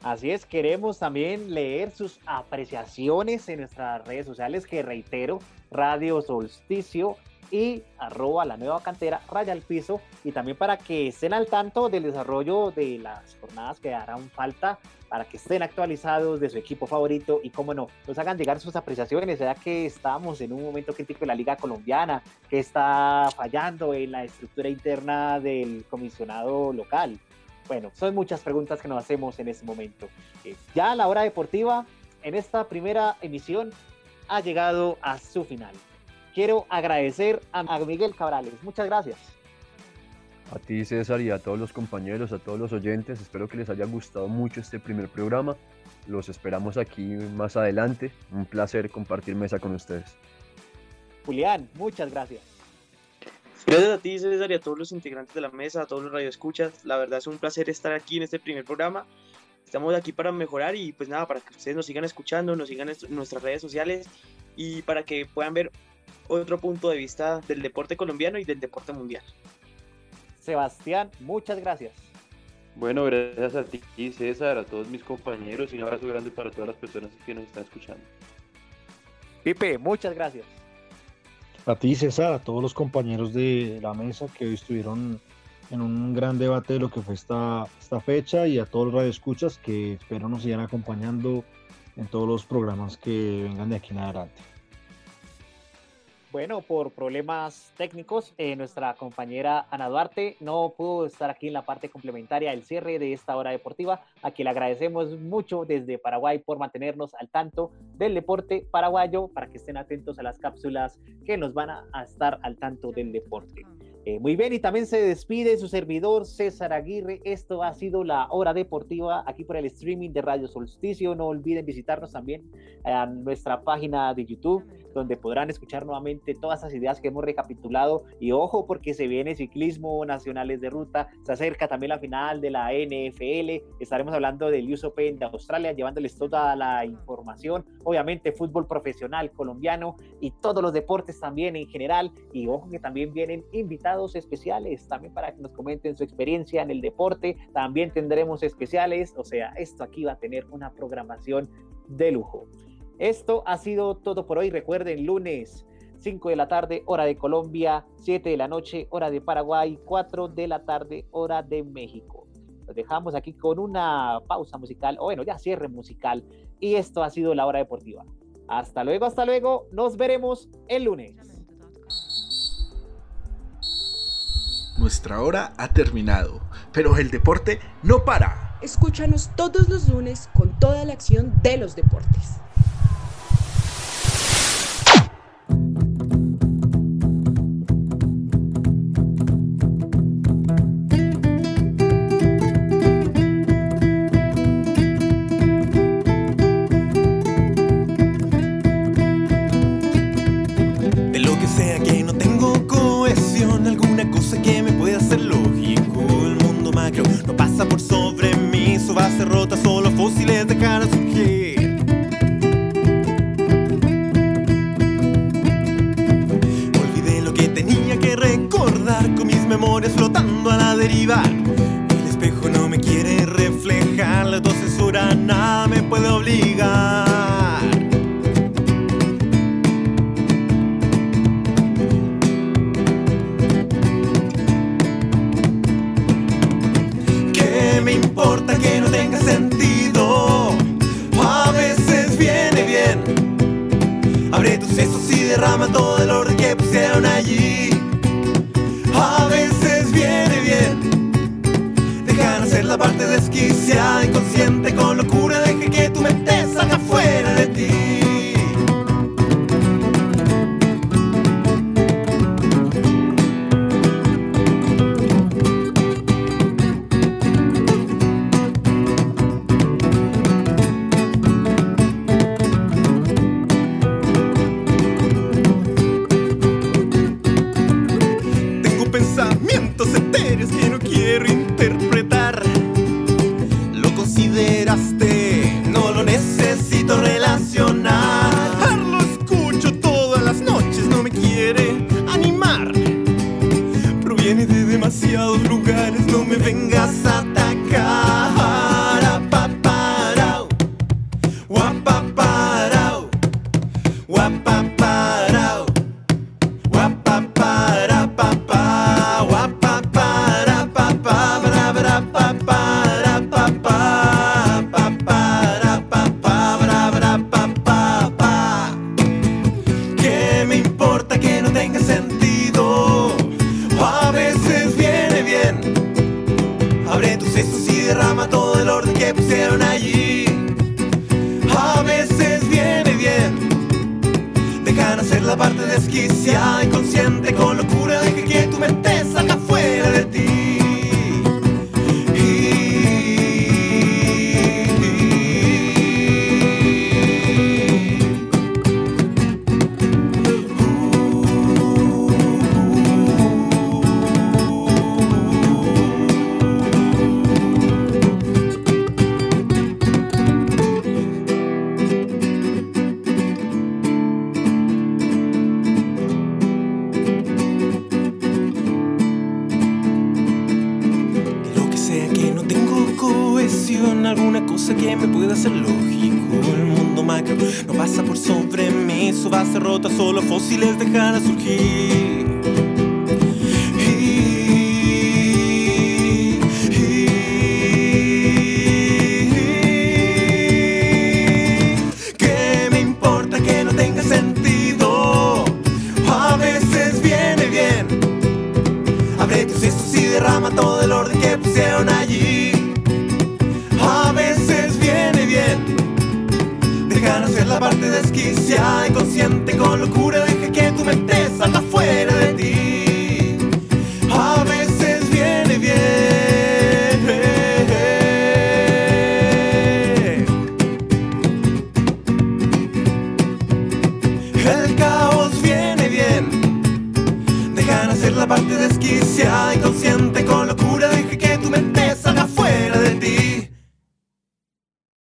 Así es, queremos también leer sus apreciaciones en nuestras redes sociales, que reitero, Radio Solsticio y arroba la nueva cantera, raya al piso, y también para que estén al tanto del desarrollo de las jornadas que harán falta, para que estén actualizados de su equipo favorito y, cómo no, nos hagan llegar sus apreciaciones, ya que estamos en un momento crítico en la Liga Colombiana, que está fallando en la estructura interna del comisionado local. Bueno, son muchas preguntas que nos hacemos en este momento. Eh, ya la hora deportiva en esta primera emisión ha llegado a su final. Quiero agradecer a a Miguel Cabrales. Muchas gracias. A ti, César, y a todos los compañeros, a todos los oyentes, espero que les haya gustado mucho este primer programa. Los esperamos aquí más adelante. Un placer compartir mesa con ustedes. Julián, muchas gracias. Gracias a ti, César, y a todos los integrantes de la mesa, a todos los radioescuchas. La verdad es un placer estar aquí en este primer programa. Estamos aquí para mejorar y pues nada, para que ustedes nos sigan escuchando, nos sigan en nuestras redes sociales y para que puedan ver otro punto de vista del deporte colombiano y del deporte mundial. Sebastián, muchas gracias. Bueno, gracias a ti, César, a todos mis compañeros y un abrazo grande para todas las personas que nos están escuchando. Pipe, muchas gracias. A ti, César, a todos los compañeros de la mesa que hoy estuvieron en un gran debate de lo que fue esta, esta fecha y a todos los radioescuchas que espero nos sigan acompañando en todos los programas que vengan de aquí en adelante. Bueno, por problemas técnicos, eh, nuestra compañera Ana Duarte no pudo estar aquí en la parte complementaria del cierre de esta hora deportiva, a quien le agradecemos mucho desde Paraguay por mantenernos al tanto del deporte paraguayo, para que estén atentos a las cápsulas que nos van a, estar al tanto del deporte. Eh, muy bien, y también se despide su servidor César Aguirre. Esto ha sido la hora deportiva aquí por el streaming de Radio Solsticio. No olviden visitarnos también a nuestra página de YouTube, donde podrán escuchar nuevamente todas esas ideas que hemos recapitulado. Y ojo, porque se viene ciclismo nacionales de ruta, se acerca también la final de la NFL. Estaremos hablando del US Open de Australia, llevándoles toda la información. Obviamente, fútbol profesional colombiano y todos los deportes también en general. Y ojo, que también vienen invitados especiales también para que nos comenten su experiencia en el deporte. También tendremos especiales, o sea, esto aquí va a tener una programación de lujo. Esto ha sido todo por hoy. Recuerden, lunes 5 de la tarde, hora de Colombia, 7 de la noche, hora de Paraguay, 4 de la tarde, hora de México. Los dejamos aquí con una pausa musical, o bueno, ya cierre musical. Y esto ha sido la hora deportiva. Hasta luego, hasta luego. Nos veremos el lunes. Nuestra hora ha terminado, pero el deporte no para. Escúchanos todos los lunes con toda la acción de los deportes. the kind of